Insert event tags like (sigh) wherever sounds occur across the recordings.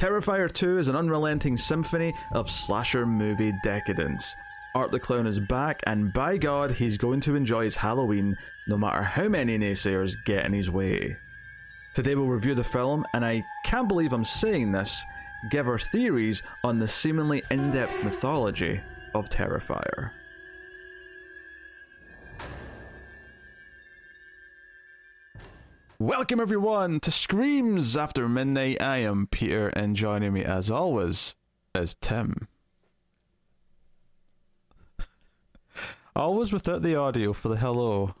Terrifier 2 is an unrelenting symphony of slasher movie decadence. Art the Clown is back, and by God, he's going to enjoy his Halloween no matter how many naysayers get in his way. Today we'll review the film, and I can't believe I'm saying this, give our theories on the seemingly in depth mythology of Terrifier. Welcome everyone to Screams After Midnight. I am Peter, and joining me as always is Tim. (laughs) always without the audio for the hello.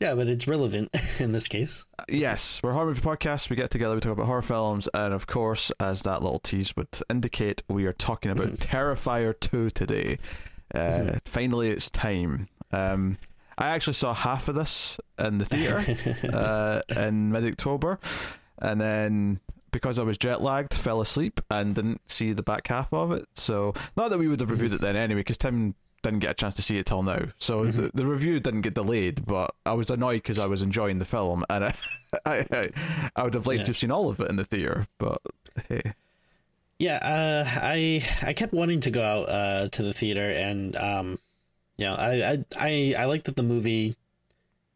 Yeah, but it's relevant (laughs) in this case. Yes, we're a horror movie podcast. We get together, we talk about horror films, and of course, as that little tease would indicate, we are talking about (laughs) Terrifier 2 today. Uh, finally, it's time. Um, I actually saw half of this in the theater (laughs) uh, in mid October, and then because I was jet lagged, fell asleep and didn't see the back half of it. So, not that we would have reviewed it then anyway, because Tim didn't get a chance to see it till now. So Mm-hmm. the, the review didn't get delayed, but I was annoyed because I was enjoying the film, and I, (laughs) I, I, I would have liked Yeah. to have seen all of it in the theater. But hey, Yeah, uh, I I kept wanting to go out uh, to the theater, and um, you know, I, I I I like that the movie,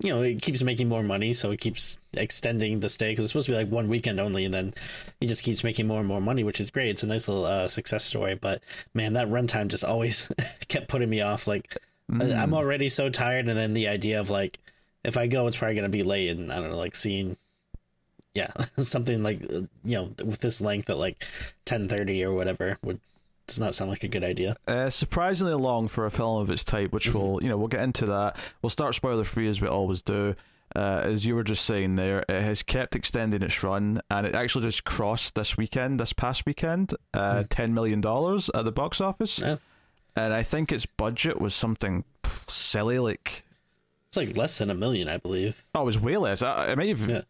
you know, it keeps making more money, so it keeps extending the stay because it's supposed to be like one weekend only, and then it just keeps making more and more money, which is great. It's a nice little uh, success story, but man, that runtime just always (laughs) kept putting me off. Like, I- I'm already so tired, and then the idea of like, if I go, it's probably gonna be late, and I don't know, like seeing yeah (laughs) something like uh, you know with this length at like 10:30 or whatever would does not sound like a good idea Uh, surprisingly long for a film of its type, which will you know we'll get into that. We'll start spoiler free as we always do. Uh, as you were just saying there, it has kept extending its run, and it actually just crossed this weekend, this past weekend, uh, ten million dollars at the box office, Yeah. and I think its budget was something silly, like it's like less than a million i believe oh, it was way less. I, it may have, Yeah.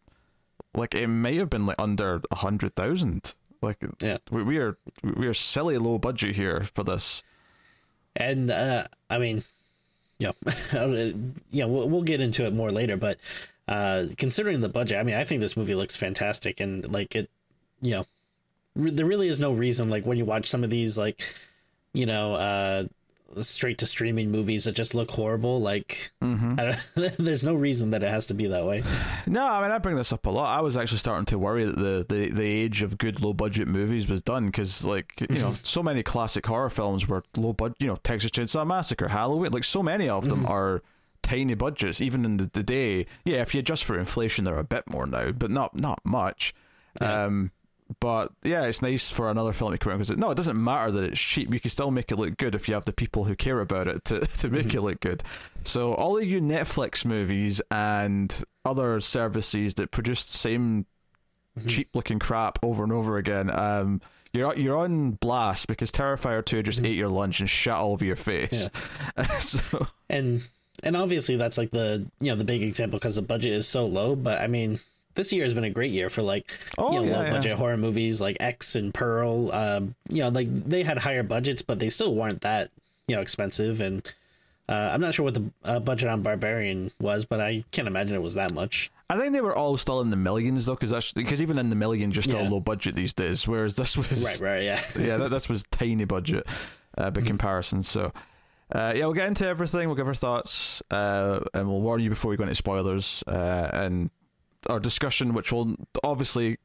like it may have been like under a hundred thousand. Like Yeah. we, we are we are silly low budget here for this. and uh i mean you (laughs) know yeah we'll, we'll get into it more later but uh considering the budget i mean i think this movie looks fantastic and like it you know re- there really is no reason like when you watch some of these like you know uh straight to streaming movies that just look horrible like don't, (laughs) there's no reason that it has to be that way No, I mean I bring this up a lot. I was actually starting to worry that the the, the age of good low budget movies was done because like you know (laughs) so many classic horror films were low budget. You know Texas Chainsaw Massacre, Halloween, like so many of them are tiny budgets. Even in the, the day, yeah, if you adjust for inflation, they're a bit more now, but not not much. Um, but yeah, it's nice for another film to come out because no, it doesn't matter that it's cheap. You can still make it look good if you have the people who care about it to, (laughs) to make it mm-hmm. look good. So all of you Netflix movies and other services that produce the same mm-hmm. cheap looking crap over and over again, um, you're you're on blast because Terrifier two just mm-hmm. ate your lunch and shit all over your face. Yeah. (laughs) so and and obviously that's like the you know the big example because the budget is so low but i mean this year has been a great year for like Oh, you know yeah, low yeah. budget horror movies like x and pearl um you know like they had higher budgets but they still weren't that you know expensive and uh, i'm not sure what the uh, budget on barbarian was but i can't imagine it was that much I think they were all still in the millions though, because because even in the millions you're still Yeah. low budget these days. Whereas this was right right yeah (laughs) yeah, that, this was tiny budget, uh, by comparison. So, uh, yeah, we'll get into everything. We'll give our thoughts, uh, and we'll warn you before we go into spoilers uh, and our discussion, which will obviously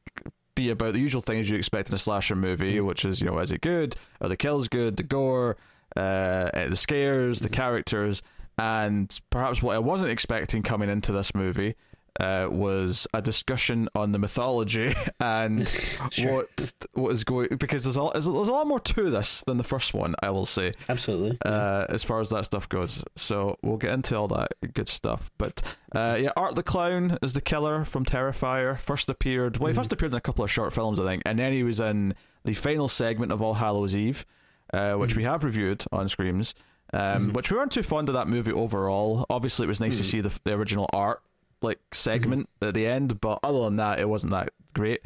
be about the usual things you expect in a slasher movie, mm. which is you know, is it good? Are the kills good? The gore, uh, eh, the scares, the mm-hmm. characters, and perhaps what I wasn't expecting coming into this movie. Uh, was a discussion on the mythology (laughs) and (laughs) Sure. what what is going because there's a, there's a there's a lot more to this than the first one I will say absolutely uh, as far as that stuff goes. So we'll get into all that good stuff. But uh, yeah, Art the Clown is the killer from Terrifier. First appeared, well, he first appeared in a couple of short films, I think, and then he was in the final segment of All Hallows Eve, uh, which we have reviewed on Screams. Um, Which we weren't too fond of that movie overall. Obviously, it was nice to see the, the original art like segment (laughs) at the end, but other than that, it wasn't that great.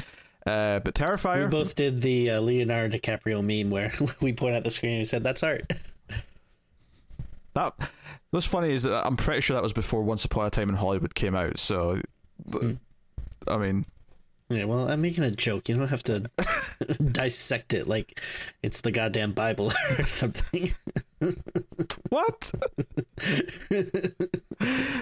Uh, but we both did the uh, leonardo dicaprio meme where (laughs) we point at the screen and we said that's art (laughs) That what's funny is that I'm pretty sure that was before Once Upon a Time in Hollywood came out. So, I mean, Yeah, well, I'm making a joke. You don't have to dissect it like it's the goddamn Bible or something. What?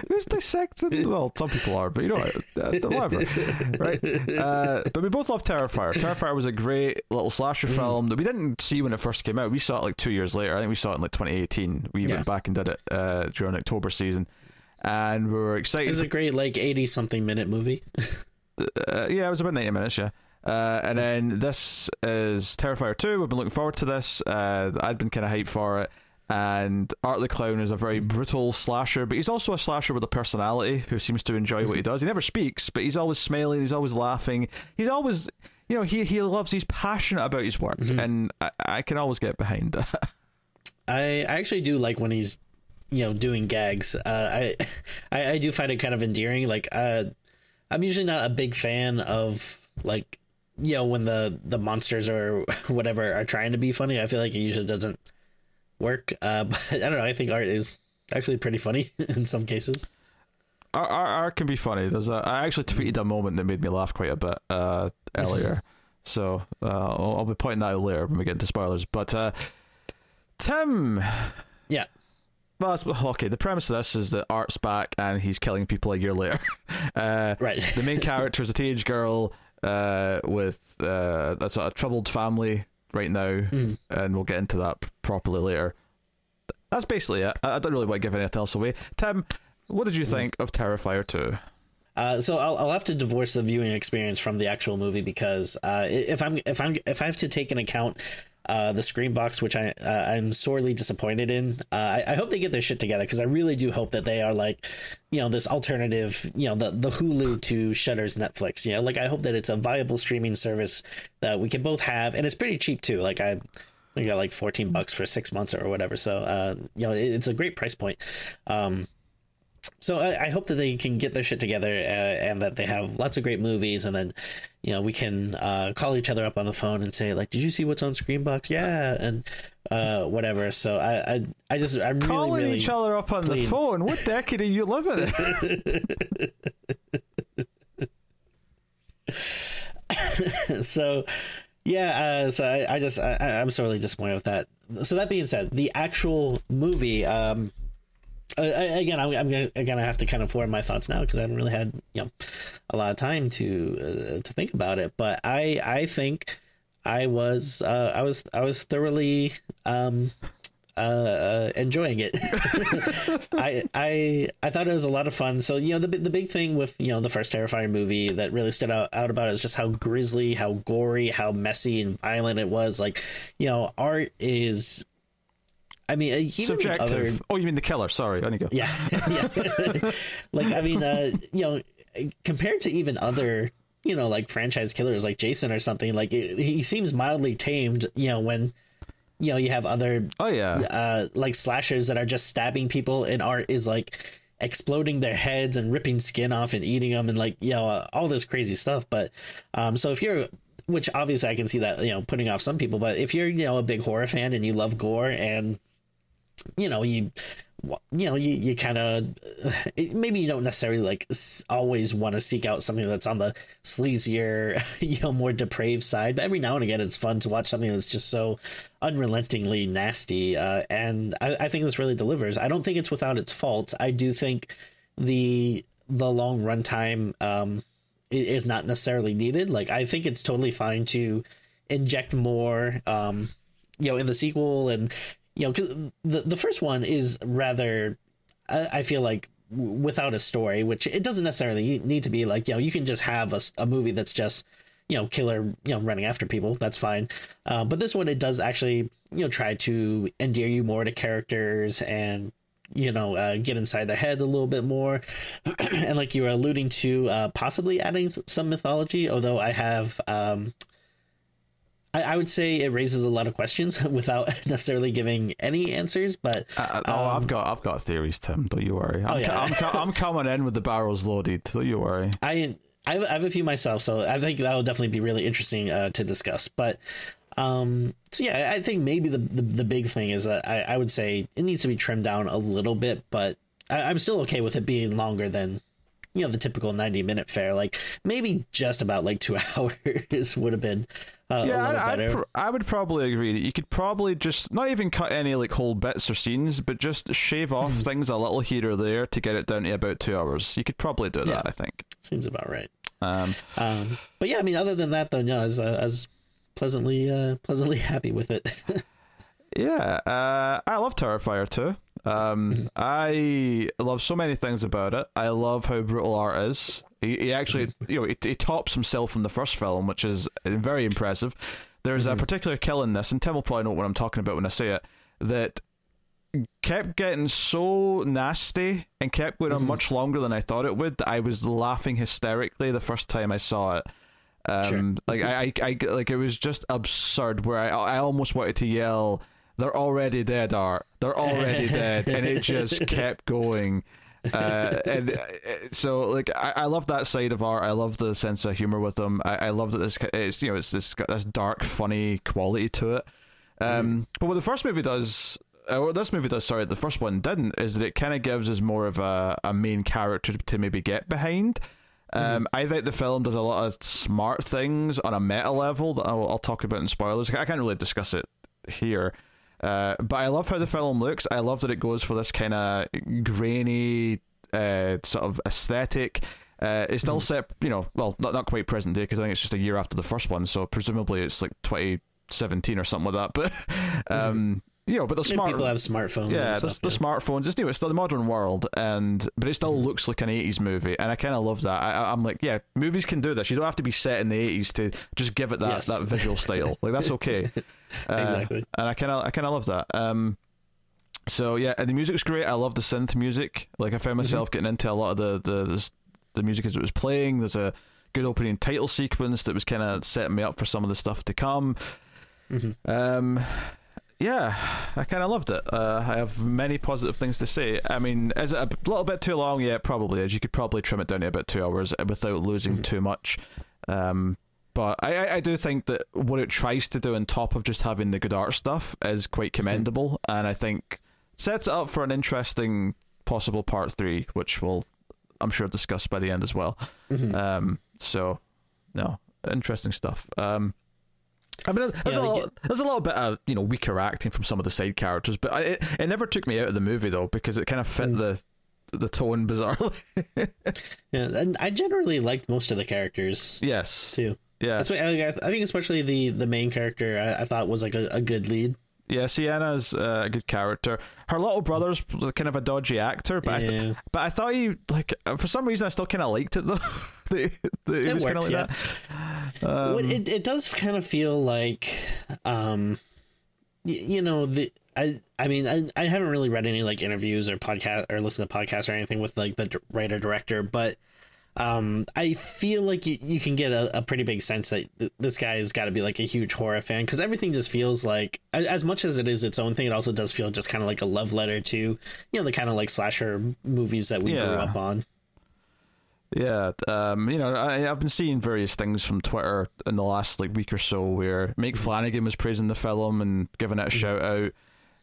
Who's dissecting? (laughs) Well, some people are, but you know what? Uh, whatever, right? Uh, but we both love Terrifier. Terrifier was a great little slasher Mm. film that we didn't see when it first came out. We saw it like two years later. I think we saw it in like 2018. We Yeah. went back and did it uh, during October season, and we were excited. It's a great like 80 something minute movie. (laughs) uh, yeah, it was about 90 minutes, yeah. Uh, and then this is Terrifier 2. We've been looking forward to this. Uh, I'd been kind of hyped for it. And Art the Clown is a very brutal slasher, but he's also a slasher with a personality who seems to enjoy what he does. He never speaks, but he's always smiling, he's always laughing. He's always, you know, he, he loves, he's passionate about his work, and I, I can always get behind that. (laughs) I, I actually do like when he's you know doing gags. Uh, I, (laughs) I I do find it kind of endearing. Like uh, I'm usually not a big fan of like you know when the the monsters or (laughs) whatever are trying to be funny. I feel like it usually doesn't work. Uh, (laughs) but I don't know. I think art is actually pretty funny (laughs) in some cases. Art, art, art can be funny. There's a, I actually tweeted a moment that made me laugh quite a bit uh, earlier. (laughs) So uh, I'll, I'll be pointing that out later when we get into spoilers. But uh, Tim, Yeah. well, that's, okay. The premise of this is that Art's back and he's killing people a year later. Uh, Right. the main character is a teenage girl uh, with uh, a sort of troubled family right now, Mm. and we'll get into that p- properly later. That's basically it. I I don't really want to give anything else away. Tim, what did you think of Terrifier 2? Uh, so I'll, I'll have to divorce the viewing experience from the actual movie because uh, if I'm if I'm if I have to take an account uh, the Screambox, which I uh, I'm sorely disappointed in, uh, I, I hope they get their shit together because I really do hope that they are like, you know, this alternative, you know, the the Hulu to Shudder's Netflix. You know, like I hope that it's a viable streaming service that we can both have, and it's pretty cheap too. Like I. I got like 14 bucks for six months or whatever. So, uh, you know, it, it's a great price point. Um, so I, I hope that they can get their shit together uh, and that they have lots of great movies and then you know we can uh, call each other up on the phone and say like did you see what's on Screambox yeah and uh, whatever so I, I i just i'm Calling really really each other up on the phone. What decade are you living in? (laughs) so yeah uh, so I, I just I, I- i'm sorely disappointed with that so that being said the actual movie um uh, again I'm, I'm gonna, gonna have to kind of form my thoughts now because i haven't really had you know a lot of time to uh, to think about it but i i think i was uh i was i was thoroughly um uh, uh enjoying it (laughs) I I I thought it was a lot of fun. So you know the the big thing with you know the first Terrifier movie that really stood out, out about it is just how grisly, how gory, how messy and violent it was. Like you know, art is. I mean, even the other Oh, you mean the killer? Sorry, on you go. yeah, (laughs) yeah. (laughs) like I mean, uh, you know, compared to even other, you know, like franchise killers like Jason or something, like it, he seems mildly tamed. You know, when you know you have other Oh yeah. uh, like slashers that are just stabbing people, and art is like exploding their heads and ripping skin off and eating them, and like you know uh, all this crazy stuff. But um, so if you're which obviously I can see that you know putting off some people, but if you're you know a big horror fan and you love gore and you know you you know you, you kind of maybe you don't necessarily like always want to seek out something that's on the sleazier (laughs) you know more depraved side but every now and again it's fun to watch something that's just so unrelentingly nasty uh, and I, I think this really delivers. I don't think it's without its faults. I do think the the long runtime um is not necessarily needed. Like i think it's totally fine to inject more um you know in the sequel and you know 'cause the the first one is rather I, I feel like w- without a story which it doesn't necessarily need to be like you know you can just have a movie that's just you know killer you know running after people that's fine. Uh, but this one it does actually you know try to endear you more to characters and you know uh, get inside their head a little bit more. (clears throat) And like you were alluding to uh, possibly adding some mythology although i have um I, I would say it raises a lot of questions (laughs) without (laughs) necessarily giving any answers, but Uh, oh, I've got I've got theories, Tim. Don't you worry. I'm, Um, Oh, yeah. I'm, I'm coming in with the barrels loaded. Don't you worry. (laughs) I I have, I have a few myself, so I think that will definitely be really interesting uh, to discuss. But um, so yeah, I think maybe the, the the big thing is that I, I would say it needs to be trimmed down a little bit, but I, I'm still okay with it being longer than you know the typical 90 minute fare like maybe just about like two (laughs) hours would have been uh, a yeah, little I, better I'd pr- I would probably agree that you could probably just not even cut any like whole bits or scenes, but just shave off Mm-hmm. things a little here or there to get it down to about two hours. You could probably do that, Yeah. I think. seems about right Um, um but yeah i mean other than that though no i was, uh, I was pleasantly uh pleasantly (laughs) happy with it (laughs) yeah, uh, I love Terrifier too. Um, Mm-hmm. I love so many things about it. I love how brutal art is. He, he actually, Mm-hmm. (laughs) you know, he, he tops himself in the first film, which is very impressive. There's Mm-hmm. a particular kill in this, and Tim will probably know what I'm talking about when I say it. That kept getting so nasty and kept going Mm-hmm. on much longer than I thought it would. that I was laughing hysterically the first time I saw it. Um, Sure. like I, I, I, like it was just absurd. Where I, I almost wanted to yell, "They're already dead, Art! They're already dead!" And it just (laughs) kept going. Uh, and uh, so, like, I, I love that side of art. I love the sense of humor with them. I, I love that this, it's you know, it's this got this dark, funny quality to it. Um, but what the first movie does, uh, what this movie does, sorry, the first one didn't, is that it kind of gives us more of a, a main character to maybe get behind. Um, I think the film does a lot of smart things on a meta level that I'll, I'll talk about in spoilers. I can't really discuss it here. Uh, but I love how the film looks. I love that it goes for this kind of grainy uh, sort of aesthetic. Uh, it's still set, you know, well, not not quite present day because I think it's just a year after the first one, so presumably it's like 2017 or something like that. (laughs) But um, (laughs) you know, but the smart people have smartphones yeah, and the, stuff, the yeah. smartphones. It's new. It's still the modern world, and but it still looks like an '80s movie, and I kind of love that. I, I- I'm like, yeah, movies can do this. You don't have to be set in the '80s to just give it that Yes. that visual style. Like that's okay. (laughs) Uh, Exactly. and I kind of I kind of love that. Um, so yeah, and the music's great. I love the synth music. Like I found myself getting into a lot of the the the, the music as it was playing. There's a good opening title sequence that was kind of setting me up for some of the stuff to come. Um, yeah, I kind of loved it. Uh, I have many positive things to say. I mean, is it a little bit too long? Yeah, it probably is. You could probably trim it down to about two hours without losing too much. Um, but I, I, do think that what it tries to do on top of just having the good art stuff is quite commendable, and I think sets it up for an interesting possible part three, which we'll, I'm sure, discuss by the end as well. Mm-hmm. Um, so, no, interesting stuff. Um, I mean, there's, Yeah, a little, there's a little bit of you know weaker acting from some of the side characters, but I, it, it never took me out of the movie though because it kind of fit Mm. the the tone bizarrely. (laughs) Yeah, and I generally liked most of the characters yes, too. Yeah, That's why I, I think especially the the main character I, I thought was like a, a good lead. yeah. Sienna's uh, a good character. Her little brother's kind of a dodgy actor, but I th- but I thought he like uh, for some reason I still kind of liked it though. (laughs) the, the, it It was kind of works, like yeah. that. Um, it it does kind of feel like, um, y- you know the. I, I mean I, I haven't really read any like interviews or podcast or listened to podcasts or anything with like the d- writer director but um I feel like you, you can get a, a pretty big sense that th- this guy has got to be like a huge horror fan because everything just feels like a- as much as it is its own thing it also does feel just kind of like a love letter to you know the kind of like slasher movies that we grew up on. Yeah, um, you know, I, I've been seeing various things from Twitter in the last like week or so where Mm-hmm. Mike Flanagan was praising the film and giving it a shout out,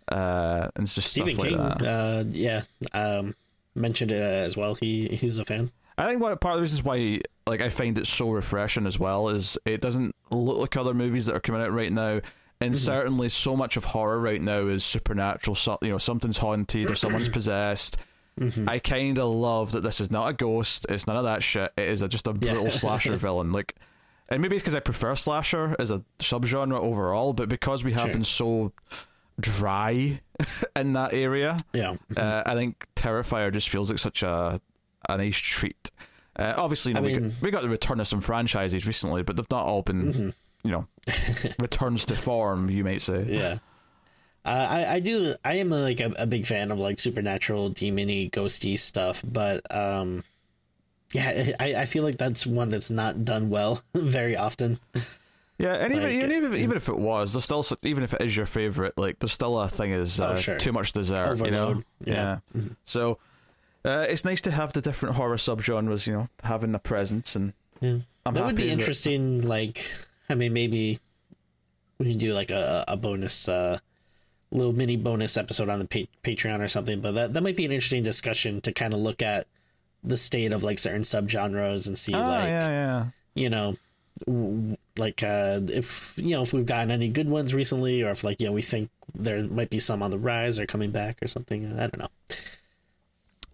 uh, and it's just Stephen stuff King that. uh yeah um mentioned it as well. He he's a fan I think one part of the reasons why like I find it so refreshing as well is it doesn't look like other movies that are coming out right now. And Mm-hmm. certainly, so much of horror right now is supernatural. So, you know, something's haunted or someone's (clears throat) possessed. Mm-hmm. I kind of love that this is not a ghost. It's none of that shit. It is a, just a brutal (laughs) slasher villain. Like, and maybe it's because I prefer slasher as a subgenre overall, but because we have Sure. been so dry (laughs) in that area, yeah uh, I think Terrifier just feels like such a a nice treat. Uh, obviously, you know, we, mean- got, we got the return of some franchises recently, but they've not all been, Mm-hmm. you know, (laughs) returns to form, you might say. yeah uh, I, I do I am like a, a big fan of like supernatural demony ghosty stuff but um yeah I, I feel like that's one that's not done well (laughs) very often Yeah, and even Like, even, even, if, even if it was, there's still even if it is your favorite, like there's still a thing is uh, Oh, sure. too much dessert, you know. Overload, yeah. So uh, it's nice to have the different horror subgenres, you know, having a presence, and yeah I'm that would be interesting like I mean maybe we can do like a, a bonus uh little mini bonus episode on the pa- Patreon or something but that that might be an interesting discussion to kind of look at the state of like certain subgenres and see Ah, like yeah, yeah. you know w- like uh if you know if we've gotten any good ones recently or if like you know we think there might be some on the rise or coming back or something i don't know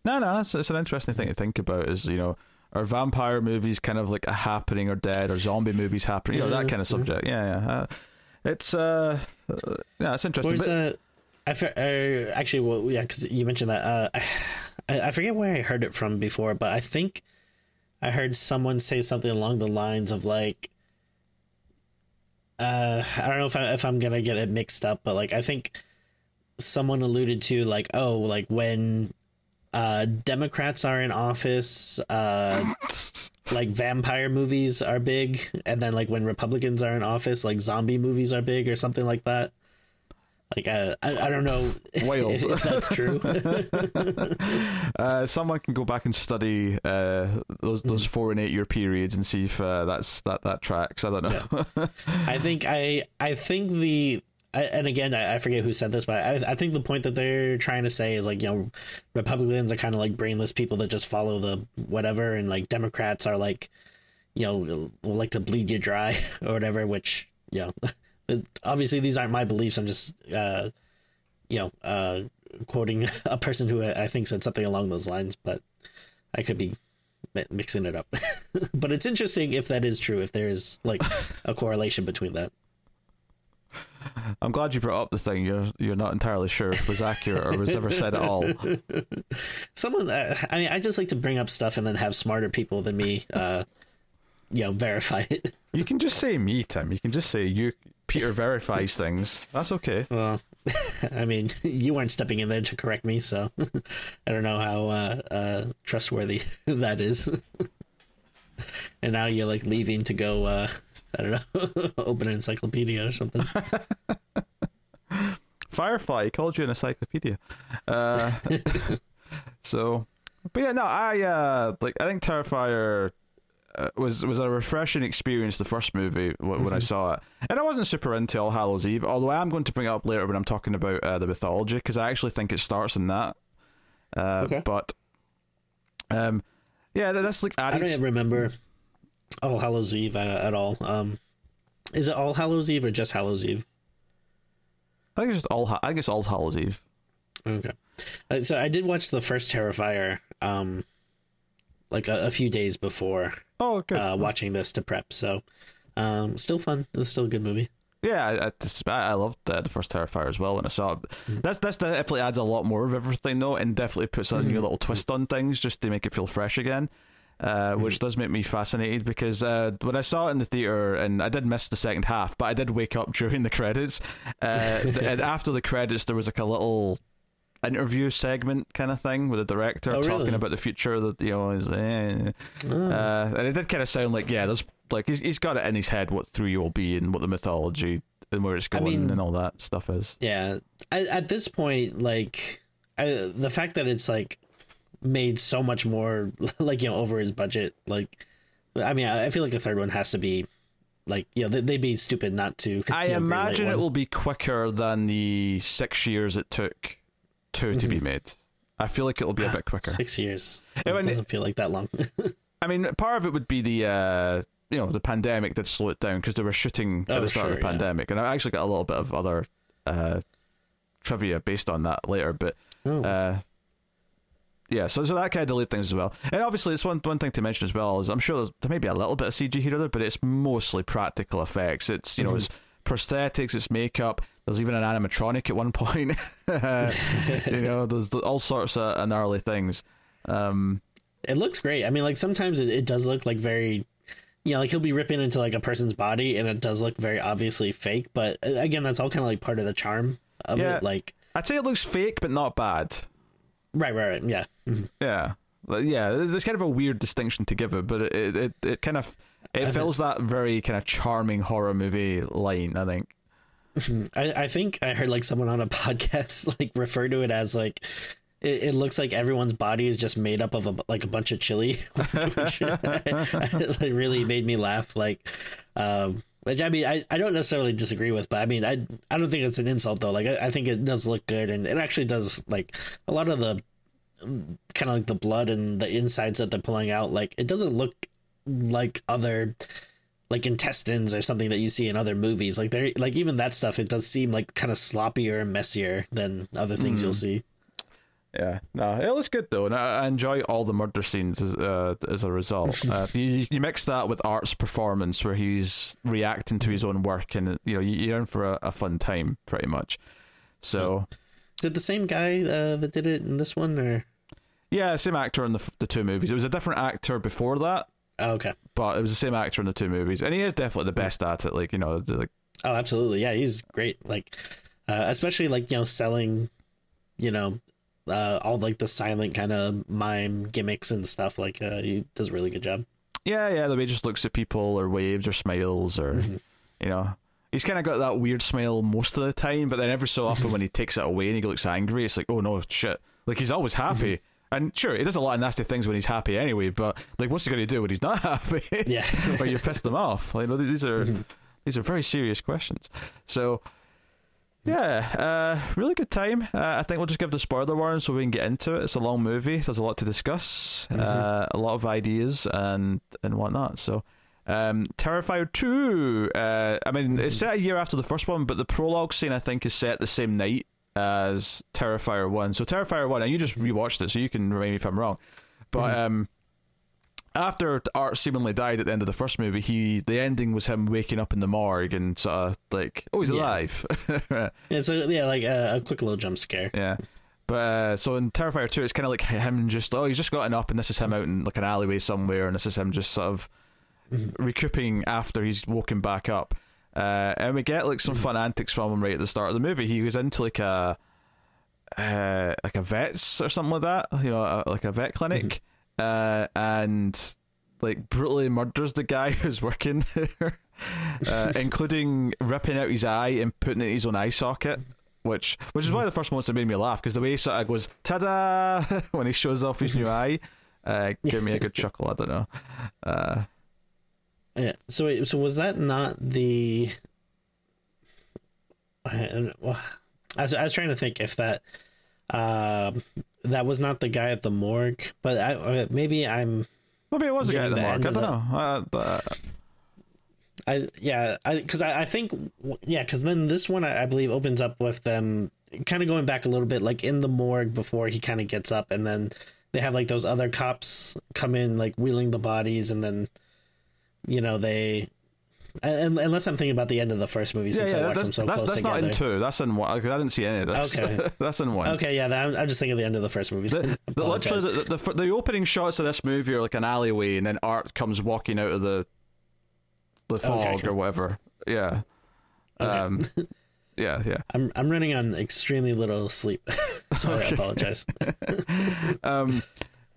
No, no, it's, it's an interesting thing to think about. Is you know, are vampire movies kind of like a happening or dead, or zombie movies happening? You know, that kind of subject. Yeah, yeah. Uh, it's uh, uh, yeah, it's interesting. Where's but- uh, I for, uh, actually well yeah because you mentioned that uh, (sighs) I I forget where I heard it from before, but I think I heard someone say something along the lines of like uh I don't know if I if I'm gonna get it mixed up, but like I think someone alluded to like oh like when uh Democrats are in office uh (laughs) like vampire movies are big and then like when republicans are in office like zombie movies are big or something like that like uh, I, I don't know (laughs) Wild. if, if that's true (laughs) uh, someone can go back and study uh, those those Mm-hmm. four and eight year periods and see if uh, that's that that tracks. I don't know. i think i i think the I, and again I, I forget who said this but I, I think the point that they're trying to say is like you know republicans are kind of like brainless people that just follow the whatever and like democrats are like you know will like to bleed you dry (laughs) or whatever which you know (laughs) obviously these aren't my beliefs. I'm just uh you know uh quoting (laughs) a person who i think said something along those lines but i could be mixing it up. But it's interesting if that is true if there is like a correlation between that (laughs) I'm glad you brought up the thing. You're you're not entirely sure if it was accurate or was ever said at all. (laughs) someone uh, i mean i just like to bring up stuff and then have smarter people than me uh you know verify it (laughs) You can just say me, Tim. You can just say you. Peter verifies things. That's okay. well i mean you weren't stepping in there to correct me so i don't know how uh, uh trustworthy that is and now you're like leaving to go uh i don't know (laughs) open an encyclopedia or something (laughs) Firefly he called you an encyclopedia. Uh, (laughs) so, but yeah, no, I uh, like. I think Terrifier uh, was was a refreshing experience. The first movie w- when I saw it, and I wasn't super into All Hallows Eve. Although I am going to bring it up later when I'm talking about uh, the mythology because I actually think it starts in that. Uh, Okay. But, um, yeah, that's like i don't even remember all hallows eve at, at all um is it all hallows eve or just hallows eve I think it's just all. I it's All Hallows Eve. Okay. Uh, so I did watch the first Terrifier, um, like a, a few days before Oh, okay. uh, watching this to prep. So, um, still fun. It's still a good movie. Yeah, I, I, just- I I loved uh, the first Terrifier as well when I saw it. That's that's definitely adds a lot more of everything though, and definitely puts a new little twist on things just to make it feel fresh again. Uh, which does make me fascinated because uh, when I saw it in the theater and I did miss the second half, but I did wake up (laughs) during the credits. Uh, (laughs) and after the credits, there was like a little interview segment kind of thing with the director Oh, talking really? about the future. That you know is, eh. Oh. uh, and it did kind of sound like yeah, there's like he's he's got it in his head what three will be and what the mythology and where it's I going mean- and all that stuff is. yeah. I, at this point, like, I, the fact that it's like made so much more, (laughs) like you know, over his budget. Like, I mean, I, feel like the third one has to be. Like you know, they- they'd be stupid not to. (laughs) I know, imagine it will be quicker than the six years it took two to be made. I feel like it'll be a bit (sighs) quicker. Six years. It it- doesn't feel like that long. (laughs) I mean, part of it would be the uh, you know the pandemic did slow it down because they were shooting at Oh, the start of sure, the yeah. pandemic, and I actually got a little bit of other uh, trivia based on that later. But Oh. uh, yeah, so so that kind of delayed things as well. And obviously, it's one one thing to mention as well is I'm sure there's, there may be a little bit of CG here or there, but it's mostly practical effects. It's you know it's prosthetics, it's makeup. There's even an animatronic at one (laughs) point. (laughs) you know, there's all sorts of gnarly things. Um, It looks great. I mean, like sometimes it, it does look like very, you know, like he'll be ripping into like a person's body, and it does look very obviously fake. But uh, again, that's all kind of like part of the charm of Yeah. it. Like, I'd say it looks fake, but not bad. Right, right, right. Yeah, Mhm. Yeah, yeah. There's kind of a weird distinction to give it, but it it, it, it kind of it I fills that very kind of charming horror movie line. I think. I, I think I heard like someone on a (laughs) podcast like refer to it as like. It, it looks like everyone's body is just made up of a, like a bunch of chili, (laughs) which (laughs) like, really made me laugh. Like, um, which I mean, I, I don't necessarily disagree with, but I mean, I I don't think it's an insult though. Like, I, I think it does look good, and it actually does like a lot of the kind of like the blood and the insides that they're pulling out, like it doesn't look like other like intestines or something that you see in other movies. Like there, like even that stuff, it does seem like kind of sloppier and messier than other things mm. you'll see. Yeah, no, it looks good though, and I, I enjoy all the murder scenes as, uh, as a result. (laughs) uh, you, you mix that with Art's performance, where he's reacting to his own work, and you know you're in for a, a fun time, pretty much. So, is it the same guy uh, that did it in this one, or? Yeah, same actor in the the two movies. It was a different actor before that. Oh, okay, but it was the same actor in the two movies, and he is definitely the best at it. Like you know, like oh, absolutely, yeah, he's great. Like, uh, especially like you know, selling, you know, uh, all like the silent kind of mime gimmicks and stuff. Like uh, he does a really good job. Yeah, yeah. The way he just looks at people or waves or smiles or mm-hmm. you know. He's kind of got that weird smile most of the time, but then every so often when he takes it away and he looks angry, it's like, oh no, shit. Like he's always happy. Mm-hmm. And sure, he does a lot of nasty things when he's happy anyway, but like, what's he going to do when he's not (laughs) happy? Yeah, or you've pissed him off. Like, these are mm-hmm. these are very serious questions. So, yeah, uh, really good time. Uh, I think we'll just give the spoiler warning so we can get into it. It's a long movie. There's a lot to discuss, mm-hmm. uh, a lot of ideas and and whatnot. So, um, Terrifier two. Uh, I mean, mm-hmm. it's set a year after the first one, but the prologue scene I think is set the same night as Terrifier one. So Terrifier one, and you just rewatched it, so you can remind me if I'm wrong. But mm-hmm. um, after Art seemingly died at the end of the first movie, he the ending was him waking up in the morgue and sort of like, oh, he's yeah. alive. (laughs) yeah, so yeah, like a, a, quick little jump scare. Yeah. But uh, so in Terrifier 2, it's kind of like him just, oh, he's just gotten up and this is him out in like an alleyway somewhere and this is him just sort of mm-hmm. recouping after he's woken back up. Uh, and we get like some mm-hmm. fun antics from him right at the start of the movie. He goes into like a uh, like a vet's or something like that, you know, a, like a vet clinic. Uh, and like brutally murders the guy (laughs) who's working there, uh, including ripping out his eye and putting it in his own eye socket. Which, which is why the first that made me laugh because the way he sort of goes "ta-da" (laughs) when he shows off his new (laughs) eye, uh, gave me a good chuckle. I don't know. Uh, yeah. So, wait, so was that not the? I, I was, I was trying to think if that um, that was not the guy at the morgue, but I, uh, maybe I'm. Maybe it was a guy at the morgue. I don't know. Uh, but... I yeah, because I, I, I, think yeah, because then this one I, I, believe opens up with them kind of going back a little bit, like in the morgue before he kind of gets up, and then they have like those other cops come in like wheeling the bodies, and then you know they unless I'm thinking about the end of the first movie, since yeah, yeah, I watched them so that's, close that's together. not in two. That's in one. I didn't see any of this. Okay, (laughs) that's in one. Okay, yeah, I'm, I'm, just thinking of the end of the first movie. The, (laughs) the, literally, the, the, the, opening shots of this movie are like an alleyway, and then Art comes walking out of the the fog okay. or whatever. Yeah. Okay. Um, (laughs) yeah, yeah. I'm I'm running on extremely little sleep, so okay. I apologize. um,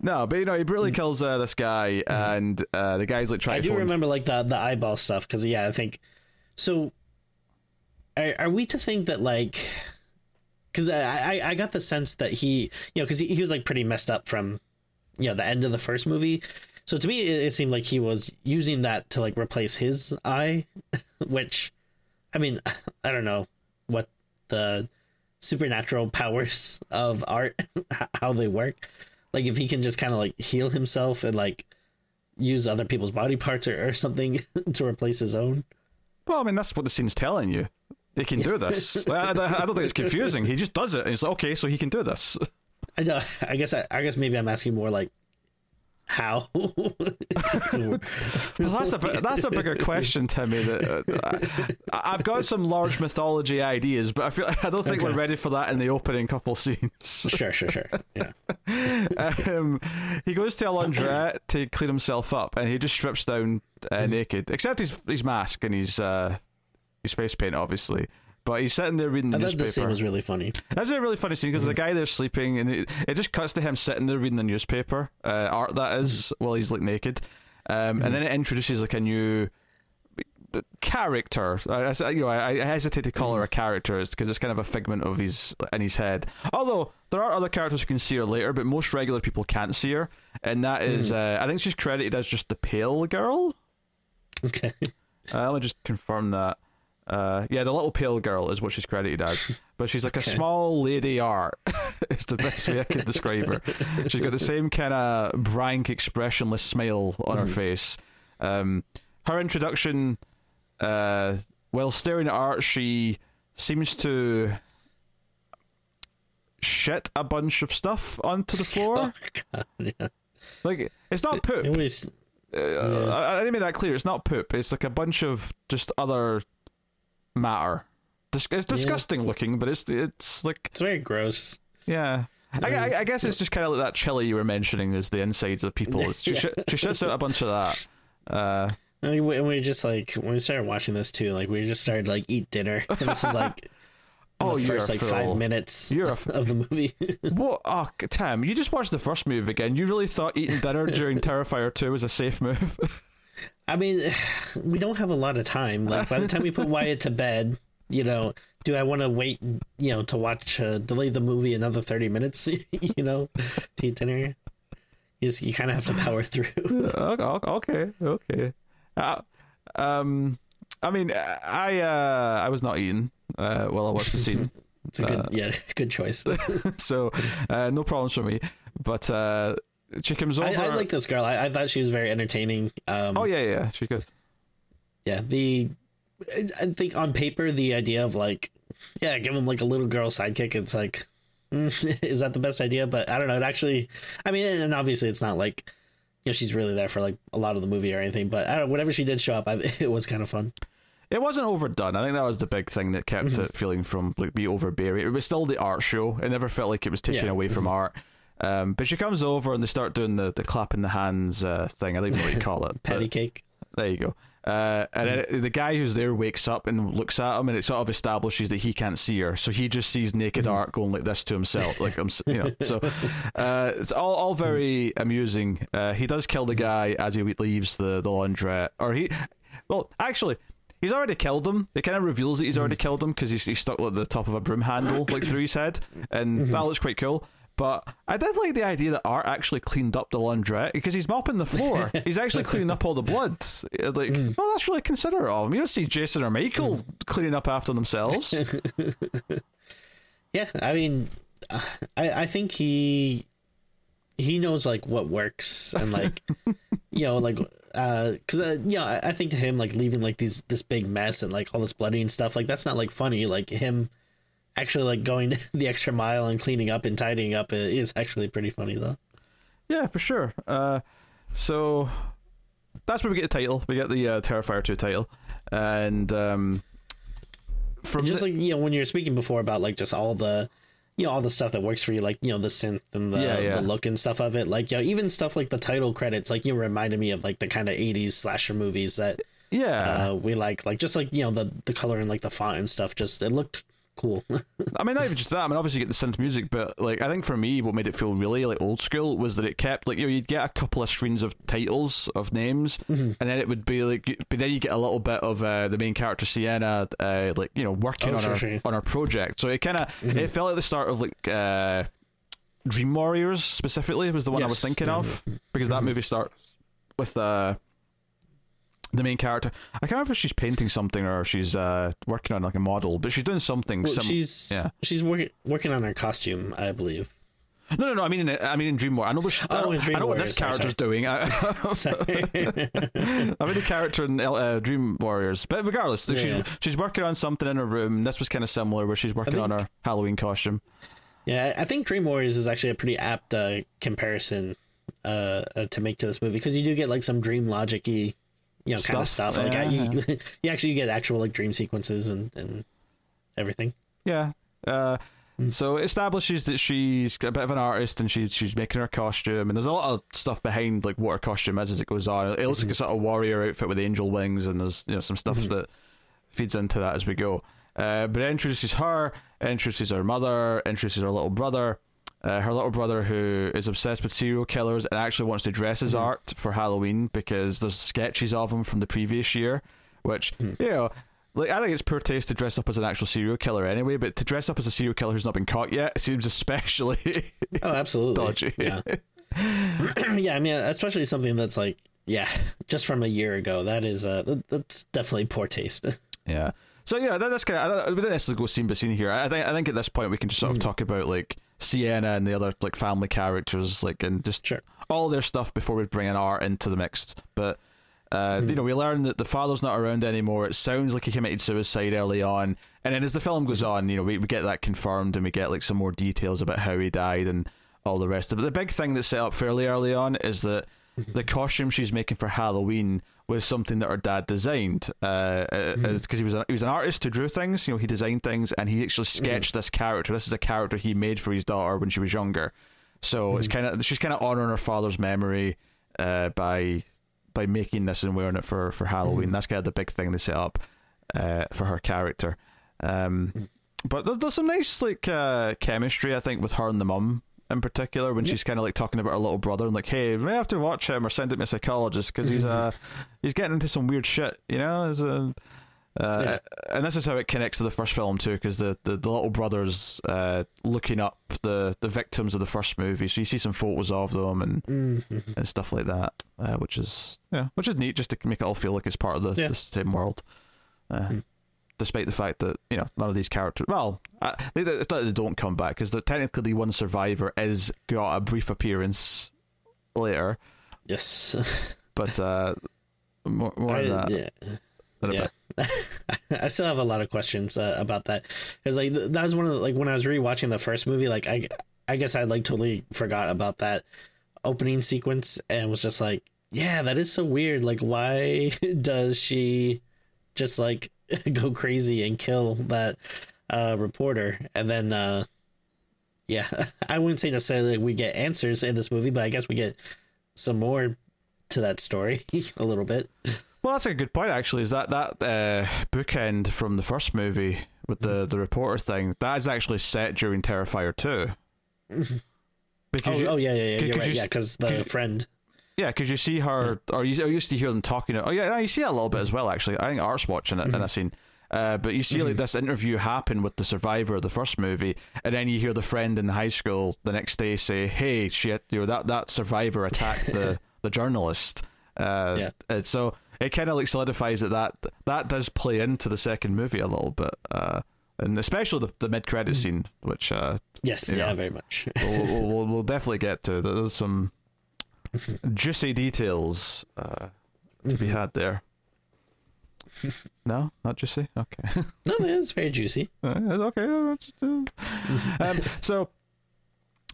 no, but you know, he brutally mm. kills uh, this guy, mm-hmm. and uh, the guy's like trying. I do remember like the the eyeball stuff because yeah, I think so. Are, are we to think that like? Because I, I I got the sense that he you know because he, he was like pretty messed up from you know the end of the first movie. So to me, it, it seemed like he was using that to like replace his eye, (laughs) which, I mean, (laughs) I don't know what the supernatural powers of art (laughs) how they work like if he can just kind of like heal himself and like use other people's body parts or, or something (laughs) to replace his own. Well, I mean that's what the scene's telling you. He can do this. (laughs) I, I, don't think it's confusing. He just does it. And it's like, okay, so he can do this. I know. I guess. I, I guess maybe I'm asking more like how? (laughs) well, that's a that's a bigger question, Timmy. That uh, I've got some large mythology ideas, but I feel I don't think okay. we're ready for that in the opening couple scenes. Sure, sure, sure. Yeah. (laughs) um, he goes to a laundrette to clean himself up, and he just strips down uh, naked, except his his mask and his uh, his face paint, obviously. But he's sitting there reading the newspaper. That scene was really funny. That's a really funny scene because mm-hmm. the guy there sleeping, and it, it, just cuts to him sitting there reading the newspaper, uh, art that is, mm-hmm. while he's like naked, um, mm-hmm. and then it introduces like a new character. I, I, you know, I, I hesitate to call her a mm-hmm. character because it's kind of a figment of his in his head. Although there are other characters who can see her later, but most regular people can't see her, and that is, mm. uh, I think she's credited as just the pale girl. Okay. Uh, let me just confirm that. Uh, yeah, the little pale girl is what she's credited as, (laughs) but she's like a small lady art. (laughs) it's the best way I could describe her. She's got the same kind of blank, expressionless smile on her face. Um, her introduction, uh, while staring at art, she seems to shit a bunch of stuff onto the floor. (laughs) yeah. Like it's not poop. It was Uh, I, I didn't make that clear. It's not poop. It's like a bunch of just other matter. It's disgusting looking, but it's it's like it's very gross. yeah. I, I, I guess it's just kind of like that chili you were mentioning is the insides of people. She, (laughs) Yeah. shit, she shits out a bunch of that. Uh, And we, and we just like when we started watching this too, like we just started like eat dinner. (laughs) And this is like Oh, the you're first like fool. five minutes You're a f- (laughs) of the movie. what? Oh, Tim, you just watched the first movie again. You really thought eating dinner during Terrifier 2 was a safe move? I mean, (sighs) we don't have a lot of time. Like by the time we put (laughs) Wyatt to bed, you know, do I want to wait, you know, to watch uh, delay the movie another thirty minutes? (laughs) you know, to eat dinner. You just, you kind of have to power through. (laughs) okay, okay, okay. Uh, um, I mean, I uh, I was not eating uh, while I watched the scene, It's a good, Uh, yeah, good choice. so uh, no problems for me. But uh, she comes over. I, I like this girl. I, I thought she was very entertaining. Um, Oh yeah, yeah, she's good. yeah the i think on paper the idea of like yeah give him like a little girl sidekick it's like mm, (laughs) is that the best idea but i don't know it actually i mean and obviously it's not like you know she's really there for like a lot of the movie or anything but i don't know whenever she did show up I, (laughs) it was kind of fun It wasn't overdone. I think that was the big thing that kept Mm-hmm. it feeling from like be overbearing. It was still the art show. It never felt like it was taken Yeah. away from art. Um, but she comes over and they start doing the, the clapping the hands uh, thing. I don't even know what you call it. patty cake There you go. Uh, and then the guy who's there wakes up and looks at him, and it sort of establishes that he can't see her, so he just sees naked art going like this to himself, like I'm, you know. So (laughs) uh, it's all all very amusing. Uh, he does kill the guy as he leaves the the laundrette, or he, well, actually. He's already killed him. It kind of reveals that he's already killed him because he's, he's stuck at the top of a broom handle, like through his head, and that looks quite cool. But I did like the idea that Art actually cleaned up the laundrette because he's mopping the floor. (laughs) he's actually cleaning up all the blood. Uh, Like, well, that's really considerate of him. You don't see Jason or Michael cleaning up after themselves. (laughs) yeah i mean uh, i i think he he knows like what works and like (laughs) you know like uh because uh, yeah I, I think to him like leaving like these this big mess and like all this bloody and stuff like that's not like funny like him actually like going (laughs) the extra mile and cleaning up and tidying up is actually pretty funny though yeah, for sure. Uh, so that's where we get the title. We get the uh, Terrifier 2 title. And um, from just the- like you know when you're speaking before about like just all the you know all the stuff that works for you like you know the synth and the, Yeah, yeah. the look and stuff of it like you know even stuff like the title credits like you reminded me of like the kind of 80s slasher movies that yeah. uh, we like like just like you know the the color and like the font and stuff just it looked cool (laughs) I mean, not even just that. I mean, obviously you get the synth music, but like I think for me, what made it feel really like old school was that it kept like you know you'd get a couple of screens of titles of names, and then it would be like, but then you get a little bit of uh, the main character Sienna, uh, like you know working Oh, on sure, our sure. on our project. So it kind of it felt like the start of like. Uh, Dream Warriors specifically was the one I was Yes, thinking yeah. of because that movie starts with uh, the main character. I can't remember if she's painting something or she's uh, working on like a model, but she's doing something. well, sim- she's yeah. she's working working on her costume i believe No, no, no. I mean, in, I mean in Dream War. I know what she, I, Oh, know, in Dream I know what this sorry, character's doing. I, (laughs) I mean the character in uh, Dream Warriors, but regardless, Yeah, she's yeah. she's working on something in her room. This was kind of similar, where she's working on her Halloween costume. Yeah, I think Dream Warriors is actually a pretty apt uh, comparison uh, uh, to make to this movie because you do get like some dream logic-y, you know, kind of Stuff, stuff. Like yeah, uh, you, (laughs) you actually get actual like dream sequences and and everything. Yeah. Uh, Hmm. So it establishes that she's a bit of an artist and she's she's making her costume, and there's a lot of stuff behind like what her costume is as it goes on. It looks like a sort of warrior outfit with angel wings, and there's you know some stuff that feeds into that as we go. Uh, but it introduces her, introduces her mother, introduces her little brother. Uh, her little brother, who is obsessed with serial killers and actually wants to dress as art for Halloween because there's sketches of him from the previous year, which you know, like I think it's poor taste to dress up as an actual serial killer anyway, but to dress up as a serial killer who's not been caught yet seems especially Oh, absolutely. dodgy. Yeah. (laughs) (clears throat) yeah, I mean, especially something that's like, yeah, just from a year ago. That is, uh, that's definitely poor taste. (laughs) Yeah. so yeah, that, that's kind of. We don't necessarily go scene by scene here. I think I think at this point we can just sort of Mm. talk about like Sienna and the other like family characters, like and just Sure. all their stuff before we bring an art into the mix. But uh, Mm. you know, we learn that the father's not around anymore. It sounds like he committed suicide early on, and then as the film goes on, you know, we, we get that confirmed and we get like some more details about how he died and all the rest of it. The big thing that's set up fairly early on is that the costume she's making for Halloween was something that her dad designed because Mhm. he was a, he was an artist who drew things. You know, he designed things and he actually sketched this character. This is a character he made for his daughter when she was younger. So it's kind of she's kind of honoring her father's memory uh, by by making this and wearing it for for Halloween. Mhm. That's kind of the big thing they set up uh, for her character. Um, Mhm. but there's, there's some nice like uh, chemistry I think with her and the mum in particular when Yeah. she's kind of like talking about her little brother and like, hey, we may have to watch him or send him to a psychologist because he's uh (laughs) he's getting into some weird shit, you know. As a uh, Yeah. and this is how it connects to the first film too, because the, the, the little brothers uh, looking up the, the victims of the first movie, so you see some photos of them and, Mhm. and stuff like that, uh, which is yeah, which is neat, just to make it all feel like it's part of the, Yeah. the same world. Uh, Hmm. Despite the fact that you know none of these characters, well, uh, they, it's not that they don't come back because technically the one survivor is got a brief appearance later, Yes. (laughs) but uh, more, more I, that. yeah. yeah. (laughs) I still have a lot of questions uh, about that because like th- that was one of the, like when I was rewatching the first movie, like I I guess I like totally forgot about that opening sequence and was just like, yeah, that is so weird. Like, why (laughs) does she just like (laughs) go crazy and kill that uh, reporter? And then, uh, yeah, (laughs) I wouldn't say necessarily we get answers in this movie, but I guess we get some more to that story (laughs) a little bit. Well, that's a good point. Actually, is that that uh, bookend from the first movie with the the reporter thing that is actually set during Terrifier two. Because oh, you, oh yeah, yeah, yeah. c- You're 'cause right. yeah, because the friend. Yeah, because you see her, or you, or you used to hear them talking. Oh yeah, you see a little bit as well. Actually, I think Art's watching it in a scene. Uh, but you see like this interview happen with the survivor of the first movie, and then you hear the friend in the high school the next day say, "Hey, shit, you know that that survivor attacked the (laughs) the journalist." Uh, Yeah. and so it kind of like solidifies that, that that does play into the second movie a little bit, uh, and especially the, the mid credit scene, which uh, Yes, yeah, know. very much. we'll, we'll, we'll, (laughs) we'll definitely get to. There's some juicy details uh, to be had there. (laughs) No, not juicy. Okay, (laughs) no, it's very juicy. Uh, okay. uh, um, so,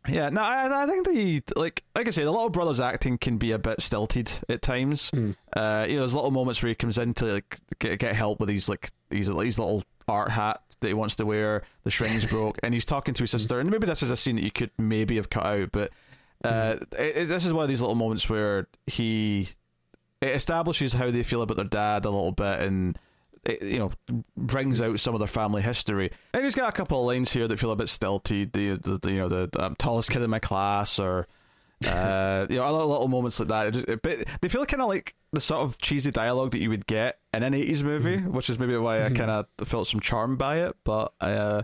yeah, no, I, I think the like like I say, the little brother's acting can be a bit stilted at times. Mm. Uh, you know, there's little moments where he comes in to like get, get help with these like these these little art hat that he wants to wear. The string's broke, and he's talking to his sister. And maybe this is a scene that you could maybe have cut out, but uh, it, it- this is one of these little moments where he it establishes how they feel about their dad a little bit, and it, you know brings out some of their family history. And he's got a couple of lines here that feel a bit stilted. The, the, the you know the um, tallest kid in my class, or uh, (laughs) you know other little moments like that. Just, but they feel kind of like the sort of cheesy dialogue that you would get in an eighties movie, which is maybe why I kind of felt some charm by it. But uh,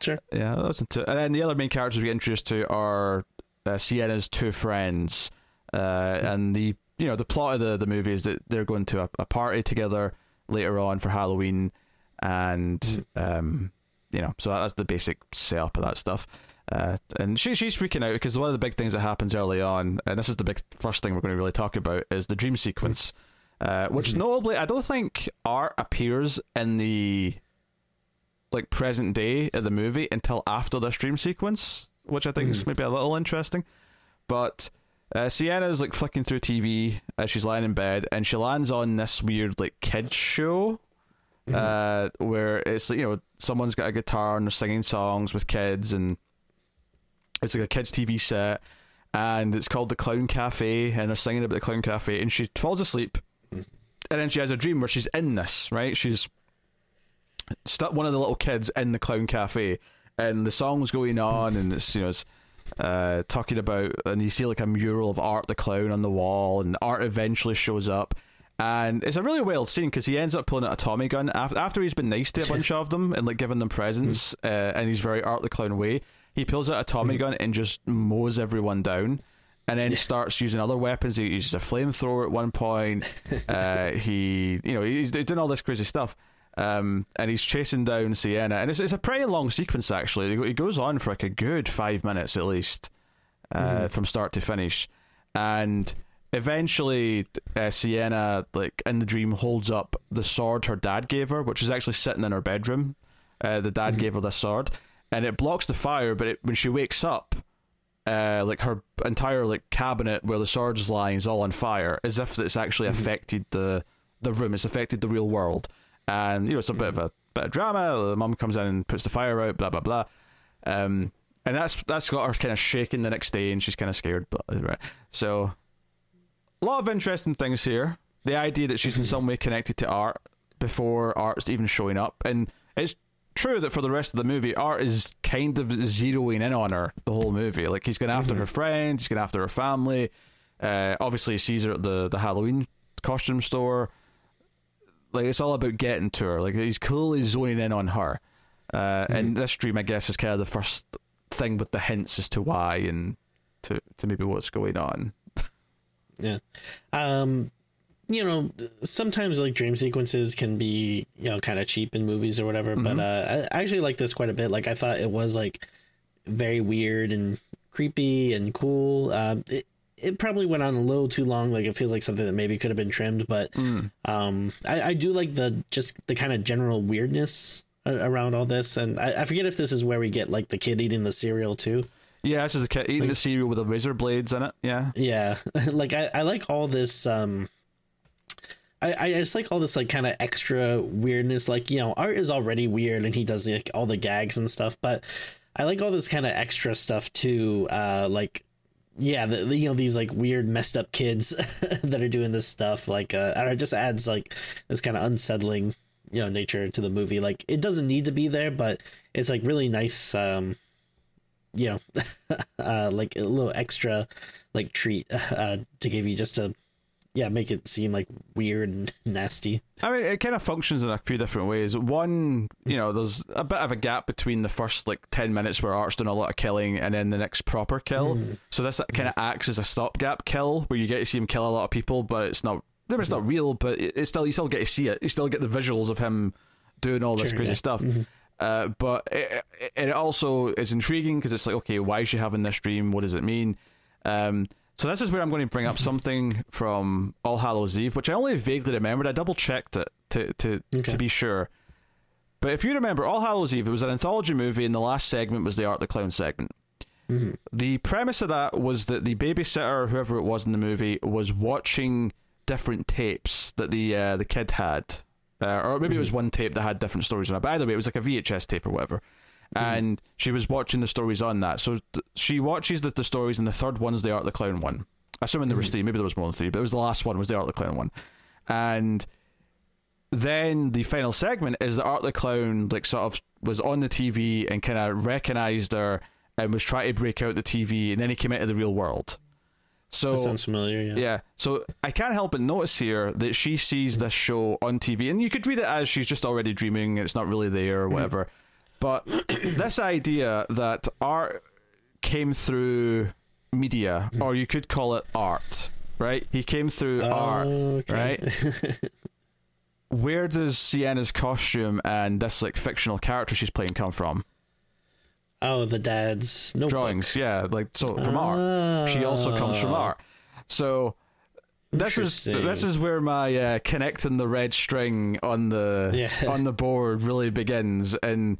Sure. yeah, that wasn't too. And then the other main characters we get introduced to are uh, Sienna's two friends, uh, and the you know the plot of the the movie is that they're going to a, a party together later on for Halloween, and um, you know so that's the basic setup of that stuff. Uh, and she she's freaking out because one of the big things that happens early on, and this is the big first thing we're going to really talk about, is the dream sequence, uh, which notably I don't think art appears in the like present day of the movie until after this dream sequence, which I think is maybe a little interesting. But uh, Sienna's like flicking through TV as she's lying in bed, and she lands on this weird like kids show, uh, where it's you know someone's got a guitar and they're singing songs with kids, and it's like a kids TV set, and it's called the Clown Cafe, and they're singing about the Clown Cafe, and she falls asleep, and then she has a dream where she's in this right, she's stuck one of the little kids in the clown cafe and the song's going on and it's you know it's uh talking about and you see like a mural of art the clown on the wall and art eventually shows up and it's a really wild scene because he ends up pulling out a Tommy gun after, after he's been nice to a bunch (laughs) of them and like giving them presents uh, and he's very art the clown way he pulls out a Tommy gun and just mows everyone down and then starts using other weapons. He uses a flamethrower at one point. (laughs) uh, he, you know, he's, he's doing all this crazy stuff. Um, and he's chasing down Sienna, and it's it's a pretty long sequence actually. It goes on for like a good five minutes at least, uh, mm-hmm. from start to finish, and eventually uh, Sienna, like in the dream, holds up the sword her dad gave her, which is actually sitting in her bedroom. Uh, the dad mm-hmm. gave her the sword, and it blocks the fire. But it, when she wakes up, uh, like her entire like cabinet where the sword is lying is all on fire, as if it's actually mm-hmm. affected the the room. It's affected the real world, and you know it's a bit of a bit of drama. The mum comes in and puts the fire out. Blah blah blah. Um, and that's that's got her kind of shaking the next day, and she's kind of scared. But right, so a lot of interesting things here. The idea that she's in some way connected to art before art's even showing up, and it's true that for the rest of the movie, Art is kind of zeroing in on her the whole movie. Like he's going after mm-hmm. her friends, he's going after her family. Uh, obviously, he sees her at the the Halloween costume store. Like it's all about getting to her. Like he's clearly zoning in on her. Uh, mm-hmm. And this dream, I guess, is kind of the first thing with the hints as to why and to to maybe what's going on. (laughs) yeah. Um you know, sometimes like dream sequences can be, you know, kind of cheap in movies or whatever, mm-hmm. but uh, I actually like this quite a bit. Like I thought it was like very weird and creepy and cool. Um, it it probably went on a little too long. Like it feels like something that maybe could have been trimmed, but mm. um, I, I do like the just the kind of general weirdness around all this. And I, I forget if this is where we get like the kid eating the cereal too. Yeah, this is the kid eating like, the cereal with the razor blades in it. Yeah, yeah. (laughs) like I, I like all this. Um, I, I just like all this like kind of extra weirdness. Like you know, art is already weird, and he does like all the gags and stuff. But I like all this kind of extra stuff too. Uh, like yeah, the, the, you know these like weird messed up kids (laughs) that are doing this stuff. Like uh, and it just adds like this kind of unsettling you know nature to the movie. Like it doesn't need to be there, but it's like really nice. Um, you know, (laughs) uh, like a little extra like treat (laughs) uh, to give you just to yeah, make it seem like weird and (laughs) nasty. I mean, it kind of functions in a few different ways. One, you know, there's a bit of a gap between the first like ten minutes where Art's doing a lot of killing and then the next proper kill. Mm. So this kind of acts as a stopgap kill where you get to see him kill a lot of people, but it's not. Maybe it's not real, but it's still you still get to see it. You still get the visuals of him doing all this sure, crazy yeah. stuff. Mm-hmm. Uh, but it, it also is intriguing because it's like, okay, why is she having this dream? What does it mean? Um, so this is where I'm going to bring up something from All Hallows Eve, which I only vaguely remembered. I double checked it to to okay. to be sure. But if you remember, All Hallows Eve, it was an anthology movie, and the last segment was the Art the Clown segment. Mm-hmm. The premise of that was that the babysitter, whoever it was in the movie, was watching different tapes that the uh, the kid had, uh, or maybe mm-hmm. it was mm-hmm. one tape that had different stories on it. But either way, it was like a VHS tape or whatever. Mm-hmm. and she was watching the stories on that. So th- she watches the, the stories, and the third one's the Art of the Clown one. Assuming there was mm-hmm. three, maybe there was more than three, but it was the last one was the Art of the Clown one, and then the final segment is the Art of the Clown like sort of was on the TV and kind of recognized her and was trying to break out the TV, and then he came into the real world. So that sounds familiar. Yeah. Yeah. So I can't help but notice here that she sees this show on TV, and you could read it as she's just already dreaming. It's not really there or mm-hmm. whatever. But (coughs) this idea that art came through media, hmm. or you could call it art, right? He came through ah, art, right? (laughs) Where does Sienna's costume and this like fictional character she's playing come from? Oh, the dad's notebook. drawings. Yeah, like so from art. She also comes from ah. art. So this is this is where my uh, connecting the red string on the yeah. on the board really begins, and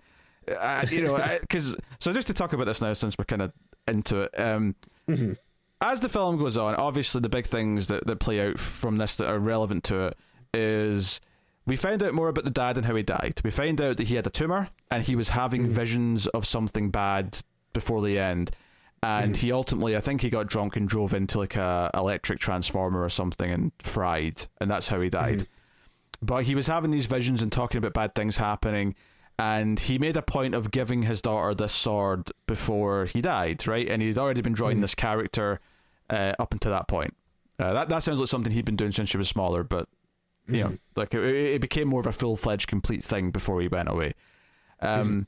uh, you know, because so just to talk about this now, since we're kind of into it. Um, mm-hmm. As the film goes on, obviously the big things that, that play out from this that are relevant to it is we find out more about the dad and how he died. We find out that he had a tumor and he was having mm-hmm. visions of something bad before the end. And mm-hmm. he ultimately, I think he got drunk and drove into like a electric transformer or something and fried, and that's how he died. Mm-hmm. But he was having these visions and talking about bad things happening and he made a point of giving his daughter this sword before he died, right? And he'd already been drawing mm. this character uh, up until that point. Uh, that that sounds like something he'd been doing since she was smaller, but you mm-hmm. know, like it, it, became more of a full fledged, complete thing before he went away. Um, mm-hmm.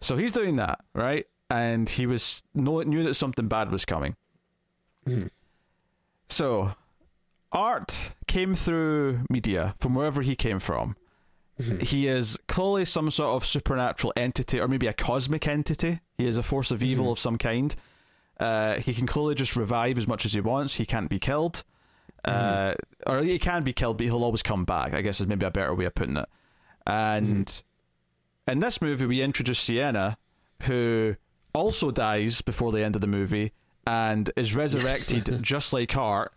so he's doing that, right? And he was know, knew that something bad was coming. Mm-hmm. So, art came through media from wherever he came from Mm-hmm. he is clearly some sort of supernatural entity, or maybe a cosmic entity. He is a force of evil mm-hmm. of some kind. Uh, he can clearly just revive as much as he wants. He can't be killed, uh, mm-hmm. or he can be killed, but he'll always come back. I guess is maybe a better way of putting it. And in this movie, we introduce Sienna, who also dies before the end of the movie and is resurrected (laughs) just like Art,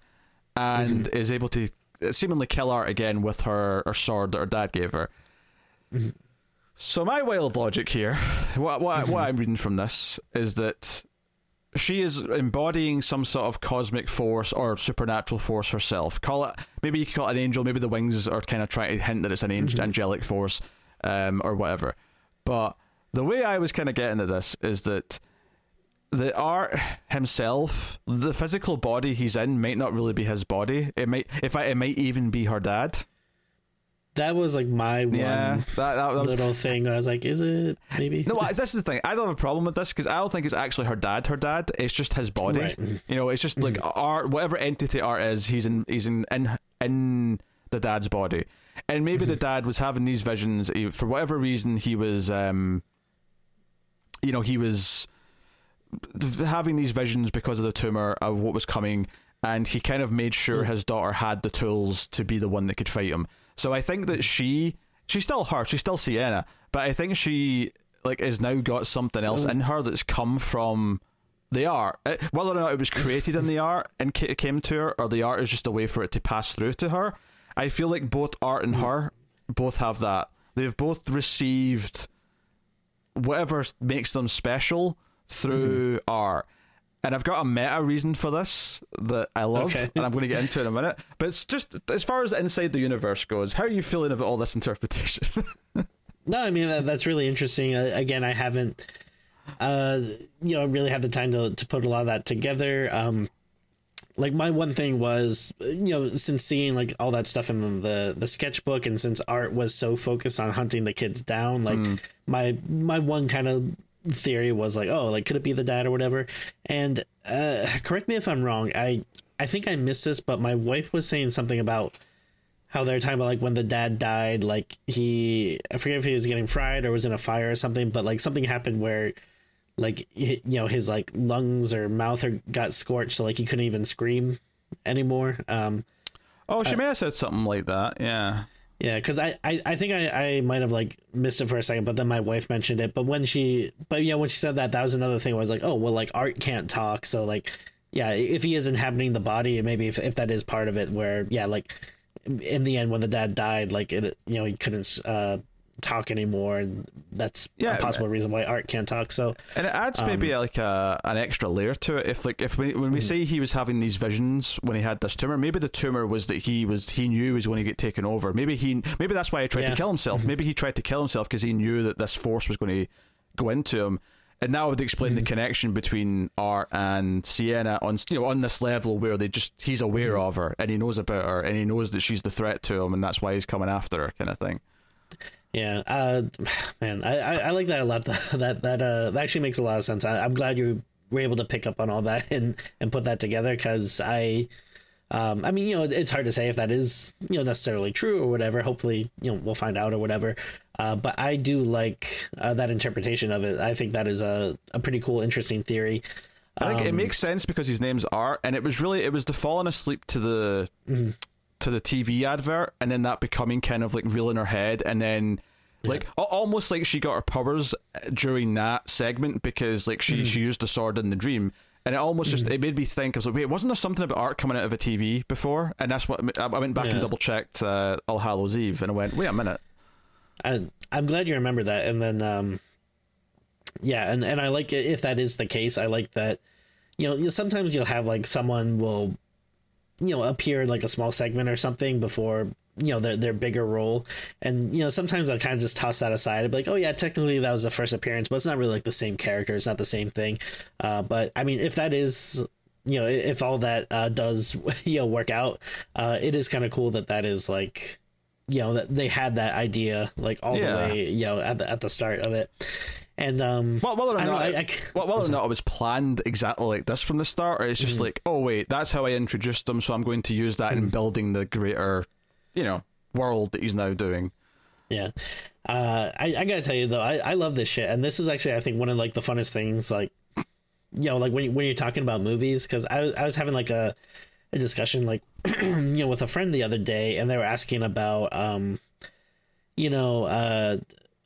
and is able to seemingly kill Art again with her, her sword that her dad gave her. Mm-hmm. So my wild logic here, what what, what mm-hmm. I'm reading from this is that she is embodying some sort of cosmic force or supernatural force herself. Call it maybe you could call it an angel. Maybe the wings are kind of trying to hint that it's an angel, mm-hmm. angelic force, um, or whatever. But the way I was kind of getting at this is that the art himself, the physical body he's in, might not really be his body. It might, if I, it might even be her dad. That was like my one Yeah, that, that, that was little thing. I was like, is it maybe? No, (laughs) this is the thing. I don't have a problem with this because I don't think it's actually her dad. Her dad. It's just his body. Right. You know, it's just like mm-hmm. art. Whatever entity art is, he's in. He's in in in the dad's body, and maybe the mm-hmm. dad was having these visions he- for whatever reason. He was, um, you know, he was having these visions because of the tumor of what was coming, and he kind of made sure mm. his daughter had the tools to be the one that could fight him. So I think that she, she's still her, she's still Sienna, but I think she like has now got something else mm. in her that's come from the art. Uh, Whether or not it was created in the (laughs) art and came to her, or the art is just a way for it to pass through to her. I feel like both art and mm. her both have that. They've both received whatever makes them special through art. And I've got a meta reason for this that I love, Okay. and I'm going to get into in a minute. But it's just as far as inside the universe goes, how are you feeling about all this interpretation? (laughs) No, I mean that, that's really interesting. Uh, again, I haven't, uh, you know, really had the time to to put a lot of that together. Um, like my one thing was, you know, since seeing like all that stuff in the the sketchbook, and since art was so focused on hunting the kids down, like my my one kind of theory was like, oh, like could it be the dad or whatever? And uh, correct me if I'm wrong. I I think I missed this, but my wife was saying something about how they're talking about like when the dad died, like he I forget if he was getting fried or was in a fire or something, but like something happened where like you know his like lungs or mouth or got scorched, so like he couldn't even scream anymore. Um, oh, she may have said something like that. Yeah. Yeah, because I, I I think I I might have like missed it for a second, but then my wife mentioned it. But when she but yeah when she said that, that was another thing. I was like, oh well, like art can't talk, so like yeah, if he is inhabiting the body, maybe if if that is part of it, where yeah, like in the end when the dad died, like it you know he couldn't uh talk anymore, and that's Yeah, a possible uh, reason why art can't talk. So And it adds maybe um, like a an extra layer to it. If like if we, when we hmm. say he was having these visions when he had this tumor, maybe the tumor was that he was he knew he was going to get taken over. Maybe he maybe that's why he tried to kill himself. Mm-hmm. Maybe he tried to kill himself because he knew that this force was going to go into him. And that would explain the mm-hmm. connection between Art and Sienna on you know on this level where they just he's aware mm-hmm. of her and he knows about her and he knows that she's the threat to him and that's why he's coming after her kind of thing. Yeah, uh, (sighs) man, I, I, I like that a lot. (laughs) That that uh, that actually makes a lot of sense. I, I'm glad you were able to pick up on all that (laughs) and and put that together because I, um, I mean, you know, it's hard to say if that is you know necessarily true or whatever. Hopefully, you know, we'll find out or whatever. Uh, but I do like uh, that interpretation of it. I think that is a a pretty cool, interesting theory. I think it Um, makes sense because his name's are, and it was really it was the falling asleep to the to the TV advert, and then that becoming kind of like real in her head, and then like al- almost like she got her powers during that segment because like she she used the sword in the dream. And it almost just it made me think. I was like, wait, wasn't there something about art coming out of a TV before? And that's what I went back and double checked uh, All Hallows Eve, and I went, wait a minute. I, I'm glad you remember that. And then, um, yeah, and, and I like it if that is the case. I like that, you know, sometimes you'll have like someone will, you know, appear in like a small segment or something before, you know, their, their bigger role. And, you know, sometimes I'll kind of just toss that aside be like, oh, yeah, technically that was the first appearance, but it's not really like the same character. It's not the same thing. Uh, but I mean, if that is, you know, if all that uh, does, (laughs) you know, work out, uh, it is kind of cool that that is like, you know that they had that idea like all Yeah. the way you know at the at the start of it and um Well, whether or I not, know, it- I- I well, whether or not it was planned exactly like this from the start, or it's Mm-hmm. just like, oh wait, that's how I introduced them, so I'm going to use that Mm. in building the greater, you know, world that he's now doing. Yeah. Uh, I, I gotta tell you though, I, I love this shit, and this is actually I think one of like the funnest things, like you know, like when when you're talking about movies, because I I was having like a a discussion like (clears throat) you know with a friend the other day, and they were asking about um, you know, uh,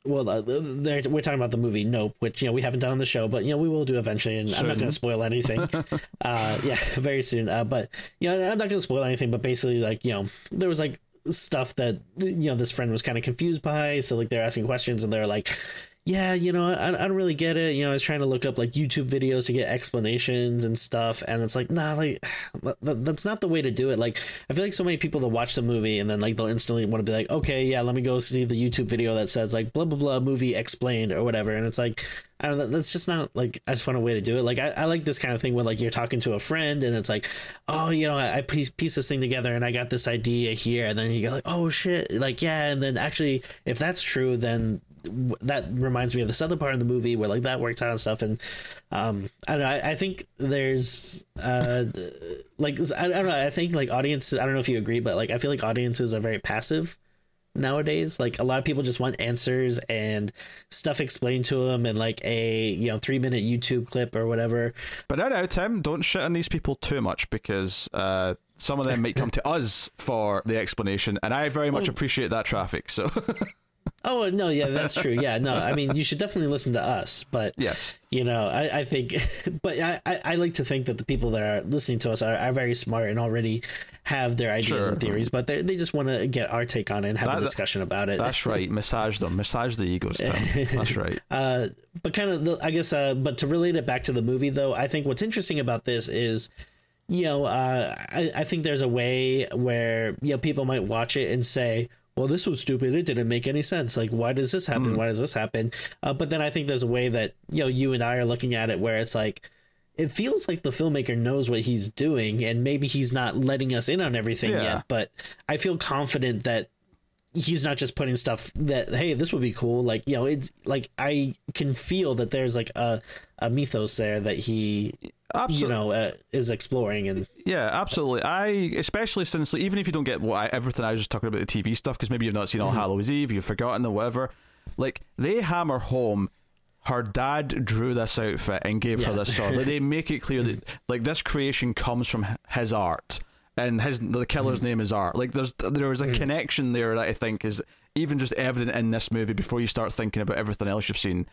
well, uh, we're talking about the movie Nope, which you know we haven't done on the show, but you know we will do eventually, and I'm not going to spoil anything. (laughs) uh, yeah, (laughs) very soon. Uh, but you know, I'm not going to spoil anything. But basically, like you know, there was like stuff that you know this friend was kind of confused by, so like they're asking questions, and they're like, yeah, you know, I, I don't really get it. You know, I was trying to look up like YouTube videos to get explanations and stuff, and it's like, nah, like (sighs) that, that's not the way to do it. Like, I feel like so many people that watch the movie and then like they'll instantly want to be like, okay, yeah, let me go see the YouTube video that says like blah blah blah movie explained or whatever, and it's like, I don't that's just not like as fun a way to do it. Like, I, I like this kind of thing where like you're talking to a friend and it's like, oh, you know, I, I piece piece this thing together and I got this idea here, and then you go like, oh shit, like yeah, and then actually, if that's true, then that reminds me of this other part of the movie where like that works out and stuff and um i don't know i, I think there's uh like I, I don't know i think like audiences i don't know if you agree but like i feel like audiences are very passive nowadays. Like a lot of people just want answers and stuff explained to them in like a you know three minute youtube clip or whatever. But no no tim don't shit on these people too much because uh some of them might come to (laughs) us for the explanation and i very much oh. appreciate that traffic so (laughs) Oh no, yeah, that's true. Yeah, no, I mean you should definitely listen to us, but yes, you know, I, I think, (laughs) but I, I like to think that the people that are listening to us are, are very smart and already have their ideas sure. and theories, but they they just want to get our take on it and have that, a discussion about it. That's right. (laughs) Massage them, massage the egos. Tim. That's right. (laughs) Uh, but kind of, I guess, uh, but to relate it back to the movie though, I think what's interesting about this is you know, uh, I, I think there's a way where you know people might watch it and say, well, this was stupid. It didn't make any sense. Like, why does this happen? Mm. Why does this happen? Uh, but then I think there's a way that you know you and I are looking at it where it's like it feels like the filmmaker knows what he's doing, and maybe he's not letting us in on everything yeah. yet. But I feel confident that he's not just putting stuff that hey this would be cool like you know it's like i can feel that there's like a a mythos there that he absolutely. you know uh, is exploring and yeah absolutely i especially since like, even if you don't get what I, everything i was just talking about the tv stuff because maybe you've not seen all mm-hmm. halloween's eve you've forgotten or whatever like they hammer home her dad drew this outfit and gave yeah. her this sword like they (laughs) make it clear that like this creation comes from his art and his the killer's mm. name is art like there's there is a mm. connection there that i think is even just evident in this movie before you start thinking about everything else you've seen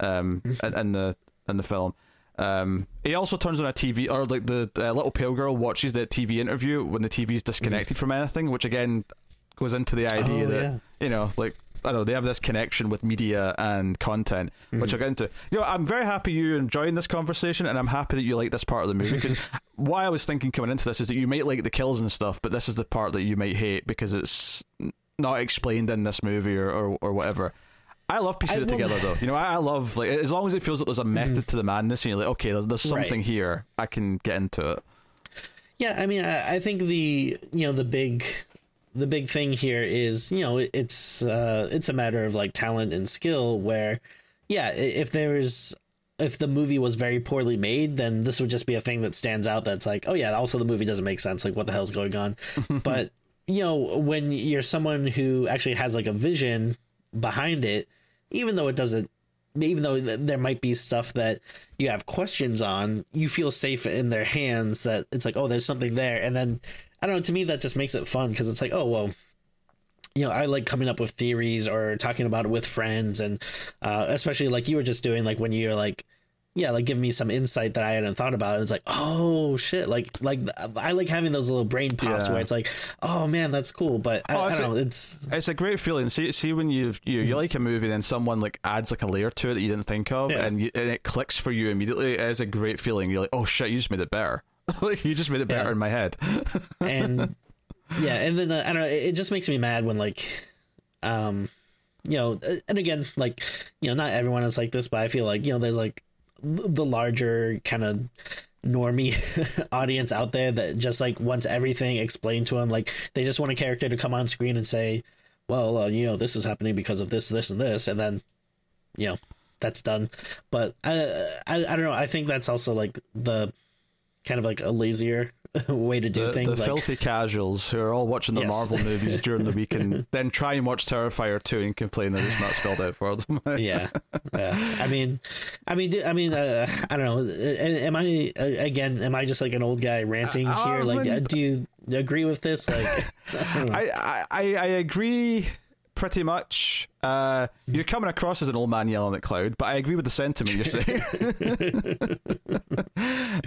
um mm-hmm. in the in the film um, he also turns on a TV, or like the uh, little pale girl watches the TV interview when the TV's disconnected mm. from anything, which again goes into the idea oh, that yeah. you know, like I don't know, they have this connection with media and content, mm-hmm. which I'll get into. You know, I'm very happy you're enjoying this conversation, and I'm happy that you like this part of the movie because (laughs) why I was thinking coming into this is that you might like the kills and stuff, but this is the part that you might hate because it's not explained in this movie or or, or whatever. I love piecing I it together though. You know, I, I, love like as long as it feels like there's a mm-hmm. method mm. to the madness, and you're like, okay, there's, there's something right. here. I can get into it. Yeah, I mean, I, I, think the you know the big the big thing here is you know it's uh, it's a matter of like talent and skill. Where, yeah, if there's if the movie was very poorly made, then this would just be a thing that stands out. That's like, oh yeah, also the movie doesn't make sense. Like, what the hell's going on? (laughs) but you know, when you're someone who actually has like a vision behind it, even though it doesn't even though there might be stuff that you have questions on, you feel safe in their hands that it's like, oh, there's something there. And then, I don't know, to me, that just makes it fun because it's like, oh, well, you know, I like coming up with theories or talking about it with friends. And uh, especially like you were just doing, like when you're like, yeah, like give me some insight that I hadn't thought about. It's like, oh shit, like like I like having those little brain pops yeah. where it's like, oh man, that's cool. But I, oh, I don't a, know, it's it's a great feeling. See, see when you you you like a movie, then someone like adds like a layer to it that you didn't think of, yeah. and, you, and it clicks for you immediately. It is a great feeling. You're like, oh shit, you just made it better. like (laughs) you just made it better yeah. in my head. (laughs) and yeah, and then uh, I don't know, it just makes me mad when like, um, you know, uh, and again, like, you know, not everyone is like this, but I feel like you know, there's like the larger kind of normie (laughs) audience out there that just like wants everything explained to them like they just want a character to come on screen and say well uh, you know this is happening because of this this and this and then you know that's done. But I, I i don't know i think that's also like the kind of like a lazier (laughs) way to do the, things. the like, filthy casuals who are all watching the Yes. Marvel movies during the week and (laughs) then try and watch Terrifier 2 and complain that it's not spelled out for them. (laughs) yeah, yeah. I mean, I mean, I mean, uh, I don't know. Am I uh, again? Am I just like an old guy ranting Uh, here? Like, um, uh, do you agree with this? Like, I don't know. I, I, I I agree pretty much. Uh, you're coming across as an old man yelling at cloud, but I agree with the sentiment you're saying.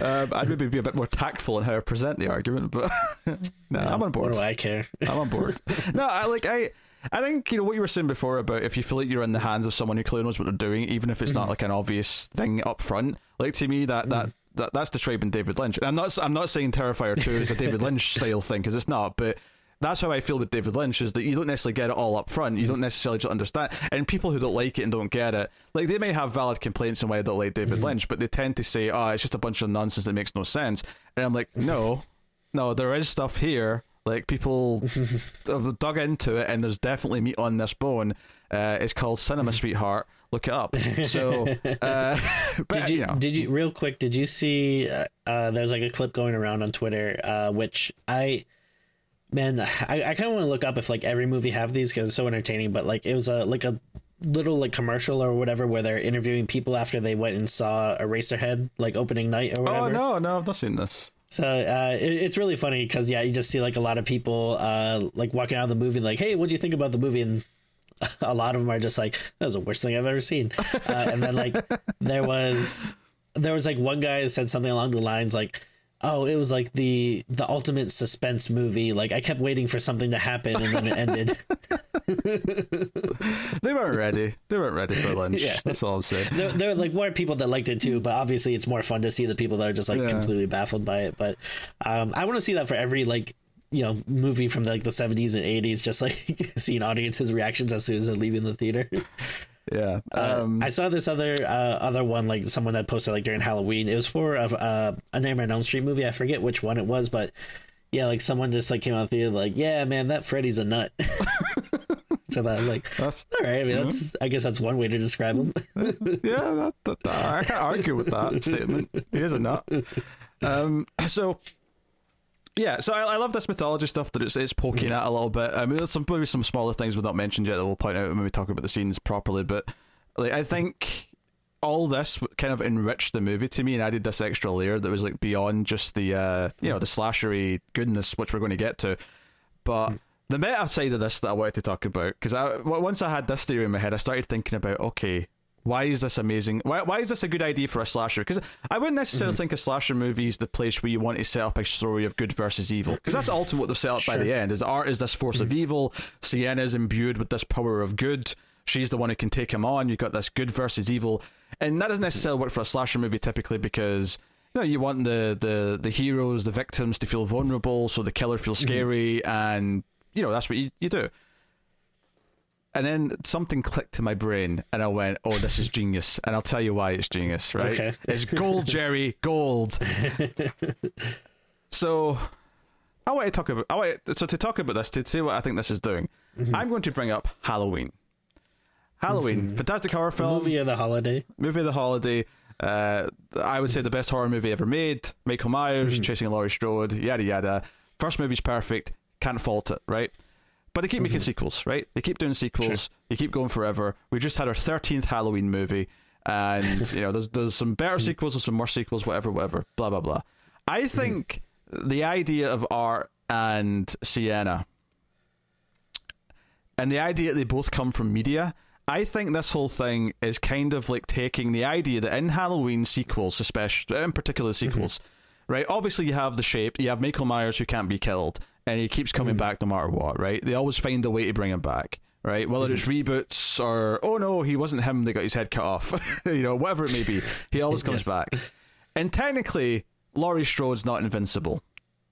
(laughs) um, I'd maybe be a bit more tactful in how I present the argument, but (laughs) no, I'm on board. What do I care? I'm on board. (laughs) no, I like I. I think you know what you were saying before about if you feel like you're in the hands of someone who clearly knows what they're doing, even if it's not like an obvious thing up front. Like to me, that that, that that's describing David Lynch. And I'm not I'm not saying Terrifier Two is a David Lynch style thing because it's not, but. That's how I feel with David Lynch is that you don't necessarily get it all up front. You don't necessarily just understand. And people who don't like it and don't get it, like they may have valid complaints on why they don't like David Lynch, but they tend to say, "Oh, it's just a bunch of nonsense that makes no sense." And I'm like, no, no, there is stuff here. Like people (laughs) have dug into it, and there's definitely meat on this bone. Uh, it's called Cinema Sweetheart. Look it up. So, (laughs) uh, (laughs) but, Did you, know, did you real quick? Did you see? Uh, uh, there's like a clip going around on Twitter, uh, which I, man, I, I kind of want to look up if like every movie have these because it's so entertaining. But like it was a like a little like commercial or whatever where they're interviewing people after they went and saw Eraserhead like opening night or whatever. oh no, no, I've not seen this. So uh, it, it's really funny because yeah, you just see like a lot of people uh, like walking out of the movie like, hey, what do you think about the movie? And (laughs) a lot of them are just like, that was the worst thing I've ever seen. Uh, and then like there was there was like one guy who said something along the lines like. Oh, it was like the the ultimate suspense movie. Like I kept waiting for something to happen, and then it (laughs) ended. (laughs) They weren't ready. They weren't ready for Lynch. Yeah. That's all I'm saying. there, there were like more people that liked it too, but obviously it's more fun to see the people that are just like Yeah. completely baffled by it. But um, I want to see that for every like you know movie from like the 70s and 80s, just like (laughs) seeing audiences' reactions as soon as they're leaving the theater. Yeah. Uh, Um, I saw this other uh, other one like someone had posted like during Halloween. It was for a, uh, a Nightmare on Elm Street movie. I forget which one it was, but yeah, like someone just like came out the theater like, yeah, man, that Freddy's a nut. (laughs) so that like, that's all right. I mean, that's I guess that's one way to describe him. (laughs) yeah, that, that, that- I can't argue with that (laughs) statement. He is a nut. Um, so yeah, so I, I love this mythology stuff that it's it's poking at a little bit. I mean, there's some maybe some smaller things we've not mentioned yet that we'll point out when we talk about the scenes properly. But like, I think all this kind of enriched the movie to me and added this extra layer that was like beyond just the uh, you know the slashery goodness which we're going to get to. But the meta side of this that I wanted to talk about because I once I had this theory in my head, I started thinking about okay, why is this amazing? Why why is this a good idea for a slasher? Because I wouldn't necessarily mm-hmm. think a slasher movie is the place where you want to set up a story of good versus evil because that's ultimately what they've set up by the end. Is art is this force of mm-hmm. evil? Sienna is imbued with this power of good. She's the one who can take him on. You've got this good versus evil, and that doesn't necessarily mm-hmm. work for a slasher movie typically because you know you want the the the heroes, the victims to feel vulnerable, so the killer feels scary, and you know that's what you, you do. And then something clicked to my brain, and I went, "Oh, this is genius!" And I'll tell you why it's genius. Right? Okay. It's gold, Jerry, gold. so, I want to talk about. I want to, so to talk about this to see what I think this is doing. Mm-hmm. I'm going to bring up Halloween. Halloween, mm-hmm. fantastic horror film, Movie of the holiday. movie of the holiday. Uh, I would say the best horror movie ever made. Michael Myers mm-hmm. chasing Laurie Strode, yada yada. First movie's perfect, can't fault it, right? But they keep making mm-hmm. sequels, right? They keep doing sequels. They keep going forever. We just had our thirteenth Halloween movie, and (laughs) you know, there's there's some better mm. sequels, there's some more sequels, whatever, whatever, blah blah blah. I mm-hmm. think the idea of Art and Sienna, and the idea that they both come from media. I think this whole thing is kind of like taking the idea that in Halloween sequels, especially in particular mm-hmm. sequels, right? Obviously, you have the shape, you have Michael Myers who can't be killed, and he keeps coming mm. back no matter what, right? They always find a way to bring him back, right? Whether it's mm-hmm. reboots or oh no, he wasn't him that got his head cut off, (laughs) you know, whatever it may be, he (laughs) always comes Yes. back. And technically, Laurie Strode's not invincible.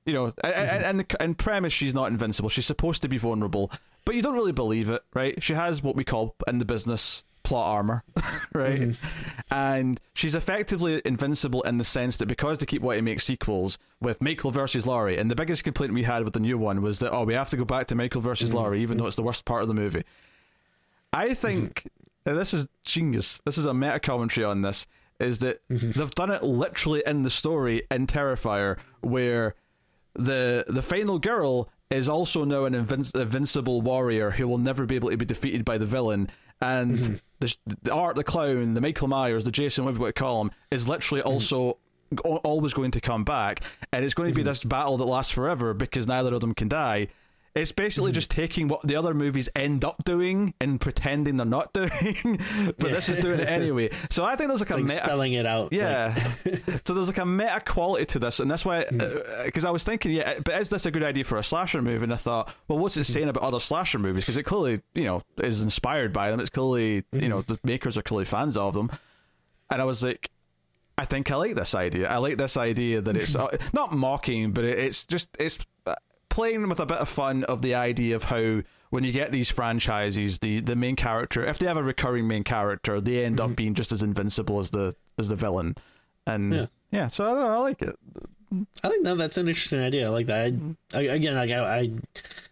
You know, mm-hmm. and, and, and premise, she's not invincible. She's supposed to be vulnerable, but you don't really believe it, right? She has what we call in the business plot armor, (laughs) right? (laughs) And she's effectively invincible in the sense that because they keep wanting to make sequels with Michael versus Laurie, and the biggest complaint we had with the new one was that, oh, we have to go back to Michael versus mm-hmm. Laurie, even though it's the worst part of the movie. I mm-hmm. think and this is genius. This is a meta commentary on this. Is that mm-hmm. they've done it literally in the story in Terrifier, where the the final girl is also now an invinci- invincible warrior who will never be able to be defeated by the villain. And Mm-hmm. the, the Art the Clown, the Michael Myers, the Jason, whatever you want to call him, is literally Mm-hmm. also al- always going to come back. And it's going to be Mm-hmm. this battle that lasts forever because neither of them can die. It's basically just taking what the other movies end up doing and pretending they're not (laughs) doing, but this is doing it anyway. So I think there's like It's a like meta spelling it out. like- yeah. (laughs) so there's like a meta quality to this, and that's why, because I was thinking, yeah, but is this a good idea for a slasher movie? And I thought, well, what's it saying about other slasher movies? Because it clearly, you know, is inspired by them. It's clearly, you know, the makers are clearly fans of them. And I was like, I think I like this idea. I like this idea that it's (laughs) uh, not mocking, but it's just it's uh, playing with a bit of fun of the idea of how when you get these franchises, the the main character, if they have a recurring main character, they end up being just as invincible as the as the villain. And yeah, Yeah. so I don't know, I like it. I think no, that's an interesting idea. I like that. I, Mm-hmm. I, again, like I, I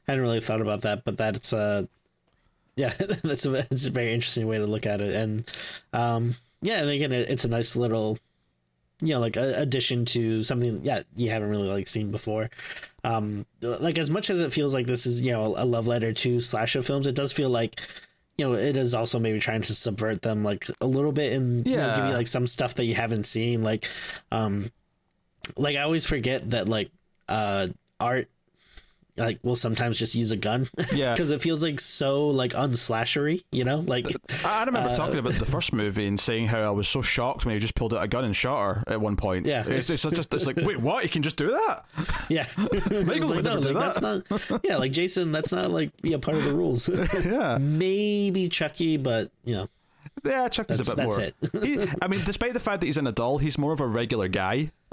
hadn't really thought about that, but that's uh, (laughs) yeah, that's a it's a very interesting way to look at it, and um, yeah, and again, it, it's a nice little, you know, like a, addition to something yeah you haven't really like seen before. Um, like as much as it feels like this is you know a love letter to slasher films, it does feel like. You know, it is also maybe trying to subvert them like a little bit and you know, give you like some stuff that you haven't seen. Like, um, like I always forget that like uh art like will sometimes just use a gun (laughs) Yeah. because it feels like so like unslashery you know like I remember Uh, talking about the first movie and saying how I was so shocked when he just pulled out a gun and shot her at one point. Yeah. it's, it's just it's like wait, what? You can just do that? (laughs) yeah (laughs) would like, do like, that's not yeah like jason that's not like yeah part of the rules Yeah, maybe chucky but you know yeah. Chuck is a bit more. (laughs) he, I mean, despite the fact that he's in a doll, he's more of a regular guy. (laughs)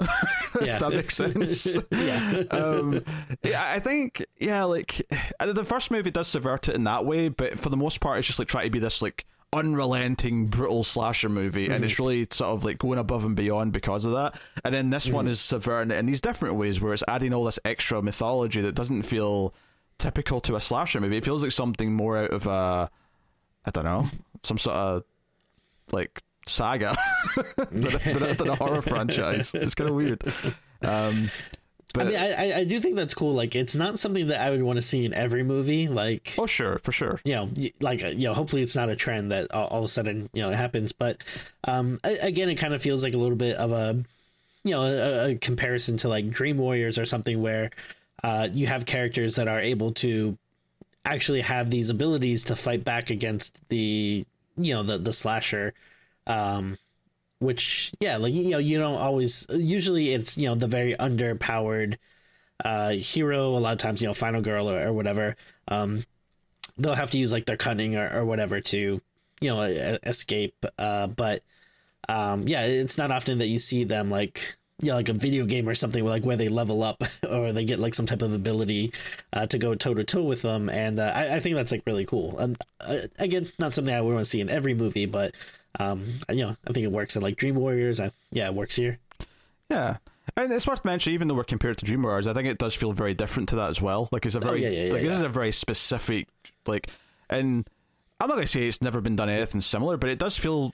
yeah if that makes sense. (laughs) yeah um, yeah, I think yeah, like uh, the first movie does subvert it in that way, but for the most part, it's just like trying to be this like unrelenting, brutal slasher movie, and it's really sort of like going above and beyond because of that. And then this one is subverting it in these different ways, where it's adding all this extra mythology that doesn't feel typical to a slasher movie. It feels like something more out of a, I don't know, some sort of like saga than, a, than a- horror (laughs) franchise. It's kind of weird. Um, but i mean I, I i do think that's cool like it's not something that i would want to see in every movie like oh, sure, for sure. you know, like uh, you know, hopefully it's not a trend that all, all of a sudden you know it happens. But um, again, it kind of feels like a little bit of a you know a, a comparison to like Dream Warriors or something where uh, you have characters that are able to actually have these abilities to fight back against the you know the the slasher. Um, which yeah, like you know, you don't always. Usually, it's you know the very underpowered uh hero a lot of times you know final girl or, or whatever um they'll have to use like their cunning or, or whatever to you know escape uh but um yeah it's not often that you see them like know, like a video game or something like where they level up (laughs) or they get like some type of ability uh, to go toe to toe with them. And uh, I, I think that's like really cool. And uh, again not something i would want to see in every movie but um you know i think it works in like dream warriors. I, yeah it works here. Yeah. And it's worth mentioning, even though we're compared to Dream Warriors, I think it does feel very different to that as well. Like it's a very Oh, yeah, yeah, yeah, like this is a very specific like and I'm not gonna say it's never been done anything similar, but it does feel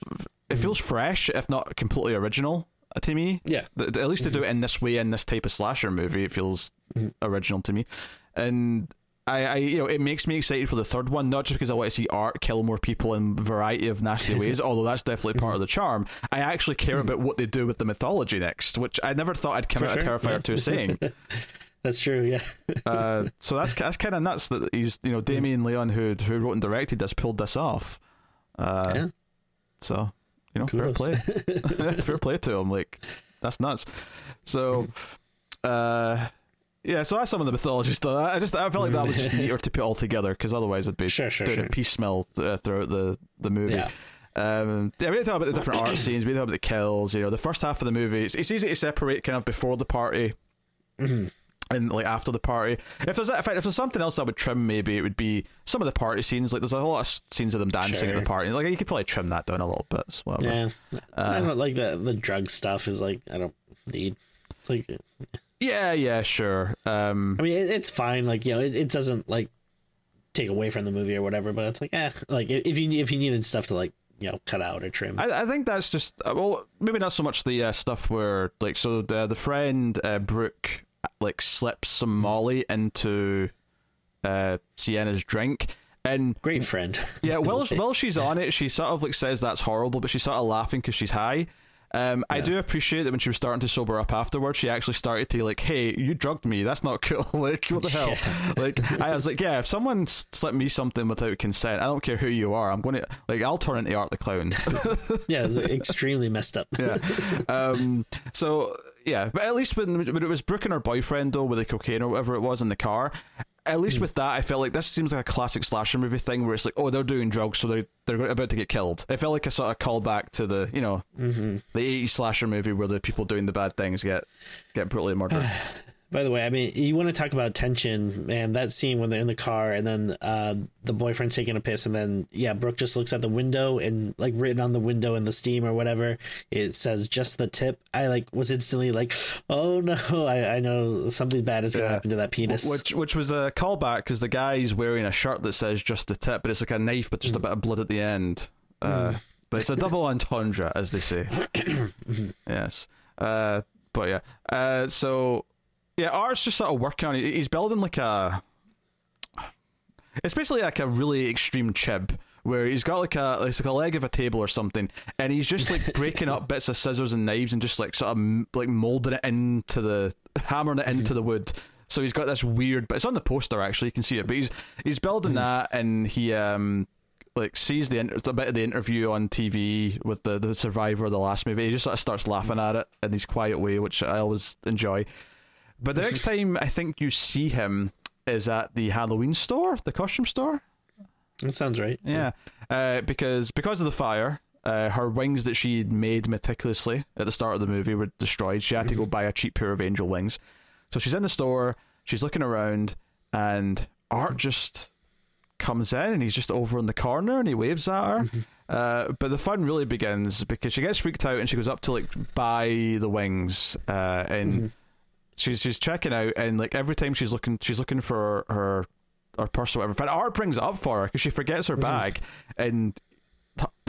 it feels fresh, if not completely original to me. yeah Th- At least to do it in this way in this type of slasher movie, it feels original to me. And I, I, you know, it makes me excited for the third one, not just because I want to see art kill more people in a variety of nasty ways, (laughs) although that's definitely part of the charm. I actually care about what they do with the mythology next, which I never thought I'd come For out of sure, Terrifier yeah. 2 saying. (laughs) that's true yeah Uh, so that's that's kind of nuts that he's, you know, Damien Leone, who who wrote and directed this, pulled this off. Uh, Yeah. So, you know, Kudos. fair play. (laughs) (laughs) fair play to him. Like, that's nuts. So, uh, yeah, so that's some of the mythology stuff. I just I felt like that was just neater to put all together because otherwise it'd be Sure, sure, doing sure. a piecemeal uh, throughout the the movie. Yeah. Um, yeah, we didn't talk about the different art scenes. We didn't talk about the kills. You know, the first half of the movie, it's, it's easy to separate kind of before the party Mm-hmm. And like after the party. If there's if, if there's something else I would trim, maybe it would be some of the party scenes. Like there's a lot of scenes of them dancing at the party. Like you could probably trim that down a little bit. so. Yeah, Uh, I don't like the the drug stuff. Is like I don't need. It's like Yeah, yeah, sure. Um, I mean, it, it's fine. Like you know, it, it doesn't like take away from the movie or whatever. But it's like, eh, like if you if you needed stuff to like you know cut out or trim. I, I think that's just uh, well, maybe not so much the uh, stuff where like so the the friend uh, Brooke like slips some Molly into uh, Sienna's drink. And Great friend. (laughs) yeah, while (laughs) while she's on it, she sort of like says that's horrible, but she's sort of laughing because she's high. Um, I do appreciate that when she was starting to sober up afterwards, she actually started to like, "Hey, you drugged me. That's not (laughs) cool. like, what the hell?" Like, I was like, "Yeah, if someone slipped me something without consent, I don't care who you are. I'm going to like, I'll turn into Art the Clown." yeah, it's extremely messed up. yeah. Um. So yeah, but at least when, when it was Brooke and her boyfriend though, with the cocaine or whatever it was in the car. At least hmm. with that, I felt like this seems like a classic slasher movie thing where it's like, oh, they're doing drugs, so they're they're about to get killed. It felt like a sort of callback to the you know mm-hmm. the '80s slasher movie where the people doing the bad things get get brutally murdered. (sighs) (sighs) By the way, I mean, you want to talk about tension, man. That scene when they're in the car and then uh, the boyfriend's taking a piss, and then yeah, Brooke just looks at the window and like written on the window in the steam or whatever, it says just the tip. I like was instantly like, oh no, I, I know something bad is gonna Yeah. happen to that penis. Which which was a callback because the guy's wearing a shirt that says just the tip, but it's like a knife, but just a bit of blood at the end. Uh, But it's a (laughs) double entendre, as they say. (clears throat) yes. Uh, but yeah. Uh, so yeah, Art's just sort of working on it. He's building like a. It's basically like a really extreme chib where he's got like a it's like a leg of a table or something, and he's just like (laughs) breaking up bits of scissors and knives and just like sort of m- like molding it into the hammering it into the wood. So he's got this weird, but it's on the poster actually. You can see it, but he's he's building that, and he um like sees the inter- a bit of the interview on TV with the the survivor of the last movie. He just sort of starts laughing at it in his quiet way, which I always enjoy. But the next time I think you see him is at the Halloween store, the costume store. that sounds right. Yeah, uh, because because of the fire, uh, her wings that she had made meticulously at the start of the movie were destroyed. She had to go buy a cheap pair of angel wings. So she's in the store, she's looking around, and Art just comes in and he's just over in the corner and he waves at her. Uh, but the fun really begins because she gets freaked out and she goes up to like buy the wings, uh, and she's she's checking out and like every time she's looking she's looking for her her purse or whatever. Art brings it up for her because she forgets her bag and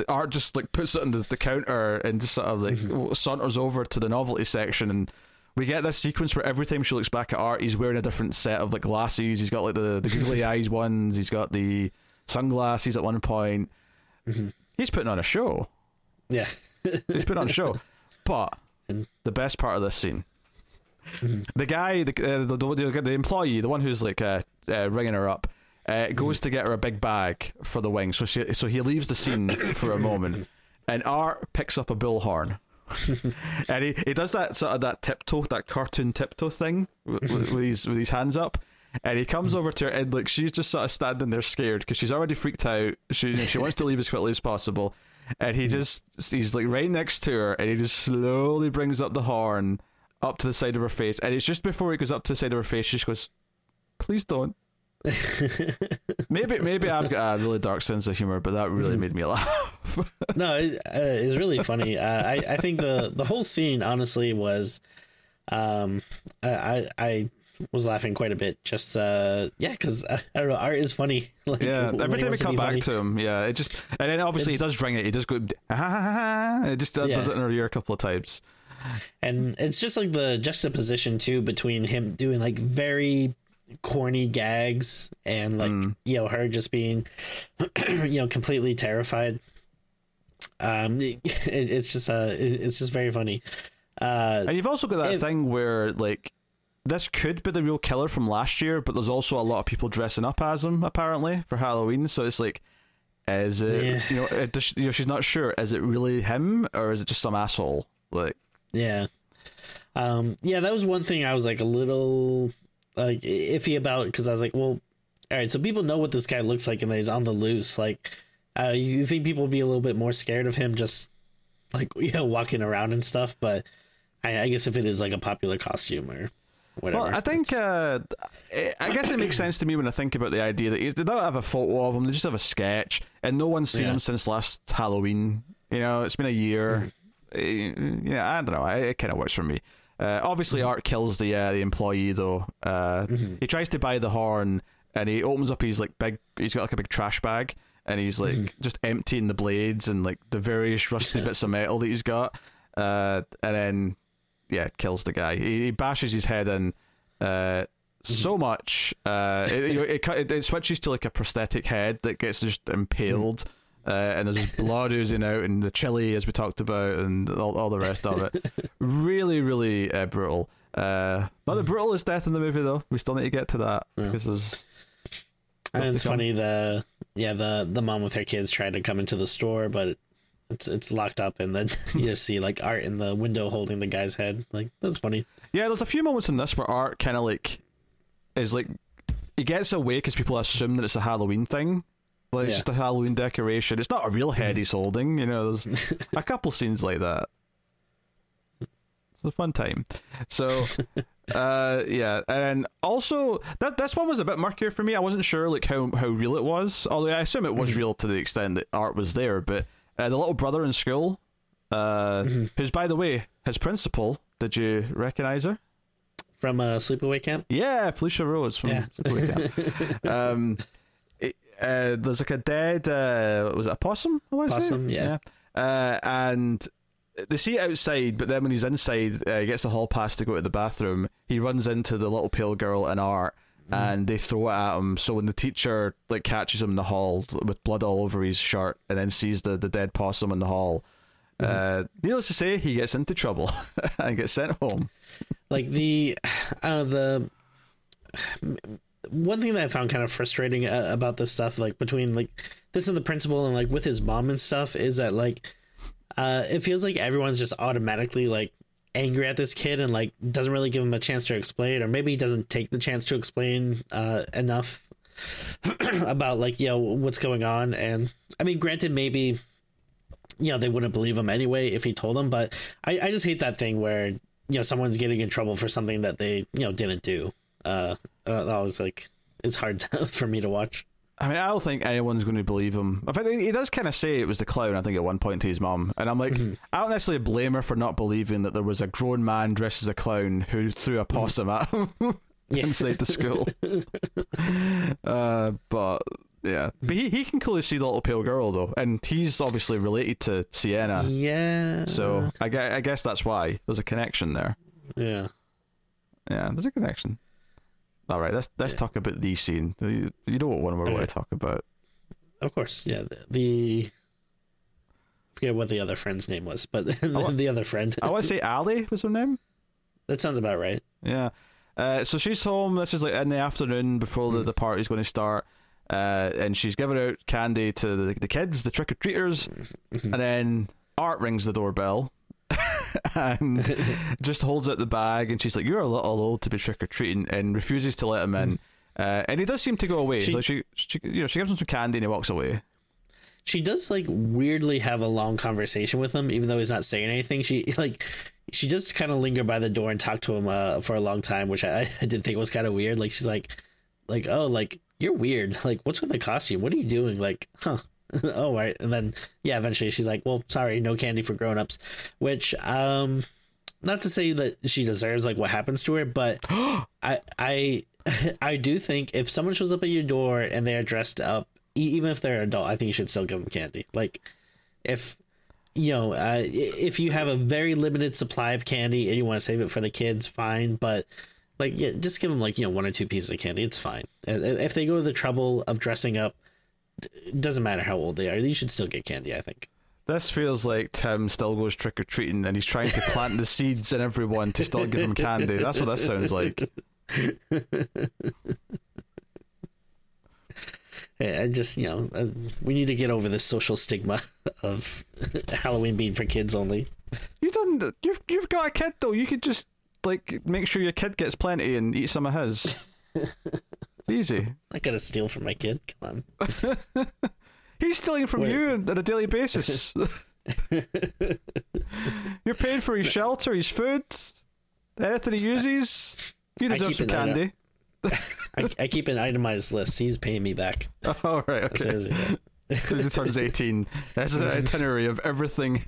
Art just like puts it on the, the counter and just sort of like saunters over to the novelty section and we get this sequence where every time she looks back at Art, he's wearing a different set of like glasses. He's got like the, the googly (laughs) eyes ones. He's got the sunglasses at one point. He's putting on a show. Yeah. He's putting on a show. (laughs) But the best part of this scene, the guy, the, uh, the, the the employee, the one who's like uh, uh, ringing her up, uh, goes to get her a big bag for the wings. So she, so he leaves the scene (coughs) for a moment, and Art picks up a bullhorn. (laughs) and he, he does that sort of that tiptoe, that cartoon tiptoe thing with, with, with his with his hands up, and he comes over to her and like she's just sort of standing there scared because she's already freaked out. She she wants to leave as quickly as possible, and he just he's like right next to her, and he just slowly brings up the horn up to the side of her face, and it's just before he goes up to the side of her face, she just goes, "Please don't." (laughs) maybe maybe I've got a really dark sense of humor, but that really made me laugh. (laughs) no, it, uh, it's really funny. Uh, I I think the the whole scene honestly was, um, I I, was laughing quite a bit. Just uh, yeah, because I, I don't know, art is funny. (laughs) Like, Yeah, every time we come back funny. to him, yeah, it just and then obviously It's- he does ring it. He does go, ha ha ha ha. ha. It just uh, does it in her ear a couple of times. And it's just like the juxtaposition too between him doing like very corny gags and like Mm. you know her just being (clears throat) you know completely terrified um (laughs) it, it's just uh it- it's just very funny uh And you've also got that It- thing where like this could be the real killer from last year, but there's also a lot of people dressing up as him apparently for Halloween. So it's like, is it Yeah. you know, it, you know, she's not sure. Is it really him or is it just some asshole? Like, Yeah. Um, yeah, that was one thing I was like a little like iffy about because I was like, well, all right, so people know what this guy looks like and that he's on the loose. Like, uh, you think people would be a little bit more scared of him just like (laughs) you know walking around and stuff? But I, I guess if it is like a popular costume or whatever, well, I think uh, I I guess it makes sense to me when I think about the idea that he's, they don't have a photo of him; they just have a sketch, and no one's seen Yeah. him since last Halloween. You know, it's been a year. Mm-hmm. Uh, Yeah, I don't know. It, it kind of works for me. Uh, obviously, Art kills the uh, the employee though. Uh, Mm-hmm. He tries to buy the horn, and he opens up his like big. He's got like a big trash bag, and he's like Mm-hmm. just emptying the blades and like the various rusty (laughs) bits of metal that he's got. Uh, and then yeah, kills the guy. He, he bashes his head in, Uh, so much. Uh, it, it, it, it switches to like a prosthetic head that gets just impaled. Uh, and there's blood oozing out, and the chili, as we talked about, and all, all the rest of it. (laughs) really, really uh, brutal. Uh, not the brutalest death in the movie, though. We still need to get to that Yeah. because there's. And it's come. funny the yeah the the mom with her kids tried to come into the store, but it's it's locked up, and then (laughs) you just see like Art in the window holding the guy's head. Like that's funny. Yeah, there's a few moments in this where Art kind of like is like he gets away because people assume that it's a Halloween thing. Like it's Yeah. just a Halloween decoration. It's not a real head he's holding. You know, there's (laughs) a couple scenes like that. It's a fun time. So, (laughs) uh, yeah, and also that this one was a bit murkier for me. I wasn't sure like how how real it was. Although I assume it was real to the extent that Art was there. But uh, the little brother in school, uh, who's by the way his principal. Did you recognize her? From uh, Sleepaway Camp. Yeah, Felicia Rose from Yeah. Sleepaway Camp. (laughs) um, uh, there's like a dead. Uh, was it a possum? I wanna say? Possum, yeah. Uh, and they see it outside, but then when he's inside, uh, he gets the hall pass to go to the bathroom. He runs into the little pale girl and Art, Mm. and they throw it at him. So when the teacher like catches him in the hall with blood all over his shirt, and then sees the the dead possum in the hall. Mm-hmm. Uh, needless to say, he gets into trouble (laughs) and gets sent home. like the I don't know the one thing that I found kind of frustrating uh, about this stuff, like between like this and the principal and like with his mom and stuff, is that like uh, it feels like everyone's just automatically like angry at this kid and like doesn't really give him a chance to explain, or maybe he doesn't take the chance to explain uh, enough (clears throat) about like you know what's going on. And I mean, granted, maybe you know they wouldn't believe him anyway if he told them, but I, I just hate that thing where you know someone's getting in trouble for something that they you know didn't do. Uh, uh, that was like it's hard (laughs) for me to watch. I mean, I don't think anyone's going to believe him. In fact, he does kind of say it was the clown. I think at one point to his mum, and I'm like, I don't necessarily blame her for not believing that there was a grown man dressed as a clown who threw a possum at him (laughs) Yeah. inside the school. (laughs) uh, but yeah, but he he can clearly see the little pale girl though, and he's obviously related to Sienna. Yeah. So I guess, I guess that's why there's a connection there. yeah. Yeah, there's a connection. All right, let's let's Yeah. talk about the scene. You, you know what one we're going to talk about. Of course, yeah. The, the forget what the other friend's name was, but wa- (laughs) the other friend. I want to say Ali was her name. that sounds about right. Yeah. Uh, so she's home. This is like in the afternoon before the, the party's going to start. Uh, and she's giving out candy to the, the kids, the trick or treaters. (laughs) and then Art rings the doorbell (laughs) and (laughs) just holds out the bag. And she's like, You're a little old to be trick or treating, and refuses to let him in. (laughs) Uh, and he does seem to go away. She- Like she, she, you know, she gives him some candy and he walks away. She does like weirdly have a long conversation with him, even though he's not saying anything. She like she just kind of linger by the door and talk to him uh, for a long time, which I, I did think was kind of weird. Like she's like, like oh, like you're weird. Like what's with the costume? What are you doing? Like huh. (laughs) oh right, and then yeah, eventually she's like, "Well, sorry, no candy for grown-ups," which um, not to say that she deserves like what happens to her, but (gasps) I I (laughs) I do think if someone shows up at your door and they're dressed up, even if they're an adult, I think you should still give them candy. Like if you know, uh, if you have a very limited supply of candy and you want to save it for the kids, fine. But like, yeah, just give them like you know one or two pieces of candy. It's fine. If they go to the trouble of dressing up, it doesn't matter how old they are. You should still get candy. I think. This feels like Tim still goes trick or treating and he's trying to plant the seeds in everyone to still give him candy. That's what this sounds like. (laughs) I I just you know uh, we need to get over this social stigma of (laughs) Halloween being for kids only. You done you've you've got a kid though. You could just like make sure your kid gets plenty and eat some of his. (laughs) Easy. I gotta steal from my kid. Come on. (laughs) He's stealing from Wait. you on a daily basis. (laughs) You're paying for his shelter, his food, anything he uses. You deserve some an candy. (laughs) I, I keep an itemized list. He's paying me back. All right, As okay. soon as he- So he turns 18. That's an itinerary of everything.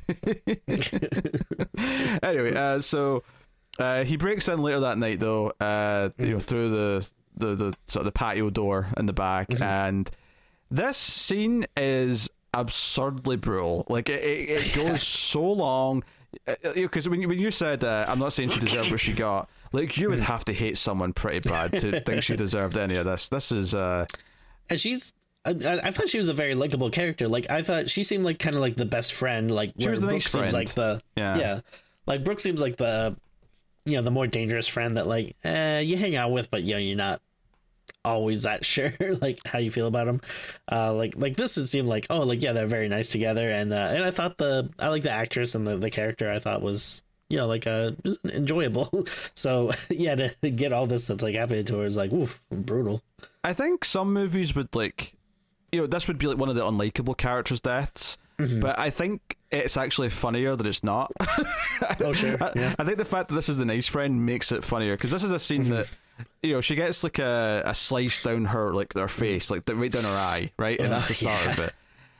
anyway, uh, so uh, he breaks in later that night, though, uh, you know, through the, the, the sort of the patio door in the back. And this scene is absurdly brutal. Like, it, it, it goes (laughs) so long. because when you, when you said uh, I'm not saying she deserved what she got, like you would have to hate someone pretty bad to think she deserved any of this. This is uh, and she's I, I thought she was a very likable character. Like I thought she seemed like kind of like the best friend. Like She was the Brooke nice seems friend. like the Yeah. yeah. Like Brooke seems like the you know the more dangerous friend that like eh, you hang out with, but you know you're not always that (laughs) sure like how you feel about them. Uh, like like this it seemed like oh like yeah they're very nice together and uh, and I thought the I like the actress and the the character I thought was you know like uh enjoyable. (laughs) so (laughs) yeah to get all this that's like happening to her is like oof brutal. I think some movies would like, you know, this would be like one of the unlikable characters' deaths. But I think it's actually funnier that it's not. (laughs) Oh sure I, yeah. I think the fact that this is the nice friend makes it funnier because this is a scene that you know she gets like a, a slice down her like her face like right down her eye right and that's the (laughs) start of it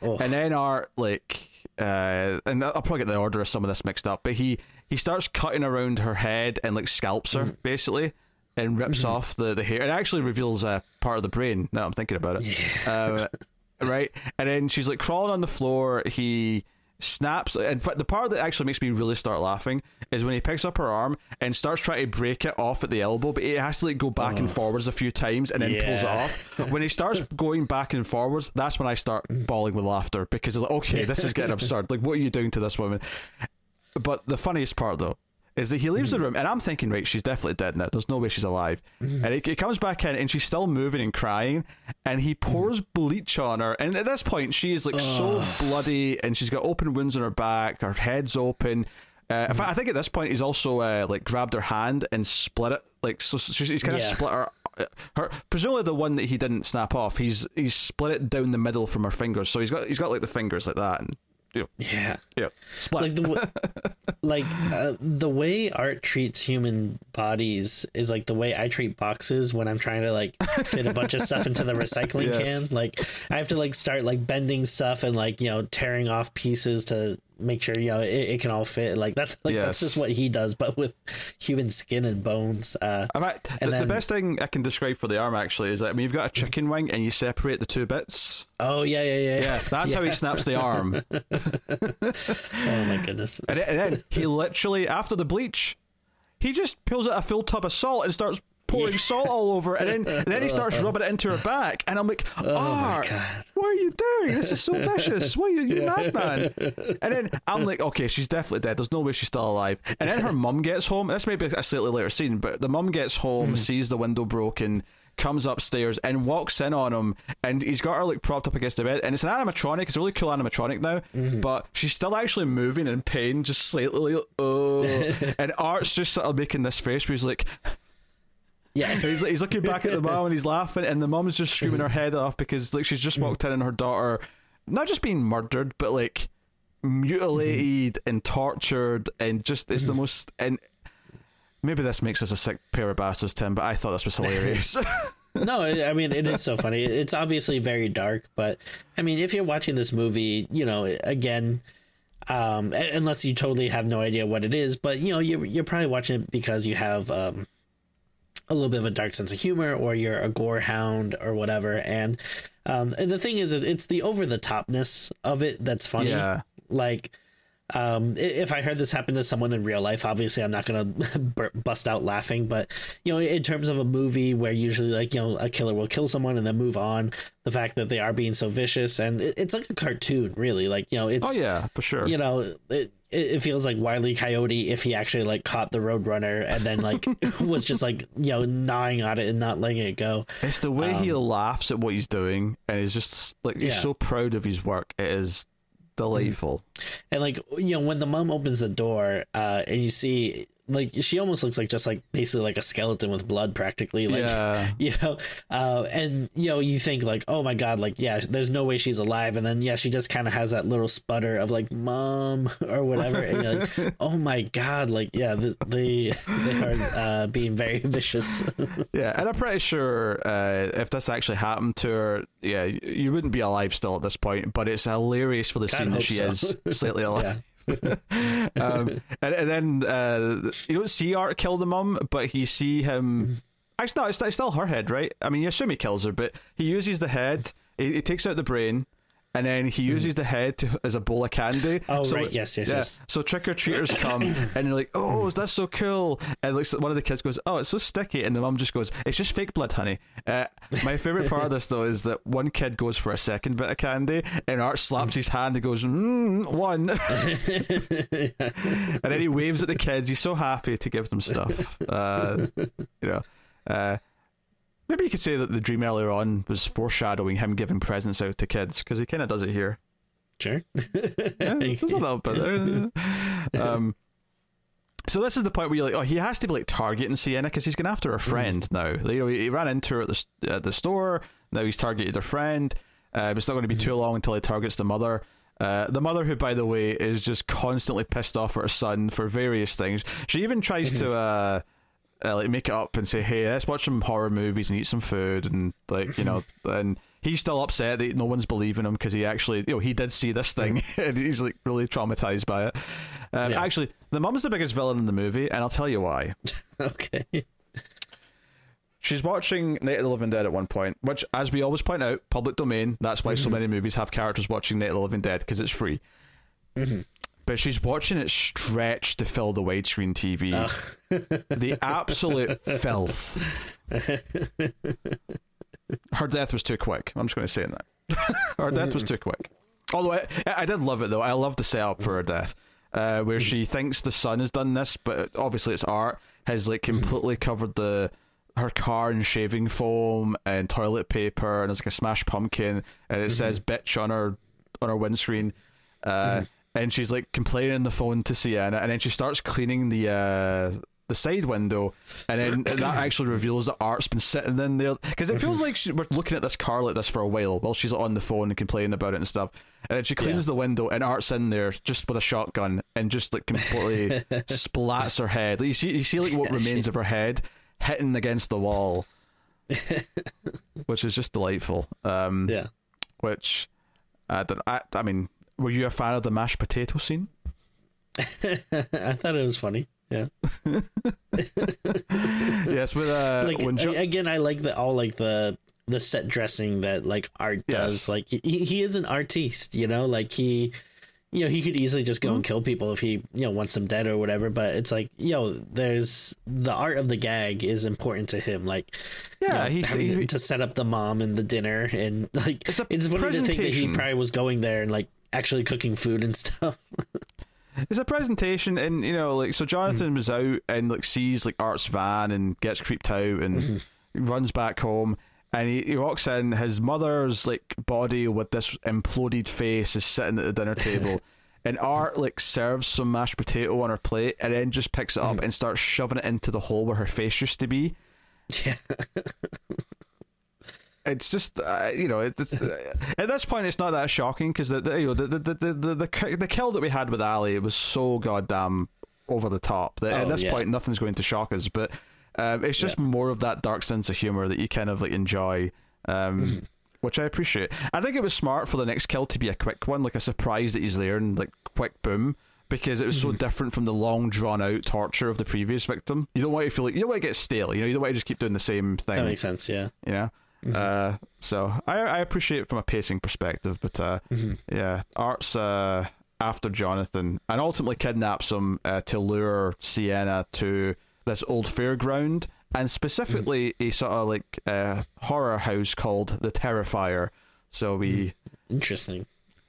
Oh. and then art like uh and I'll probably get the order of some of this mixed up but he he starts cutting around her head and like scalps her basically and rips off the the hair it actually reveals a part of the brain now I'm thinking about it um, right? And then she's like crawling on the floor. He snaps. In fact, the part that actually makes me really start laughing is when he picks up her arm and starts trying to break it off at the elbow, but it has to like go back and forwards a few times and then pulls it off. When he starts (laughs) going back and forwards, that's when I start bawling with laughter because it's like, okay, this is getting absurd. Like, what are you doing to this woman? But the funniest part though is that he leaves the room and I'm thinking, right, she's definitely dead now. There's no way she's alive. And he, comes back in and she's still moving and crying and he pours bleach on her. And at this point, she is like so bloody and she's got open wounds on her back, her head's open. Uh, in fact, I think at this point he's also uh, like grabbed her hand and split it. Like so, so she's, he's kind of Yeah. split her. Her presumably the one that he didn't snap off. He's he's split it down the middle from her fingers. So he's got he's got like the fingers like that and know, Yeah. yeah, split. like the w- (laughs) like uh, the way art treats human bodies is like the way I treat boxes when I'm trying to like fit a bunch of stuff into the (laughs) recycling Yes. can. Like I have to like start like bending stuff and like you know tearing off pieces to make sure you know it, it can all fit. Like that's like Yes. that's just what he does, but with human skin and bones. Uh, fact, And the, the best thing I can describe for the arm actually is that when you've got a chicken wing and you separate the two bits, oh yeah, yeah, yeah, yeah, that's how he (laughs) snaps the arm. (laughs) Oh my goodness. And then, and then he literally, after the bleach, he just pulls out a full tub of salt and starts pouring salt all over, and then and then he starts rubbing it into her back, and I'm like, oh Art, ah, God. what are you doing? This is so vicious. What are you, you madman? And then I'm like, okay, she's definitely dead. There's no way she's still alive. And then her mum gets home. This may be a slightly later scene, but the mum gets home, hmm. sees the window broken. Comes upstairs and walks in on him, and he's got her like propped up against the bed, and it's an animatronic. It's a really cool animatronic now, mm-hmm. but she's still actually moving in pain, just slightly. Oh, (laughs) and Art's just sort of making this face where he's like, Yeah. (laughs) He's, he's looking back at the mom and he's laughing, and the mom's just screaming her head off because like she's just walked in and her daughter, not just being murdered, but like mutilated and tortured, and just it's the (laughs) most. And maybe this makes us a sick pair of bastards, Tim, but I thought this was hilarious. (laughs) no, I I mean it is so funny. It's obviously very dark, but I mean if you're watching this movie, you know, again, um, unless you totally have no idea what it is, but you know, you're you're probably watching it because you have um, a little bit of a dark sense of humor, or you're a gore hound, or whatever. And um, and the thing is, it's the over the topness of it that's funny. Yeah. Like. Um, if I heard this happen to someone in real life, obviously I'm not gonna (laughs) bust out laughing. But you know, in terms of a movie where usually like you know a killer will kill someone and then move on, the fact that they are being so vicious and it's like a cartoon, really. Like you know, it's oh yeah, for sure. you know it, it it feels like Wile E. Coyote if he actually like caught the Roadrunner and then like (laughs) was just like you know gnawing on it and not letting it go. It's the way he laughs at what he's doing, and he's just like he's Yeah. so proud of his work. It is delightful. And like you know when the mom opens the door uh and you see like she almost looks like just like basically like a skeleton with blood practically like (laughs) yeah, you know uh and you know you think like oh my god like yeah there's no way she's alive and then yeah she just kind of has that little sputter of like mom (laughs) or whatever and you're like (laughs) oh my god like yeah th- they they are uh being very vicious yeah, and I'm pretty sure uh, if this actually happened to her, yeah, you wouldn't be alive still at this point. But it's hilarious for the scene that she so. is slightly alive. (laughs) um, and, and then uh, you don't see Art kill the mum, but you see him. Actually, no, it's, it's still her head, right? I mean, you assume he kills her, but he uses the head. He, he takes out the brain, and then he uses the head to, as a bowl of candy. Oh So, right, yes, yes, yeah. yes. So trick or treaters come (coughs) and you're like, oh, that's so cool. And like one of the kids goes, oh, it's so sticky, and the mum just goes, it's just fake blood, honey. Uh, my favorite part of this though is that one kid goes for a second bit of candy, and Art slaps his hand and goes, mm, one, (laughs) and then he waves at the kids. He's so happy to give them stuff. Uh, you know. Uh, Maybe you could say that the dream earlier on was foreshadowing him giving presents out to kids because he kind of does it here. Sure. Yeah, there's a little bit there. Um, so this is the point where you're like, oh, he has to be like targeting Sienna because he's going after her friend now. You know, he ran into her at the at the store. Now he's targeted her friend. Uh, it's not going to be too long until he targets the mother. Uh, the mother, who by the way is just constantly pissed off at her son for various things. She even tries to uh, uh, like make it up and say, "Hey, let's watch some horror movies and eat some food," and like you know, (laughs) and he's still upset that no one's believing him because he actually, you know, he did see this thing (laughs) and he's like really traumatized by it. Um, Yeah. Actually, the mum's the biggest villain in the movie, and I'll tell you why. (laughs) okay. She's watching Night of the Living Dead at one point, which, as we always point out, public domain. That's why so many movies have characters watching Night of the Living Dead because it's free. But she's watching it stretched to fill the widescreen TV. (laughs) the absolute filth. Her death was too quick. I'm just going to say that. (laughs) her death was too quick. Although I, I did love it though. I love the setup for her death, uh, where she thinks the son has done this, but obviously it's art. Has like completely covered the her car in shaving foam and toilet paper, and it's like a smashed pumpkin, and it says "bitch" on her on her windscreen. Uh, And she's like complaining on the phone to Sienna, and then she starts cleaning the uh, the side window, and then (coughs) that actually reveals that Art's been sitting in there because it feels (laughs) like she, we're looking at this car like this for a while while she's on the phone and complaining about it and stuff. And then she cleans Yeah. the window, and Art's in there just with a shotgun and just like completely (laughs) splats her head. Like, you see, you see like what remains of her head hitting against the wall, (laughs) which is just delightful. Um, Yeah. Which I don't. I, I mean, were you a fan of the mashed potato scene? (laughs) I thought it was funny. Yeah. (laughs) yes, with uh, like when jo- again, I like the all like the the set dressing that like art does. Yes. Like he, he is an artiste, you know. Like he, you know, he could easily just go Mm-hmm. and kill people if he you know wants them dead or whatever. But it's like you know, there's the art of the gag is important to him. Like you yeah, know, he's he, to set up the mom and the dinner and (laughs) like It's it's funny to think that he probably was going there and like actually cooking food and stuff. (laughs) It's a presentation, and you know, like so. Jonathan was out and like sees like Art's van and gets creeped out and mm-hmm. runs back home. And he, he walks in. His mother's like body with this imploded face is sitting at the dinner table, (laughs) and Art like serves some mashed potato on her plate, and then just picks it up mm-hmm. and starts shoving it into the hole where her face used to be. yeah. (laughs) it's just uh, you know it's (laughs) uh, at this point it's not that shocking because the, the you know the the, the the the the kill that we had with Ali it was so goddamn over the top that at Oh, this yeah. point nothing's going to shock us but um, it's just more of that dark sense of humor that you kind of like enjoy um, Mm-hmm. (laughs) which I appreciate I think it was smart for the next kill to be a quick one like a surprise that he's there and like quick boom because it was Mm-hmm. so different from the long drawn out torture of the previous victim you don't want to feel like you don't want to get stale you know you don't want to just keep doing the same thing That makes sense. Yeah. you know. Uh, so I I appreciate it from a pacing perspective, but uh, yeah, Art's uh, after Jonathan and ultimately kidnaps him uh, to lure Sienna to this old fairground and specifically a sort of like uh, horror house called the Terrifier. So we. Interesting.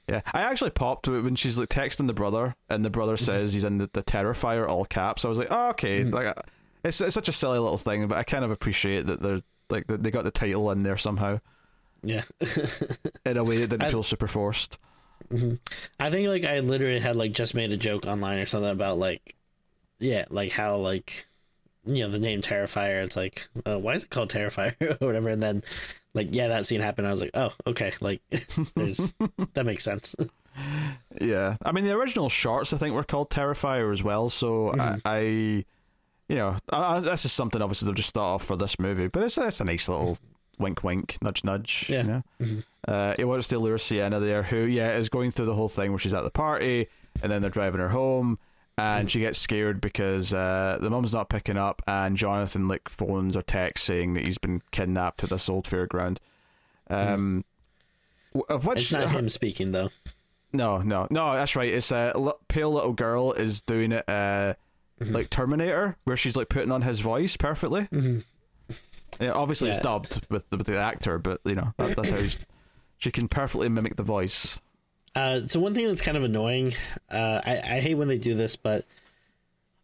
Yeah, I actually popped when she's like texting the brother, and the brother says he's in the, the Terrifier, all caps. I was like, oh, okay, like uh, it's it's such a silly little thing, but I kind of appreciate that they're like they got the title in there somehow Yeah. (laughs) in a way that didn't I- feel super forced. I think like I literally had like just made a joke online or something about like, yeah, like how like, you know, the name Terrifier. It's like, uh, why is it called Terrifier (laughs) or whatever? And then, like, yeah, that scene happened. I was like, oh, okay, like, (laughs) there's that makes sense. Yeah, I mean the original shorts I think were called Terrifier as well. So I, I, you know, I, I, this is something obviously they've just thought of for this movie, but it's it's a nice little wink, wink, nudge, nudge. Yeah. You know? Uh, he wants to lure Sienna there, who yeah is going through the whole thing where she's at the party, and then they're driving her home, and she gets scared because uh, the mum's not picking up, and Jonathan like phones or texts saying that he's been kidnapped to this old fairground. Um, of which It's not him speaking though. No, no, no. That's right. It's a pale little girl is doing it, uh, Mm-hmm. like Terminator, where she's like putting on his voice perfectly. Mm-hmm. Yeah, obviously it's dubbed with the, with the actor, but you know that, that's how she's, she can perfectly mimic the voice. Uh, so one thing that's kind of annoying, uh, I, I hate when they do this, but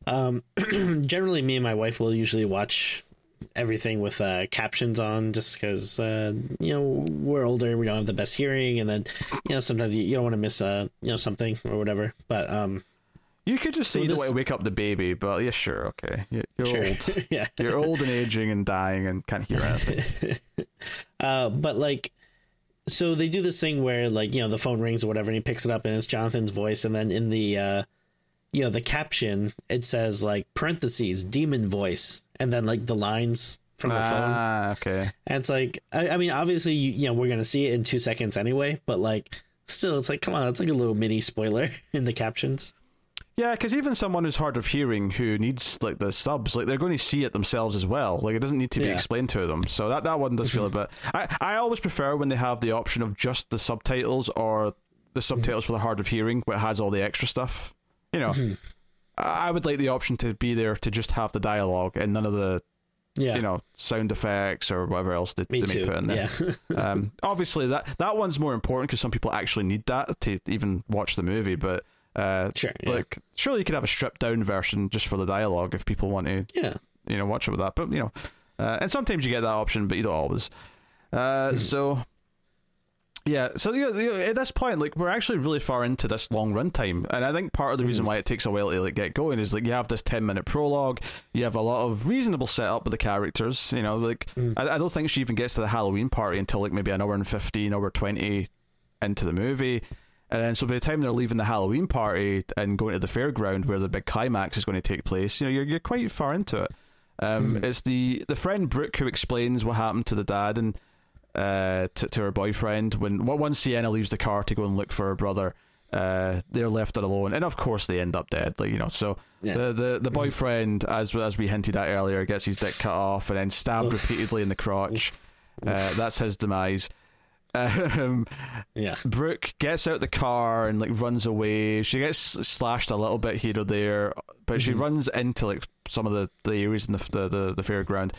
um, (clears throat) generally me and my wife will usually watch everything with uh, captions on, just because uh, you know we're older, we don't have the best hearing, and then you know sometimes you, you don't want to miss uh, you know something or whatever. But um, You could just say So this- want to wake up the baby, but yeah, sure, okay. You- You're sure, old. (laughs) yeah. You're old and aging and dying and can't hear anything. (laughs) Uh, but like, so they do this thing where like you know the phone rings or whatever, and he picks it up and it's Jonathan's voice, and then in the uh, you know the caption it says like parentheses demon voice, and then like the lines from the phone, ah, okay. and it's like I, I mean obviously you, you know we're gonna see it in two seconds anyway, but like still it's like come on, it's like a little mini spoiler (laughs) in the captions. Yeah, because even someone who's hard of hearing who needs like the subs, like they're going to see it themselves as well. Like it doesn't need to be Yeah. explained to them. So that that one does feel a bit. (laughs) I I always prefer when they have the option of just the subtitles or the subtitles for the hard of hearing, where it has all the extra stuff. You know, I I would like the option to be there to just have the dialogue and none of the Yeah, you know sound effects or whatever else they, they may put in there. Yeah, (laughs) um, obviously that that one's more important because some people actually need that to even watch the movie, but. Uh, sure. Yeah. like surely you could have a stripped down version just for the dialogue if people want to yeah. you know watch it with that but you know uh, and sometimes you get that option but you don't always uh, so yeah so you know, at this point like we're actually really far into this long runtime and i think part of the reason why it takes a while to like get going is like you have this 10 minute prologue you have a lot of reasonable setup with the characters you know like I, I don't think she even gets to the halloween party until like maybe an hour and 15 hour 20 into the movie and then so by the time they're leaving the Halloween party and going to the fairground where the big climax is going to take place, you know, you're you're quite far into it. Um, It's the the friend Brooke who explains what happened to the dad and uh, to to her boyfriend when once Sienna leaves the car to go and look for her brother. Uh, they're left alone, and of course they end up dead. Like you know, so Yeah. the the the boyfriend, as as we hinted at earlier, gets his dick cut off and then stabbed repeatedly in the crotch. Uh, that's his demise. Um, Yeah. Brooke gets out the car and like runs away. She gets slashed a little bit here or there, but she runs into like some of the, the areas in the, the the the fairground.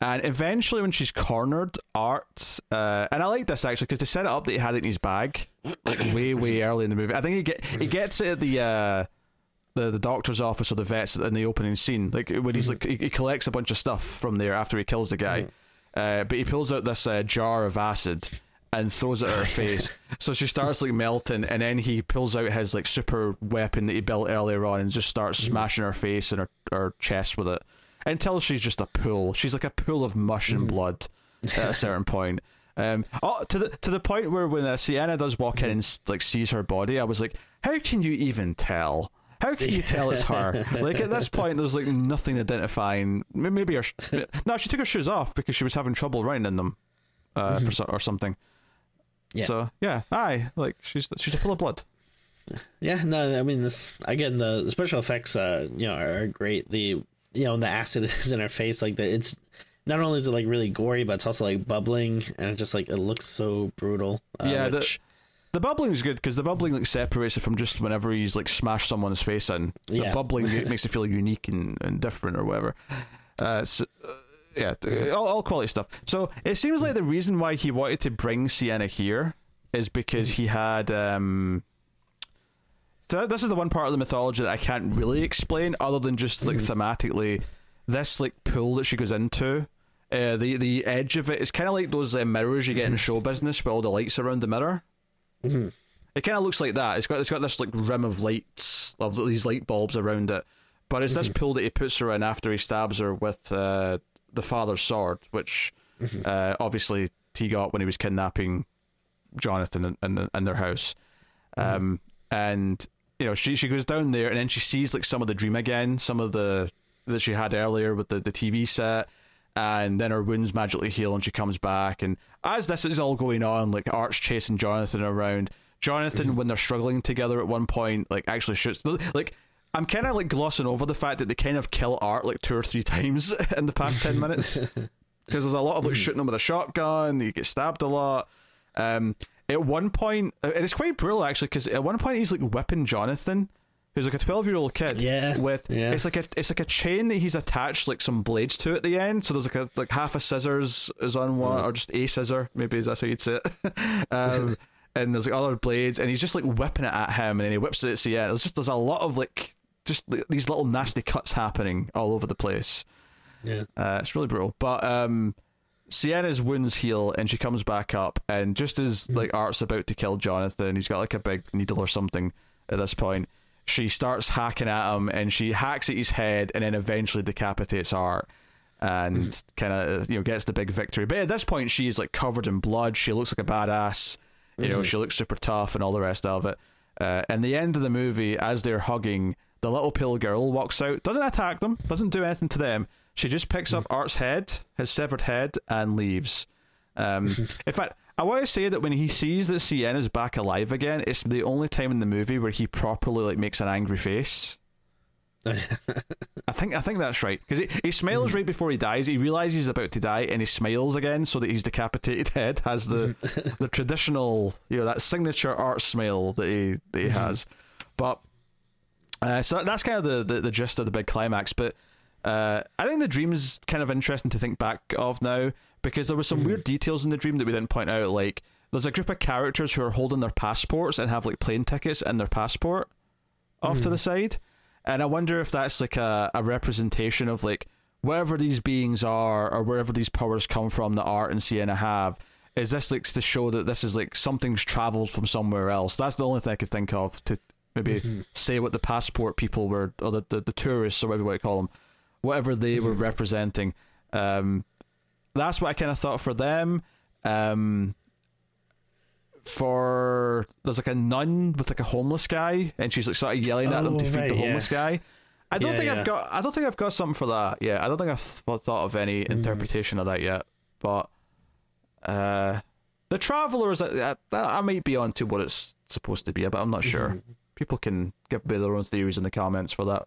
And eventually, when she's cornered, Art, uh, and I like this actually because they set it up that he had it in his bag, like way way (coughs) early in the movie. I think he get he gets it at the uh, the the doctor's office or the vets in the opening scene, like when he's like he, he collects a bunch of stuff from there after he kills the guy. Uh, but he pulls out this uh, jar of acid and throws it at her face. (laughs) So she starts like melting, and then he pulls out his like super weapon that he built earlier on and just starts smashing her face and her, her chest with it until she's just a pool. She's like a pool of mush and blood at a certain (laughs) point. Um, oh, to the to the point where when uh, Sienna does walk in and like sees her body, I was like, how can you even tell? How can you tell it's her? (laughs) Like at this point, there's like nothing identifying. Maybe her. Sh- no, she took her shoes off because she was having trouble running in them, uh, for so- or something. Yeah. So yeah, aye, like she's she's a pool of blood. Yeah, no, I mean this again. The, the special effects, uh, you know, are, great. The you know, the acid (laughs) is in her face, like the it's not only is it like really gory, but it's also like bubbling, and it just like it looks so brutal. Uh, Yeah, the- which- The bubbling is good because the bubbling like separates it from just whenever he's like smashed someone's face in. The Yeah. bubbling (laughs) makes it feel unique and, and different or whatever. Uh, so, uh, yeah, all, all quality stuff. So it seems like the reason why he wanted to bring Sienna here is because he had. Um, so this is the one part of the mythology that I can't really explain, other than just like thematically, this like pool that she goes into. Uh, the the edge of it is kind of like those uh, mirrors you get in show business, with all the lights around the mirror. It kind of looks like that. It's got it's got this like rim of lights of these light bulbs around it, but it's this pool that he puts her in after he stabs her with uh, the father's sword, which uh, obviously he got when he was kidnapping Jonathan in, in, in their house. Um, and you know she she goes down there and then she sees like some of the dream again, some of the that she had earlier with the, the TV set. And then her wounds magically heal, and she comes back. And as this is all going on, like Art's chasing Jonathan around. Jonathan, when they're struggling together at one point, like actually shoots. Like I'm kind of like glossing over the fact that they kind of kill Art like two or three (laughs) times in the past ten minutes (laughs) because there's a lot of like shooting him with a shotgun. You get stabbed a lot. Um, at one point, and it's quite brutal actually, because at one point he's like whipping Jonathan, who's like a twelve year old kid. Yeah, with yeah. it's like a it's like a chain that he's attached like some blades to at the end. So there's like a like half a scissors is on one, or just a scissor, maybe that's how you'd say it. (laughs) um, and there's like other blades, and he's just like whipping it at him, and then he whips it at Sienna. There's just there's a lot of like just these little nasty cuts happening all over the place. Yeah, uh, it's really brutal. But um, Sienna's wounds heal, and she comes back up, and just as like Art's about to kill Jonathan, he's got like a big needle or something at this point. She starts hacking at him, and she hacks at his head, and then eventually decapitates Art, and kind of you know gets the big victory. But at this point, she is like covered in blood. She looks like a badass. You know, she looks super tough and all the rest of it. Uh, and the end of the movie, as they're hugging, the little pill girl walks out, doesn't attack them, doesn't do anything to them. She just picks up Art's head, his severed head, and leaves. Um, (laughs) in fact, I want to say that when he sees that Sienna's back alive again, it's the only time in the movie where he properly like makes an angry face. (laughs) I think I think that's right because he, he smiles right before he dies. He realizes he's about to die, and he smiles again so that his decapitated (laughs) head has the the traditional, you know, that signature art smile that he that he has. But uh, so that's kind of the, the, the gist of the big climax. But uh, I think the dream is kind of interesting to think back of now because there were some weird details in the dream that we didn't point out. Like there's a group of characters who are holding their passports and have like plane tickets in their passport off to the side. And I wonder if that's like a, a representation of like wherever these beings are or wherever these powers come from that Art and Sienna have. Is this like to show that this is like something's traveled from somewhere else? That's the only thing I could think of to maybe say what the passport people were, or the, the, the tourists, or whatever you want to call them, whatever they were representing. Um, that's what I kind of thought for them. Um, for there's like a nun with like a homeless guy, and she's like sort of yelling at them to Oh, feed right, the homeless guy. I don't Yeah, think yeah. I've got. I don't think I've got something for that. Yeah, I don't think I've th- thought of any Mm. interpretation of that yet. But uh, the travelers, I, I, I might be onto what it's supposed to be, but I'm not sure. Mm-hmm. People can give me their own theories in the comments for that.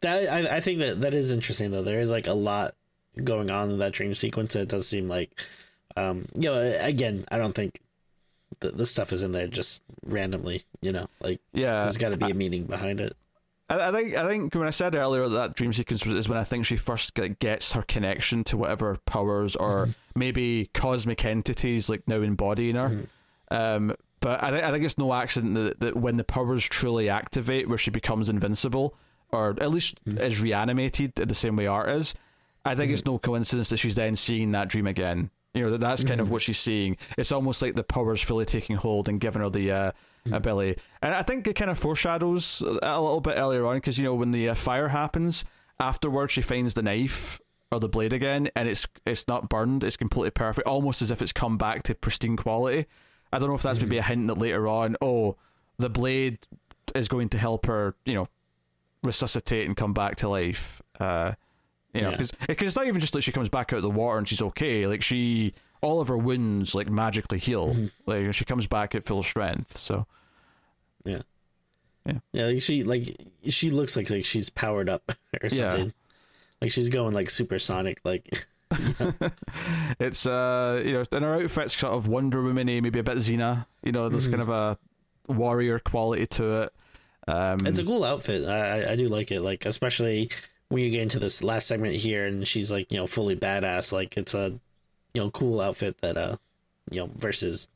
that I, I think that that is interesting though. There is like a lot going on in that dream sequence. It does seem like, um, you know, again, I don't think the the stuff is in there just randomly. You know, like Yeah, there's got to be a meaning behind it. I, I think I think when I said earlier that dream sequence was, is when I think she first gets her connection to whatever powers or maybe cosmic entities like now embodying her. Um, but I think I think it's no accident that, that when the powers truly activate, where she becomes invincible or at least is reanimated in the same way Art is, I think it's no coincidence that she's then seeing that dream again. You know that that's kind of what she's seeing. It's almost like the powers fully taking hold and giving her the uh, ability. And I think it kind of foreshadows a little bit earlier on because you know when the uh, fire happens, afterwards she finds the knife or the blade again, and it's it's not burned. It's completely perfect, almost as if it's come back to pristine quality. I don't know if that's maybe a hint that later on, oh, the blade is going to help her, you know, resuscitate and come back to life. Uh, you know, Yeah. because it's not even just that she comes back out of the water and she's okay. Like she, all of her wounds like magically heal. Like she comes back at full strength. So Yeah. Yeah. Yeah, like she like she looks like like she's powered up (laughs) or Yeah. something. Like she's going like supersonic like (laughs) (laughs) it's uh, you know, and her outfit's sort of Wonder Woman maybe a bit Xena. You know, there's kind of a warrior quality to it. Um, it's a cool outfit. I I- I do like it like especially when you get into this last segment here and she's like, you know, fully badass like it's a you know, cool outfit that uh you know versus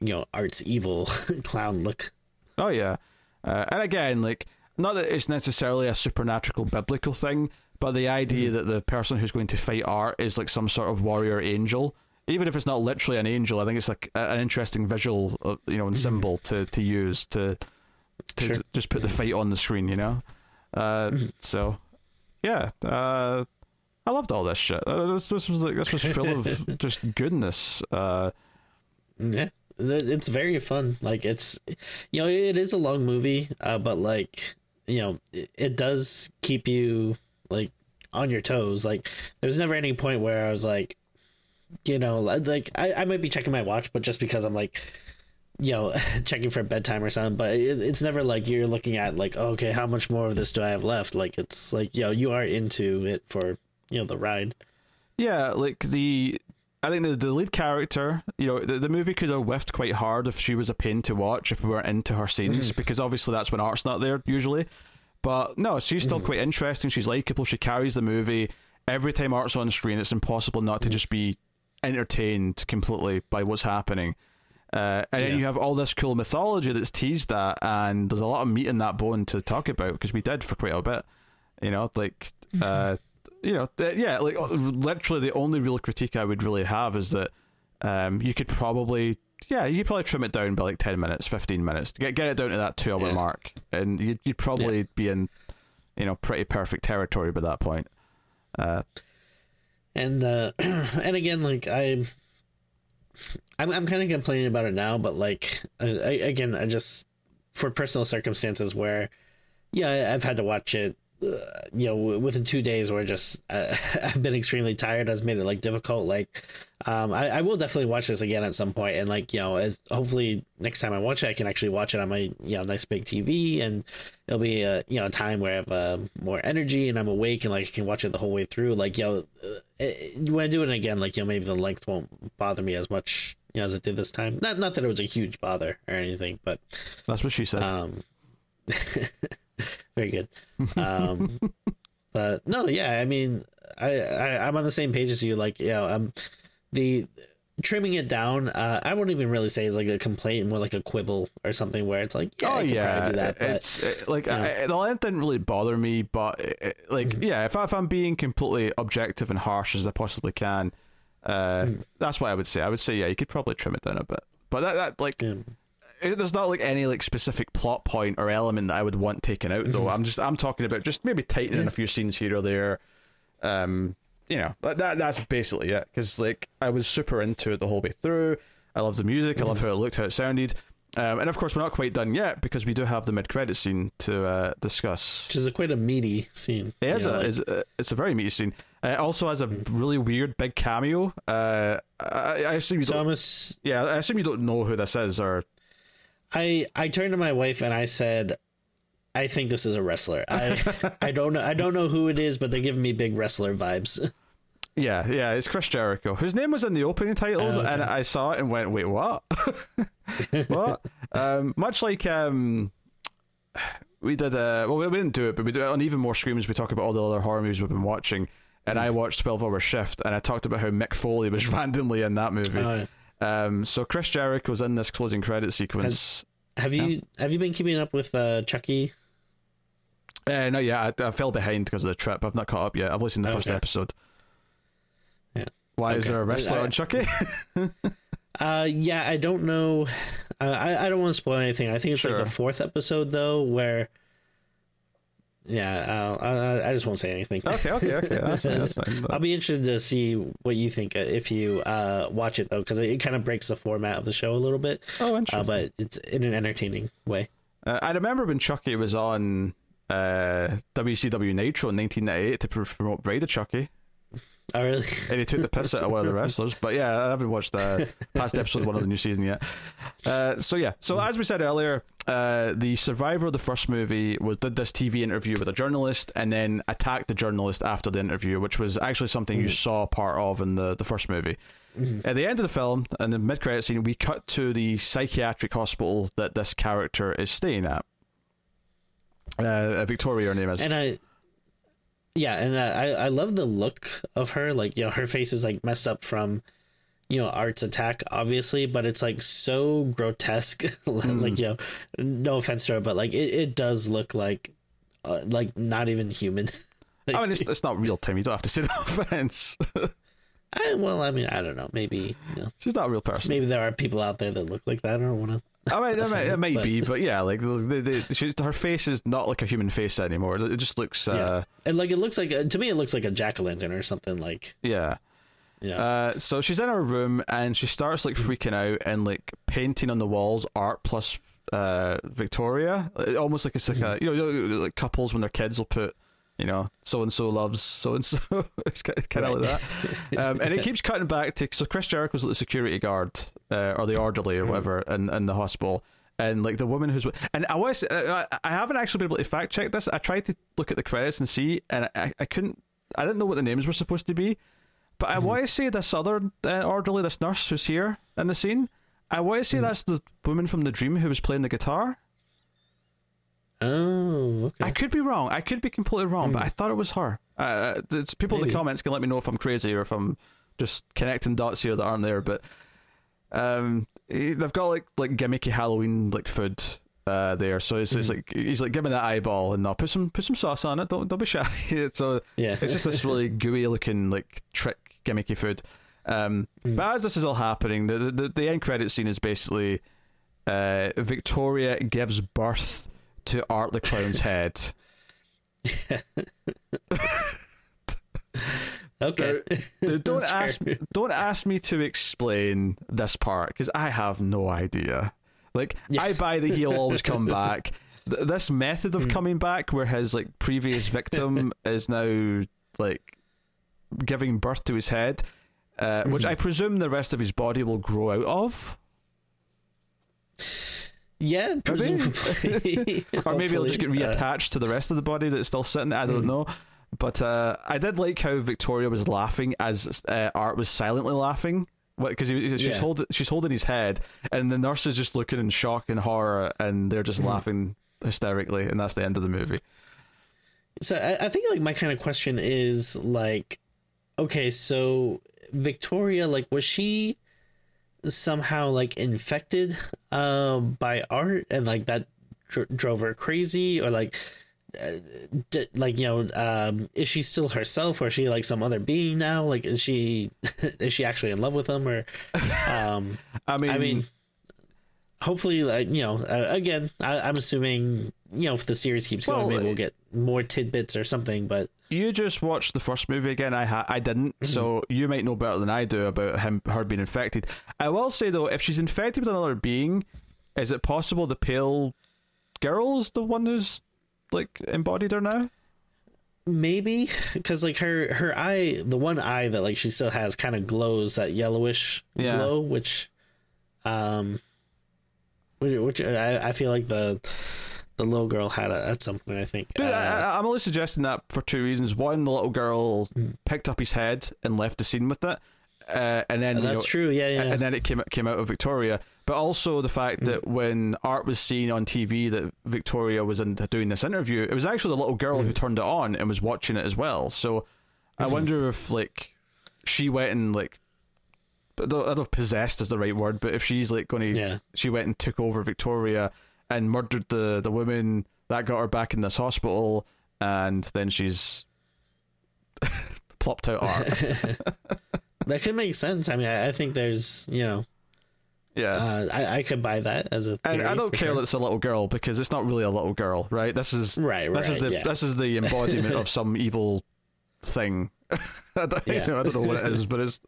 you know, art's evil (laughs) clown look. Oh yeah, uh, and again, like not that it's necessarily a supernatural biblical thing, but the idea that the person who's going to fight art is like some sort of warrior angel, even if it's not literally an angel, I think it's like an interesting visual, uh, you know, and symbol to to use to to, Sure. to just put the fight on the screen, you know. Uh, so yeah, uh, I loved all this shit. Uh, this this was like this was full of (laughs) just goodness. Uh, Yeah. It's very fun. Like it's you know, it is a long movie, uh, but like, you know, it, it does keep you like on your toes. Like there's never any point where I was like you know, like I, I might be checking my watch, but just because I'm like you know, (laughs) checking for bedtime or something, but it, it's never like you're looking at like, okay, how much more of this do I have left? Like it's like, you know, you are into it for, you know, the ride. Yeah, like the I think the, the lead character, you know, the, the movie could have whiffed quite hard if she was a pain to watch if we weren't into her scenes, mm. because obviously that's when art's not there usually. But no, she's still quite interesting. She's likable. She carries the movie. Every time art's on screen, it's impossible not to just be entertained completely by what's happening. Uh, and then you have all this cool mythology that's teased at, and there's a lot of meat in that bone to talk about because we did for quite a bit. You know, like, (laughs) uh, you know, th- yeah, like uh, literally the only real critique I would really have is that um, you could probably, yeah, you probably trim it down by like ten minutes, fifteen minutes, get get it down to that two hour Yeah. mark, and you'd, you'd probably be in, you know, pretty perfect territory by that point. Uh, and uh (clears throat) and again like i i'm, I'm kind of complaining about it now but like I, I, again i just for personal circumstances where yeah i've had to watch it you know within two days where just uh, (laughs) i've been extremely tired has made it like difficult like um I, I will definitely watch this again at some point and like you know it, hopefully next time i watch it i can actually watch it on my you know nice big tv and it'll be a you know a time where I have uh, more energy and I'm awake and like I can watch it the whole way through. Like you know, uh, uh, when I do it again, like you know, maybe the length won't bother me as much you know as it did this time. Not not that it was a huge bother or anything, but that's what she said. um, (laughs) (laughs) very good. Um, but no, yeah, I mean, I, I I'm on the same page as you. Like, you know, um, the trimming it down, uh, I wouldn't even really say it's like a complaint, more like a quibble or something where it's like, yeah, oh I could yeah, probably do that. But it's uh, like yeah. I, the length didn't really bother me, but uh, uh, like Mm-hmm. yeah, if I, if I'm being completely objective and harsh as I possibly can, uh, Mm. that's what I would say. I would say yeah, you could probably trim it down a bit, but that that like yeah. It, there's not like any like specific plot point or element that I would want taken out though. I'm just I'm talking about just maybe tightening Yeah. a few scenes here or there. Um, you know, that, that that's basically it. Because like I was super into it the whole way through. I love the music. I love how it looked, how it sounded. Um, and of course, we're not quite done yet because we do have the mid-credit scene to uh, discuss. which is a quite a meaty scene. It is you know, a, like- is a, it's a very meaty scene. Uh, it also has a really weird big cameo. Uh, I, I assume you don't. I'm a s- yeah, I assume you don't know who this is, or I I turned to my wife and I said, I think this is a wrestler. I (laughs) I don't know I don't know who it is, but they're giving me big wrestler vibes. Yeah, yeah, it's Chris Jericho, whose name was in the opening titles, Oh, okay. and I saw it and went, "Wait, what? (laughs) what?" Um, much like um, we did, uh, well, we didn't do it, but we do it on even more screams. We talk about all the other horror movies we've been watching, and I watched Twelve Hour Shift, and I talked about how Mick Foley was (laughs) randomly in that movie. Uh, Um, so Chris Jericho was in this closing credit sequence. have you have you been keeping up with uh, Chucky? Uh, no, yeah, I, I fell behind because of the trip. I've not caught up yet. I've listened to the first episode. Yeah. Why is there a wrestler I- on Chucky? (laughs) Uh, yeah, I don't know. Uh, I I don't want to spoil anything. I think it's Sure. like the fourth episode though, where. Yeah, I I just won't say anything. okay, okay, okay. That's fine. That's fine. (laughs) I'll be interested to see what you think uh, if you uh, watch it though, because it, it kind of breaks the format of the show a little bit, Oh, uh, interesting. but it's in an entertaining way. Uh, I remember when Chucky was on uh, WCW Nitro in 1998 to promote Bride of Chucky, Oh, really? (laughs) and he took the piss out of one of the wrestlers. But yeah, I haven't watched the past episode one of the new season yet. Uh, so yeah, so as we said earlier, uh, the survivor of the first movie was did this TV interview with a journalist, and then attacked the journalist after the interview, which was actually something you saw part of in the the first movie. At the end of the film, in the mid credit scene, we cut to the psychiatric hospital that this character is staying at. Uh, Victoria, her name is. and I, yeah, and uh, I I love the look of her. Like you know, her face is like messed up from, you know, Art's attack, obviously, but it's like so grotesque. (laughs) like you know, no offense to her, but like it, it does look like, uh, like not even human. (laughs) I mean, it's, it's not real time. You don't have to say (laughs) no offense. I, well, I mean, I don't know. Maybe you know, She's not a real person. maybe there are people out there that look like that. I don't want to. I mean, it might, it might but- be, but yeah, like the, the, she, her face is not like a human face anymore. It just looks, Yeah, uh, and like it looks like a, to me, it looks like a jack o' lantern or something. Like yeah. yeah, Uh, so she's in her room and she starts like freaking out and like painting on the walls art plus uh, Victoria, Uh, almost like it's like a you know, you know like couples when their kids will put you know so and so loves so and so. It's kind of like that. Um, and it (laughs) keeps cutting back to so Chris Jericho's like the security guard uh, or the orderly or whatever in in the hospital. And like the woman who's and I was uh, I haven't actually been able to fact check this. I tried to look at the credits and see, and I, I couldn't. I didn't know what the names were supposed to be, But I want to say this other uh, orderly, this nurse who's here in the scene. I want to say that's the woman from the dream who was playing the guitar. Oh, okay. I could be wrong. I could be completely wrong, but I thought it was her. Uh, it's people in the comments can let me know if I'm crazy or if I'm just connecting dots here that aren't there. But um, they've got like like gimmicky Halloween like food uh there, so it's, it's like he's like give me that eyeball and I'll put some put some sauce on it. Don't don't be shy. (laughs) so yeah. it's just this really (laughs) gooey looking like trick gimmicky food. Um, But as this is all happening, the, the the end credit scene is basically uh, Victoria gives birth to Art the Clown's (laughs) head. Okay. Dude, (laughs) don't ask me, don't ask me to explain this part because I have no idea. Like Yeah. I buy that he'll always come (laughs) back. Th- This method Hmm. of coming back, where his like previous (laughs) victim is now like giving birth to his head, uh, which Hmm. I presume the rest of his body will grow out of, yeah, presumably. or maybe it'll just get reattached to the rest of the body that's still sitting. I don't know. But uh, I did like how Victoria was laughing as uh, Art was silently laughing. Because she's Yeah. holding she's holding his head, and the nurse is just looking in shock and horror, and they're just (laughs) laughing hysterically, and that's the end of the movie. So I, I think like my kind of question is like, okay, so Victoria, like, was she somehow like infected uh, by art and like that dr- drove her crazy, or like, like you know, um, is she still herself, or is she like some other being now? Like, is she (laughs) is she actually in love with him, or um, (laughs) I mean, I mean, hopefully, like you know, uh, again, I, I'm assuming you know if the series keeps going, Well, maybe uh, we'll get more tidbits or something. But you just watched the first movie again. I ha- I didn't, so you might know better than I do about him her being infected. I will say though, if she's infected with another being, is it possible the pale girl is the one who's like embodied her now? maybe because like her her eye, the one eye that like she still has, kind of glows that yellowish Yeah. glow, which, um, which, which I, I feel like the the little girl had at some point. I think. Dude, Uh, I, I'm only suggesting that for two reasons. One, the little girl picked up his head and left the scene with it, uh, and then you that's know, true. Yeah, yeah. and then it came came out of Victoria. But also the fact that hmm. when Art was seen on TV that Victoria was in, doing this interview, it was actually the little girl who hmm. turned it on and was watching it as well. So I hmm. wonder if like she went and like. I don't I don't know if possessed is the right word, but if she's like going to, Yeah. she went and took over Victoria and murdered the the woman that got her back in this hospital, and then she's (laughs) plopped out art. (laughs) that could make sense. I mean, I, I think there's you know, yeah, uh, I I could buy that as a. and I don't care sure. that it's a little girl because it's not really a little girl, right? This is Right, This is the yeah. this is the (laughs) embodiment of some evil thing. (laughs) I, don't, you know, I don't know what it is, but it's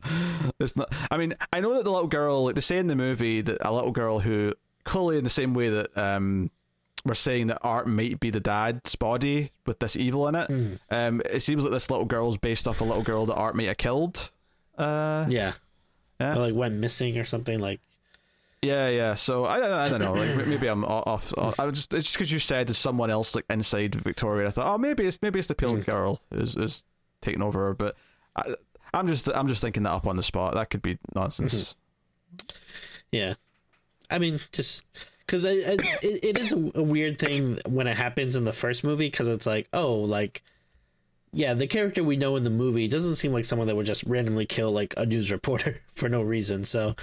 it's not. I mean, I know that the little girl, like they say in the movie, that a little girl who clearly in the same way that um we're saying that art might be the dad's body with this evil in it. Hmm. Um, it seems like this little girl's based off a little girl that art might have killed. Uh, Yeah. Yeah. Or like went missing or something like. Yeah, yeah. So I, I, don't know. Like maybe I'm off. off I was just it's just because you said there's someone else like inside Victoria. I thought, oh, maybe it's maybe it's the pale Mm. girl is is taking over. But I, I'm just I'm just thinking that up on the spot. That could be nonsense. Yeah. I mean, just because it, it, is a, a weird thing when it happens in the first movie because it's like, oh, like, yeah, the character we know in the movie doesn't seem like someone that would just randomly kill like a news reporter (laughs) for no reason. So,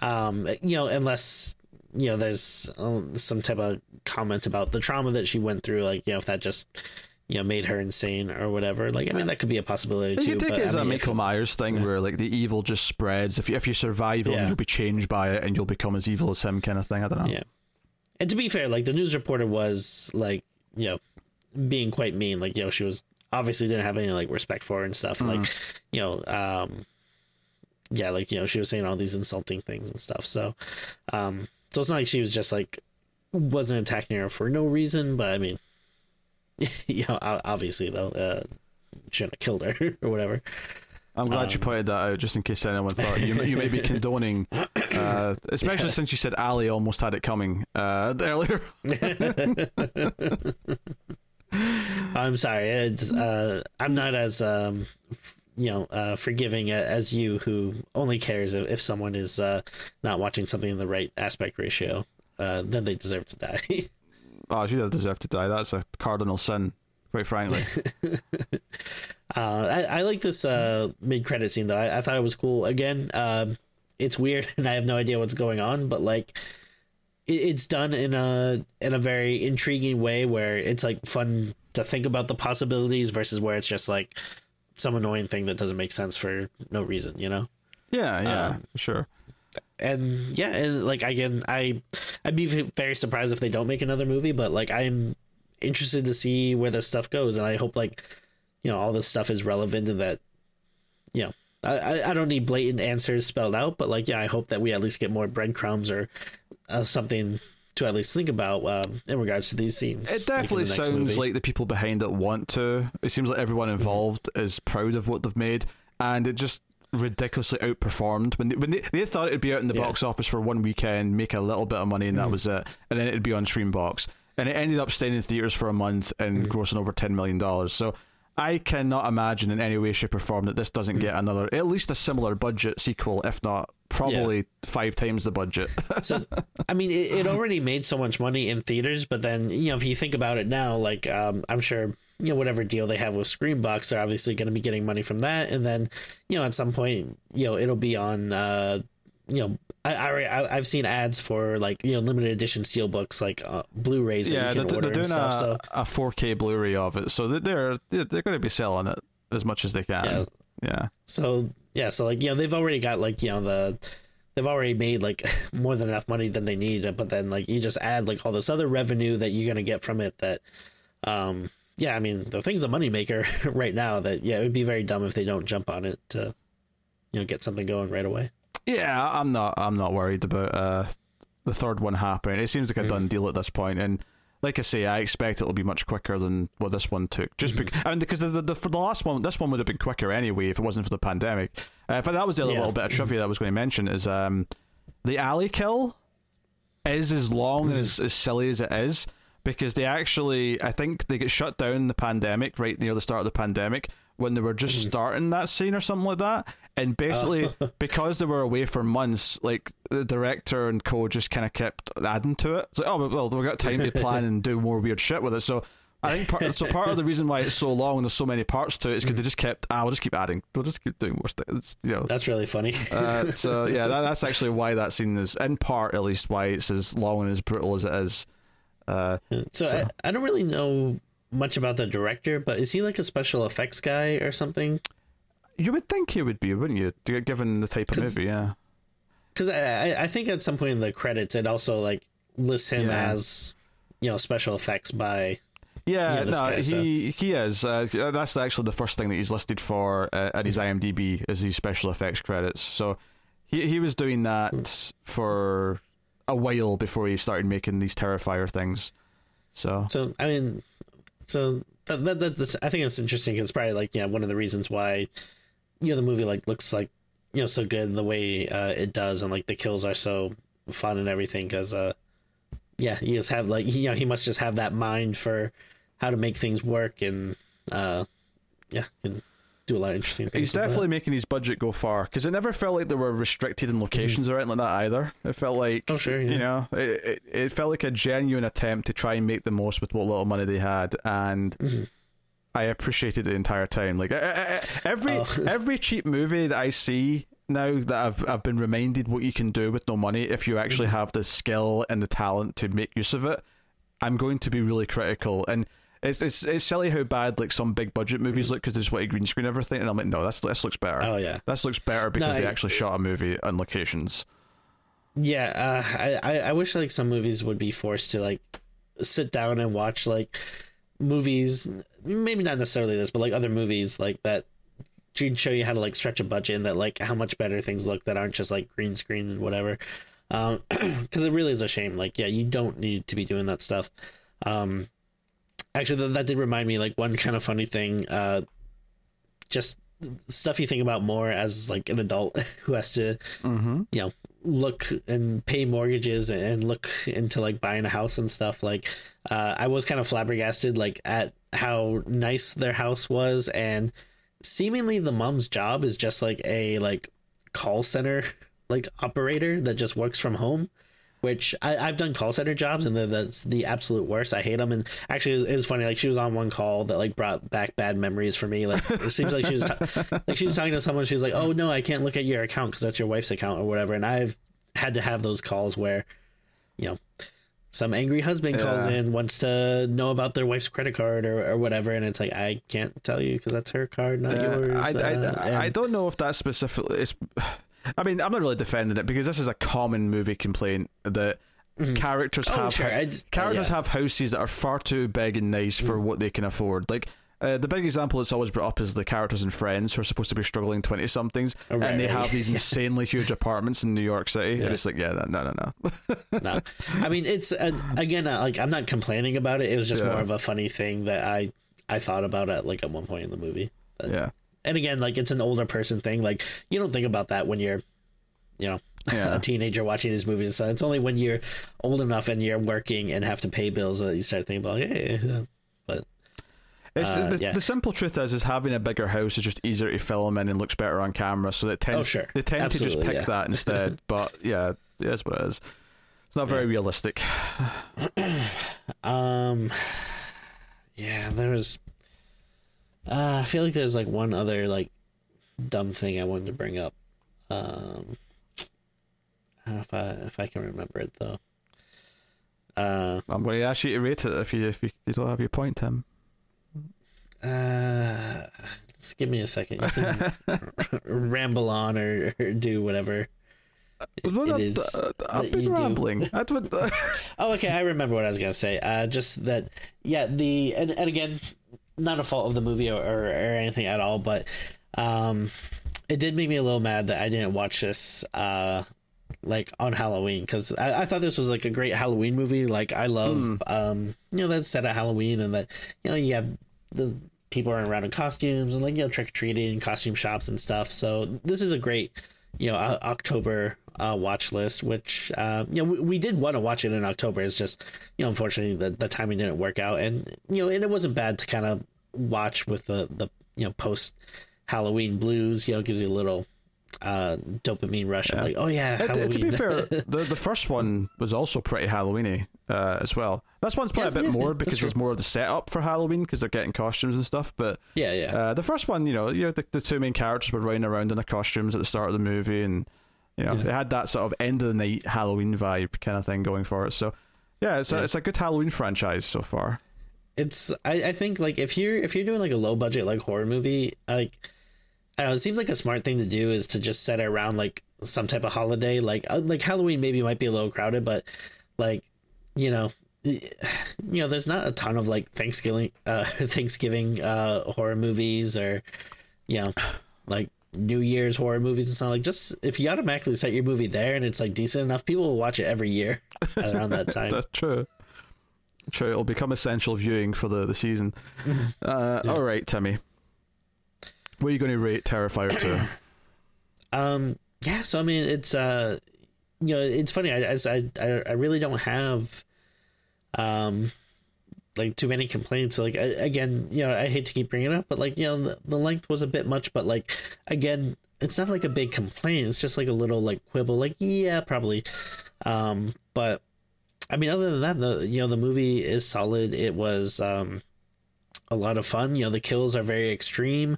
um, you know, unless you know, there's um, some type of comment about the trauma that she went through, like, you know, if that just you know made her insane or whatever. Like, I mean, that could be a possibility You too. could take but, it as I a mean, if- Michael Myers thing where like the evil just spreads. If you if you survive Yeah. you'll be changed by it and you'll become as evil as him, kind of thing. I don't know. Yeah. And to be fair, like the news reporter was like, you know, being quite mean. Like, you know, she was obviously didn't have any like respect for her and stuff. And, Like, you know, um yeah, like, you know, she was saying all these insulting things and stuff. So um so it's not like she was just like wasn't attacking her for no reason, but I mean (laughs) you know, obviously though, uh shouldn't have killed her (laughs) or whatever. I'm glad you Um, pointed that out, just in case anyone thought you you may be (laughs) condoning, uh, especially since you said Allie almost had it coming uh, earlier. I'm sorry. It's uh I'm not as um you know uh, forgiving as you who only cares if, if someone is uh, not watching something in the right aspect ratio. Uh, then they deserve to die. (laughs) oh, she does deserve to die. That's a cardinal sin, quite frankly. (laughs) Uh, I, I like this uh, mid credit scene though. I, I, thought it was cool. Again, um, it's weird (laughs) and I have no idea what's going on, but like it, it's done in a in a very intriguing way where it's like fun to think about the possibilities versus where it's just like some annoying thing that doesn't make sense for no reason, you know? Yeah, yeah, um, sure. And yeah, and like again, I I'd be very surprised if they don't make another movie, but like I'm interested to see where this stuff goes, and I hope like you know all this stuff is relevant and that you know I, I don't need blatant answers spelled out, but like yeah, I hope that we at least get more breadcrumbs or uh, something to at least think about um, in regards to these scenes. It definitely sounds movie. like the people behind it want to. It seems like everyone mm-hmm. involved mm-hmm. is proud of what they've made, and it just ridiculously outperformed when they, when they, they thought it'd be out in the yeah. box office for one weekend, make a little bit of money, and mm-hmm. that was it, and then it'd be on Screambox, and it ended up staying in theaters for a month and mm-hmm. grossing over ten million dollars. So. I cannot imagine in any way, shape, or form that this doesn't get another, at least a similar budget sequel, if not probably yeah. five times the budget. (laughs) so, I mean, it, it, already made so much money in theaters, but then you know, if you think about it now, like um, I'm sure you know whatever deal they have with Screambox, they're obviously going to be getting money from that, and then you know at some point, you know, it'll be on. Uh, you know, I, I I've seen ads for like you know limited edition steel books like uh, Blu-rays. Yeah, they're, they're, doing stuff, a, so. a 4K Blu-ray of it, so they're they're, they're going to be selling it as much as they can. Yeah. yeah. So yeah, so like you know they've already got like you know the they've already made like (laughs) more than enough money than they need, but then like you just add like all this other revenue that you're gonna get from it. That um yeah, I mean the thing's a moneymaker (laughs) right now. That yeah, it would be very dumb if they don't jump on it to you know get something going right away. Yeah, I'm not. I'm not worried about uh, the third one happening. It seems like a done deal at this point, and like I say, I expect it'll be much quicker than what this one took. Just mm-hmm. because, I mean, because the, the, for the last one, this one would have been quicker anyway if it wasn't for the pandemic. Uh, but that was the other yeah. little bit of trivia that I was going to mention is um, the Allie kill is as long mm-hmm. as as silly as it is because they actually, I think they get shut down the pandemic right near the start of the pandemic when they were just mm-hmm. starting that scene or something like that. And (laughs) basically, oh. because they were away for months, like the director and co just kind of kept adding to it. It's like, oh well, we've got time to plan and do more weird shit with it. So I think part, so. Part of the reason why it's so long and there's so many parts to it is because they just kept. Ah, we'll just keep adding. We'll just keep doing more things. you know. That's really funny. uh, so yeah, that, that's actually why that scene is, in part at least, why it's as long and as brutal as it is. Uh, so, so. I, I don't really know much about the director, but is he like a special effects guy or something? You would think he would be, wouldn't you? Given the type of movie, yeah. Because I, I think at some point in the credits, it also like lists him yeah. as you know special effects by. Yeah, you know, no, guy, he so. he is. Uh, that's actually the first thing that he's listed for uh, at his IMDb is his special effects credits. So he he was doing that mm. for a while before he started making these Terrifier things. So so I mean, so that, that, that's I think it's interesting. It's probably like yeah one of the reasons why you know the movie like looks like you know so good the way uh, it does and like the kills are so fun and everything because uh yeah you just have like you know he must just have that mind for how to make things work and uh yeah and do a lot of interesting things. He's definitely making his budget go far because it never felt like they were restricted in locations mm-hmm. or anything like that either. It felt like, oh sure, yeah. you know, it, it, it felt like a genuine attempt to try and make the most with what little money they had, and mm-hmm. I appreciated it the entire time. Like eh, eh, eh, every oh. (laughs) every cheap movie that I see now that I've I've been reminded what you can do with no money if you actually mm-hmm. have the skill and the talent to make use of it. I'm going to be really critical and. It's, it's it's silly how bad like some big budget movies mm-hmm. look because they just want to green screen everything, and I'm like, no, this this looks better. Oh yeah, this looks better because no, they actually shot a movie on locations. Yeah, uh, I I wish like some movies would be forced to like sit down and watch like movies, maybe not necessarily this, but like other movies like that should show you how to like stretch a budget and that like how much better things look that aren't just like green screen and whatever. Um, (clears throat) because it really is a shame. Like, yeah, you don't need to be doing that stuff. Um, actually, that, that did remind me like one kind of funny thing. Uh, just stuff you think about more as like an adult (laughs) who has to, mm-hmm. you know, look and pay mortgages and look into like buying a house and stuff like uh, i was kind of flabbergasted like at how nice their house was and seemingly the mom's job is just like a like call center (laughs) like operator that just works from home which I, have done call center jobs and that's the absolute worst. I hate them. And actually, it was, it was, funny. Like she was on one call that like brought back bad memories for me. Like it seems like she was ta- (laughs) like she was talking to someone. She's like, "Oh no, I can't look at your account because that's your wife's account or whatever." And I've had to have those calls where, you know, some angry husband yeah. calls in wants to know about their wife's credit card or, or whatever and it's like i can't tell you because that's her card not yeah, yours I, uh, I, I, don't know if that's specifically it's (sighs) I mean, I'm not really defending it because this is a common movie complaint that mm-hmm. characters oh, have sure. characters yeah. have houses that are far too big and nice for mm. what they can afford. Like uh, the big example that's always brought up is the characters in Friends who are supposed to be struggling twenty somethings, oh, right, and they right. have these (laughs) insanely huge apartments in New York City. Yeah. And it's like, yeah, no, no, no. no, (laughs) I mean, it's uh, again, uh, like I'm not complaining about it. It was just yeah. more of a funny thing that I I thought about at like at one point in the movie. But, yeah and again, like it's an older person thing. Like you don't think about that when you're, you know, yeah. (laughs) a teenager watching these movies. So it's only when you're old enough and you're working and have to pay bills that you start thinking about, hey, but. Uh, the, yeah. the, simple truth is, is having a bigger house is just easier to film in and looks better on camera. So it tends, oh, sure. they tend Absolutely, to just pick yeah. that (laughs) instead. but yeah, that's what it is. It's not very realistic. (clears throat) um, yeah, there was uh, I feel like there's like one other like dumb thing I wanted to bring up. Um, I don't know if I if I can remember it though. Uh, I'm going to ask you to rate it if you if you, you don't have your point, Tim. Uh, just give me a second. You can (laughs) ramble on or, or, do whatever. It, well, it is uh, I've been rambling. (laughs) oh, okay. I remember what I was gonna say. Uh, just that, yeah. The and, and again, not a fault of the movie or, or, or anything at all, but um, it did make me a little mad that I didn't watch this uh, like on Halloween because I, I, thought this was like a great Halloween movie. Like I love mm. um, you know that set at Halloween and that you know you have the people running around in costumes and like you know trick or treating costume shops and stuff. So this is a great you know October uh, watch list, which uh, you know we, we did want to watch it in October. It's just you know unfortunately the, the timing didn't work out, and you know and it wasn't bad to kind of watch with the the you know post Halloween blues. You know gives you a little uh, dopamine rush. Yeah. Like oh yeah, it, to be fair, (laughs) the the first one was also pretty Halloweeny uh, as well. This one's probably yeah, a bit yeah, more because there's more of the setup for Halloween because they're getting costumes and stuff. But yeah, yeah. Uh, the first one, you know, you know, the, the two main characters were running around in their costumes at the start of the movie, and you know, it had that sort of end of the night Halloween vibe kind of thing going for it. So yeah, it's a, it's a good Halloween franchise so far. It's I, I think like if you're if you're doing like a low budget like horror movie like I don't know it seems like a smart thing to do is to just set it around like some type of holiday like uh, like Halloween maybe might be a little crowded but like you know (sighs) you know there's not a ton of like Thanksgiving (laughs) uh Thanksgiving uh horror movies or you know like New Year's horror movies and stuff like just if you automatically set your movie there and it's like decent enough, people will watch it every year (laughs) around that time. That's true. True, it'll become essential viewing for the the season. Mm-hmm. Uh, yeah. All right, Timmy, what are you going to rate Terrifier two? (coughs) um, yeah. So I mean, it's uh, you know, it's funny. I I I really don't have um like too many complaints like I, again you know i hate to keep bringing it up but like you know the, the length was a bit much but like again it's not like a big complaint it's just like a little like quibble like yeah probably um but i mean other than that the you know the movie is solid it was um a lot of fun you know the kills are very extreme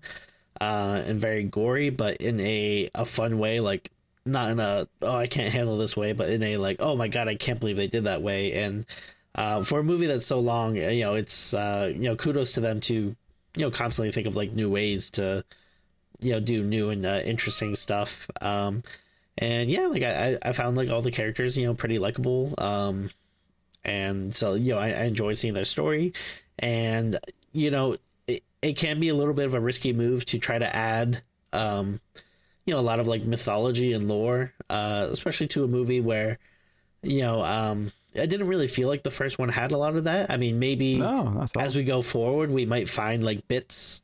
uh and very gory but in a a fun way like not in a oh i can't handle this way but in a like oh my god i can't believe they did that way and uh, for a movie that's so long, you know, it's uh, you know, kudos to them to you know constantly think of like new ways to you know do new and uh, interesting stuff. Um, and yeah, like I I found like all the characters you know pretty likable. Um, and so you know I, I enjoy seeing their story, and you know it, can be a little bit of a risky move to try to add um, you know a lot of like mythology and lore, uh, especially to a movie where you know um I didn't really feel like the first one had a lot of that. I mean, maybe no, as we go forward, we might find like bits,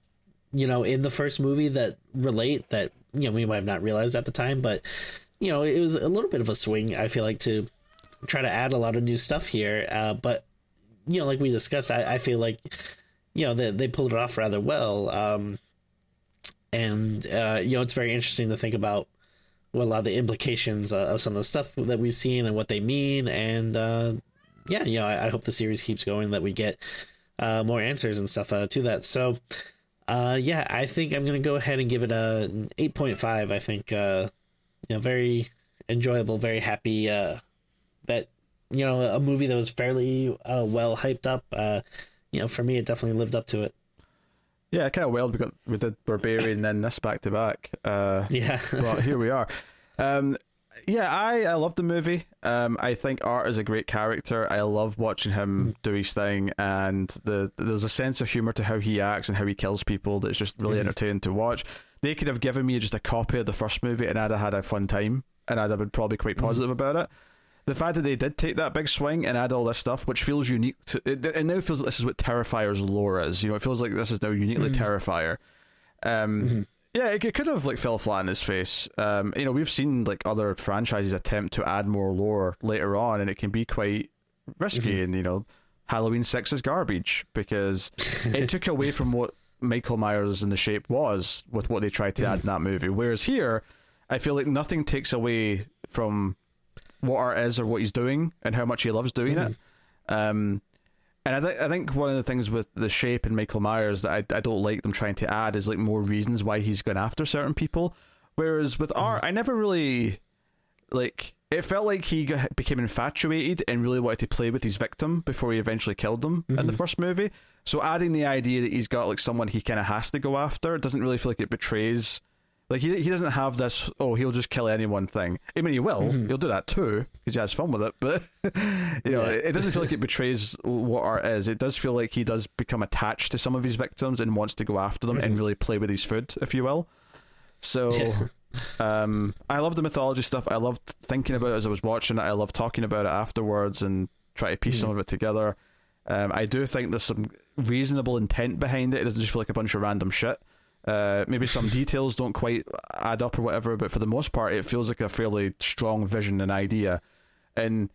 you know, in the first movie that relate that you know we might have not realized at the time. But you know, it was a little bit of a swing. I feel like to try to add a lot of new stuff here. Uh, but you know, like we discussed, I, I feel like you know they they pulled it off rather well. Um, and uh, you know it's very interesting to think about what a lot of the implications uh, of some of the stuff that we've seen and what they mean. And uh, yeah, you know, I, I, hope the series keeps going, that we get uh, more answers and stuff uh, to that. So uh, yeah, I think I'm gonna go ahead and give it a 8.5. I think you know, very enjoyable, very happy that you know a movie that was fairly well hyped up. You know, for me, it definitely lived up to it. Yeah, kind of wild. We got we did Barbarian, then this back to back. Uh, (laughs) yeah, well, here we are. Um, yeah, I I love the movie. Um, I think Art is a great character. I love watching him do his thing, and the there's a sense of humor to how he acts and how he kills people that's just really mm-hmm. entertaining to watch. They could have given me just a copy of the first movie, and I'd have had a fun time, and I'd have been probably quite mm-hmm. positive about it the fact that they did take that big swing and add all this stuff, which feels unique to it, it now feels like this is what Terrifier's lore is. You know, it feels like this is now uniquely mm-hmm. Terrifier. Um, mm-hmm. Yeah, it, it, could have like fell flat in his face. Um, you know, we've seen like other franchises attempt to add more lore later on, and it can be quite risky. Mm-hmm. And you know, Halloween Six is garbage because (laughs) it took away from what Michael Myers in the shape was with what they tried to add in that movie. Whereas here, I feel like nothing takes away from what art is or what he's doing and how much he loves doing mm-hmm. it. Um, and I, th- I think one of the things with the shape and Michael Myers that I, I don't like them trying to add is like more reasons why he's going after certain people. Whereas with mm-hmm. art, I never really like it felt like he got, became infatuated and really wanted to play with his victim before he eventually killed them mm-hmm. in the mm-hmm. first movie. So adding the idea that he's got like someone he kind of has to go after doesn't really feel like it betrays like he he doesn't have this oh he'll just kill anyone thing. I mean he will. Mm-hmm. He'll do that too because he has fun with it. But (laughs) you know yeah. it doesn't feel like it betrays what art is. It does feel like he does become attached to some of his victims and wants to go after them mm-hmm. and really play with his food, if you will. So. (laughs) Yeah. um, I love the mythology stuff. I loved thinking about it as I was watching it. I love talking about it afterwards and try to piece mm-hmm. some of it together. Um, I do think there's some reasonable intent behind it. It doesn't just feel like a bunch of random shit. Uh, maybe some (laughs) details don't quite add up or whatever, but for the most part, it feels like a fairly strong vision and idea. And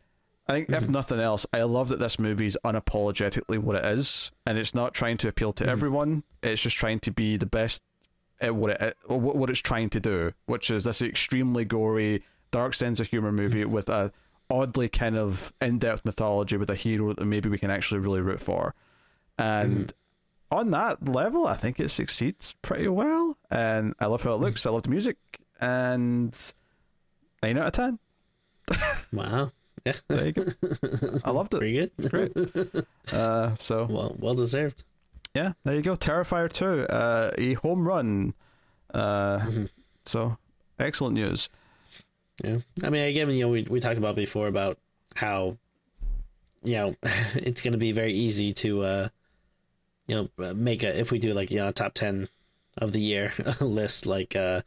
I think, mm-hmm. if nothing else, I love that this movie is unapologetically what it is, and it's not trying to appeal to mm-hmm. everyone. It's just trying to be the best at what it what it's trying to do, which is this extremely gory, dark sense of humor movie mm-hmm. with a oddly kind of in depth mythology with a hero that maybe we can actually really root for. And mm-hmm on that level, I think it succeeds pretty well. And I love how it looks. I love the music. And nine out of ten. (laughs) wow. Yeah. There you go. I loved it. (laughs) Pretty good. Great. Uh, so well, well deserved. Yeah, there you go. Terrifier two, uh, a home run. Uh, mm-hmm. So excellent news. Yeah, I mean, again, you know, we we talked about before about how, you know, (laughs) it's going to be very easy to uh, you know make a if we do like you know top 10 of the year (laughs) list like uh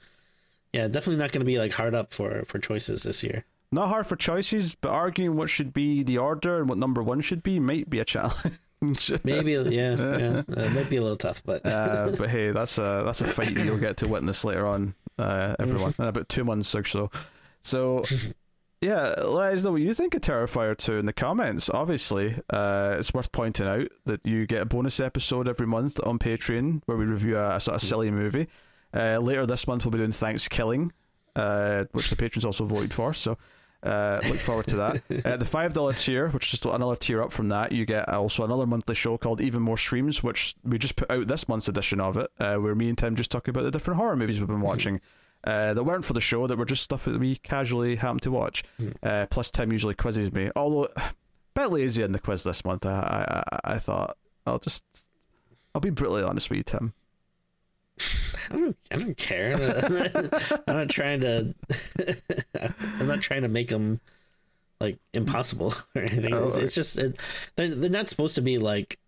yeah definitely not going to be like hard up for for choices this year. Not hard for choices but arguing what should be the order and what number one should be might be a challenge. (laughs) Maybe yeah (laughs) yeah uh, might be a little tough but uh, but hey that's a that's a fight that you'll get to witness later on uh, everyone. In about two months or so so yeah, let us know what you think of Terrifier 2 in the comments. Obviously, uh, it's worth pointing out that you get a bonus episode every month on Patreon where we review a, a sort of silly movie. Uh, later this month, we'll be doing Thanksgiving, uh, which the patrons also voted for. So uh, look forward to that. (laughs) Uh, the five dollar tier, which is just another tier up from that, you get also another monthly show called Even More Screams, which we just put out this month's edition of it, uh, where me and Tim just talk about the different horror movies we've been (laughs) watching uh, that weren't for the show, that were just stuff that we casually happen to watch. Mm. Uh, plus, Tim usually quizzes me. Although, a (sighs) bit lazy in the quiz this month, I, I, I thought I'll just, I'll be brutally honest with you, Tim. (laughs) I don't, I don't care. (laughs) I'm not trying to. (laughs) I'm not trying to make them like impossible or anything. Oh, it's, it's, just it, they're they're not supposed to be like,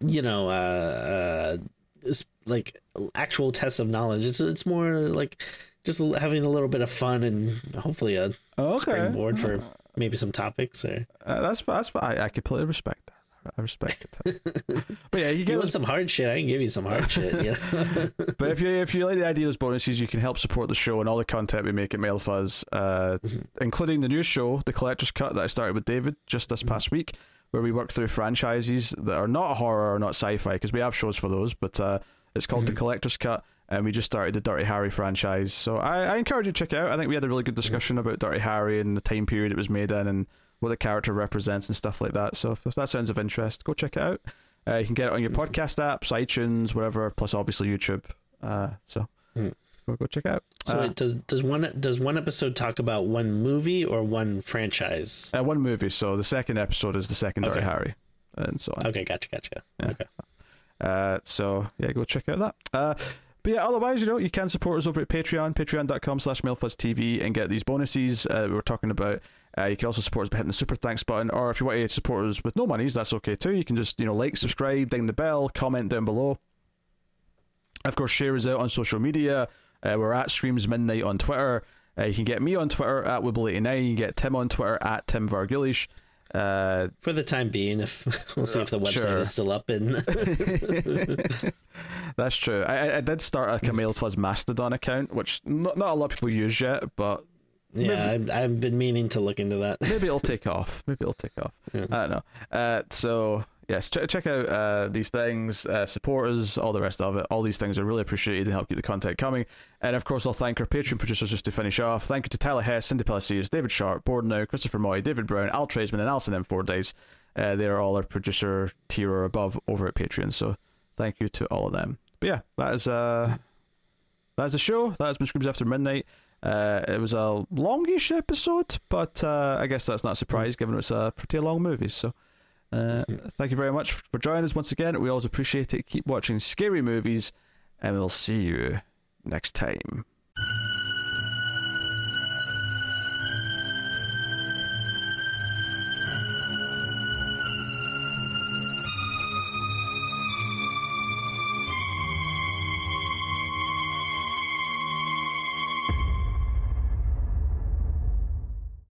you know, uh, uh like actual test of knowledge. It's it's more like just having a little bit of fun and hopefully a okay. springboard for maybe some topics or uh, that's that's I, I completely respect that. I respect it. (laughs) but yeah, you get you some hard shit. I can give you some hard shit. Know? (laughs) but if you if you like the idea of those bonuses, you can help support the show and all the content we make at MailFuzz, uh, mm-hmm. including the new show, the Collector's Cut that I started with David just this mm-hmm. past week, where we work through franchises that are not horror or not sci-fi because we have shows for those, but uh, it's called mm-hmm. the Collector's Cut, and we just started the Dirty Harry franchise. So I, I encourage you to check it out. I think we had a really good discussion about Dirty Harry and the time period it was made in and what the character represents and stuff like that. So if, if that sounds of interest, go check it out. Uh, you can get it on your podcast apps, iTunes, whatever, plus obviously YouTube. Uh, so Mm. go, go check it out. So Uh, wait, does does one does one episode talk about one movie or one franchise? uh, one movie. So the second episode is the second Dirty Harry, and so on. Okay, gotcha, gotcha. Yeah. Okay. Uh, so yeah, go check out that. Uh, but yeah, otherwise, you know, you can support us over at Patreon, patreon.com slash TV and get these bonuses uh, we were talking about. Uh, you can also support us by hitting the super thanks button, or if you want to support us with no monies, that's okay too. You can just, you know, like, subscribe, ding the bell, comment down below. Of course, share us out on social media. Uh, we're at Screams Midnight on Twitter. Uh, you can get me on Twitter at Wibble89. You can get Tim on Twitter at Tim Vargulish. Uh, For the time being, if (laughs) we'll see if the website Sure. is still up and (laughs) That's true. I, I- did start a Camille Fuzz Mastodon account, which not, not a lot of people use yet, but yeah, I've, I've been meaning to look into that. maybe it'll (laughs) take off. Maybe it'll take off. Yeah. I don't know. Uh, so yes, ch- check out uh, these things, uh, support us, all the rest of it. All these things are really appreciated and help keep the content coming. And of course, I'll thank our Patreon producers just to finish off. Thank you to Tyler Hess, Cindy Palacios, David Sharp, Board Now, Christopher Moy, David Brown, Al Tradesman, and Alison M. Four Days. Uh, they are all our producer tier or above over at Patreon. So thank you to all of them. But yeah, that is uh, that is the show. That has been Screams After Midnight. Uh, it was a longish episode, but uh, I guess that's not a surprise given it's a pretty long movie. So, uh, thank you very much for joining us once again. We always appreciate it. Keep watching scary movies, and we'll see you next time.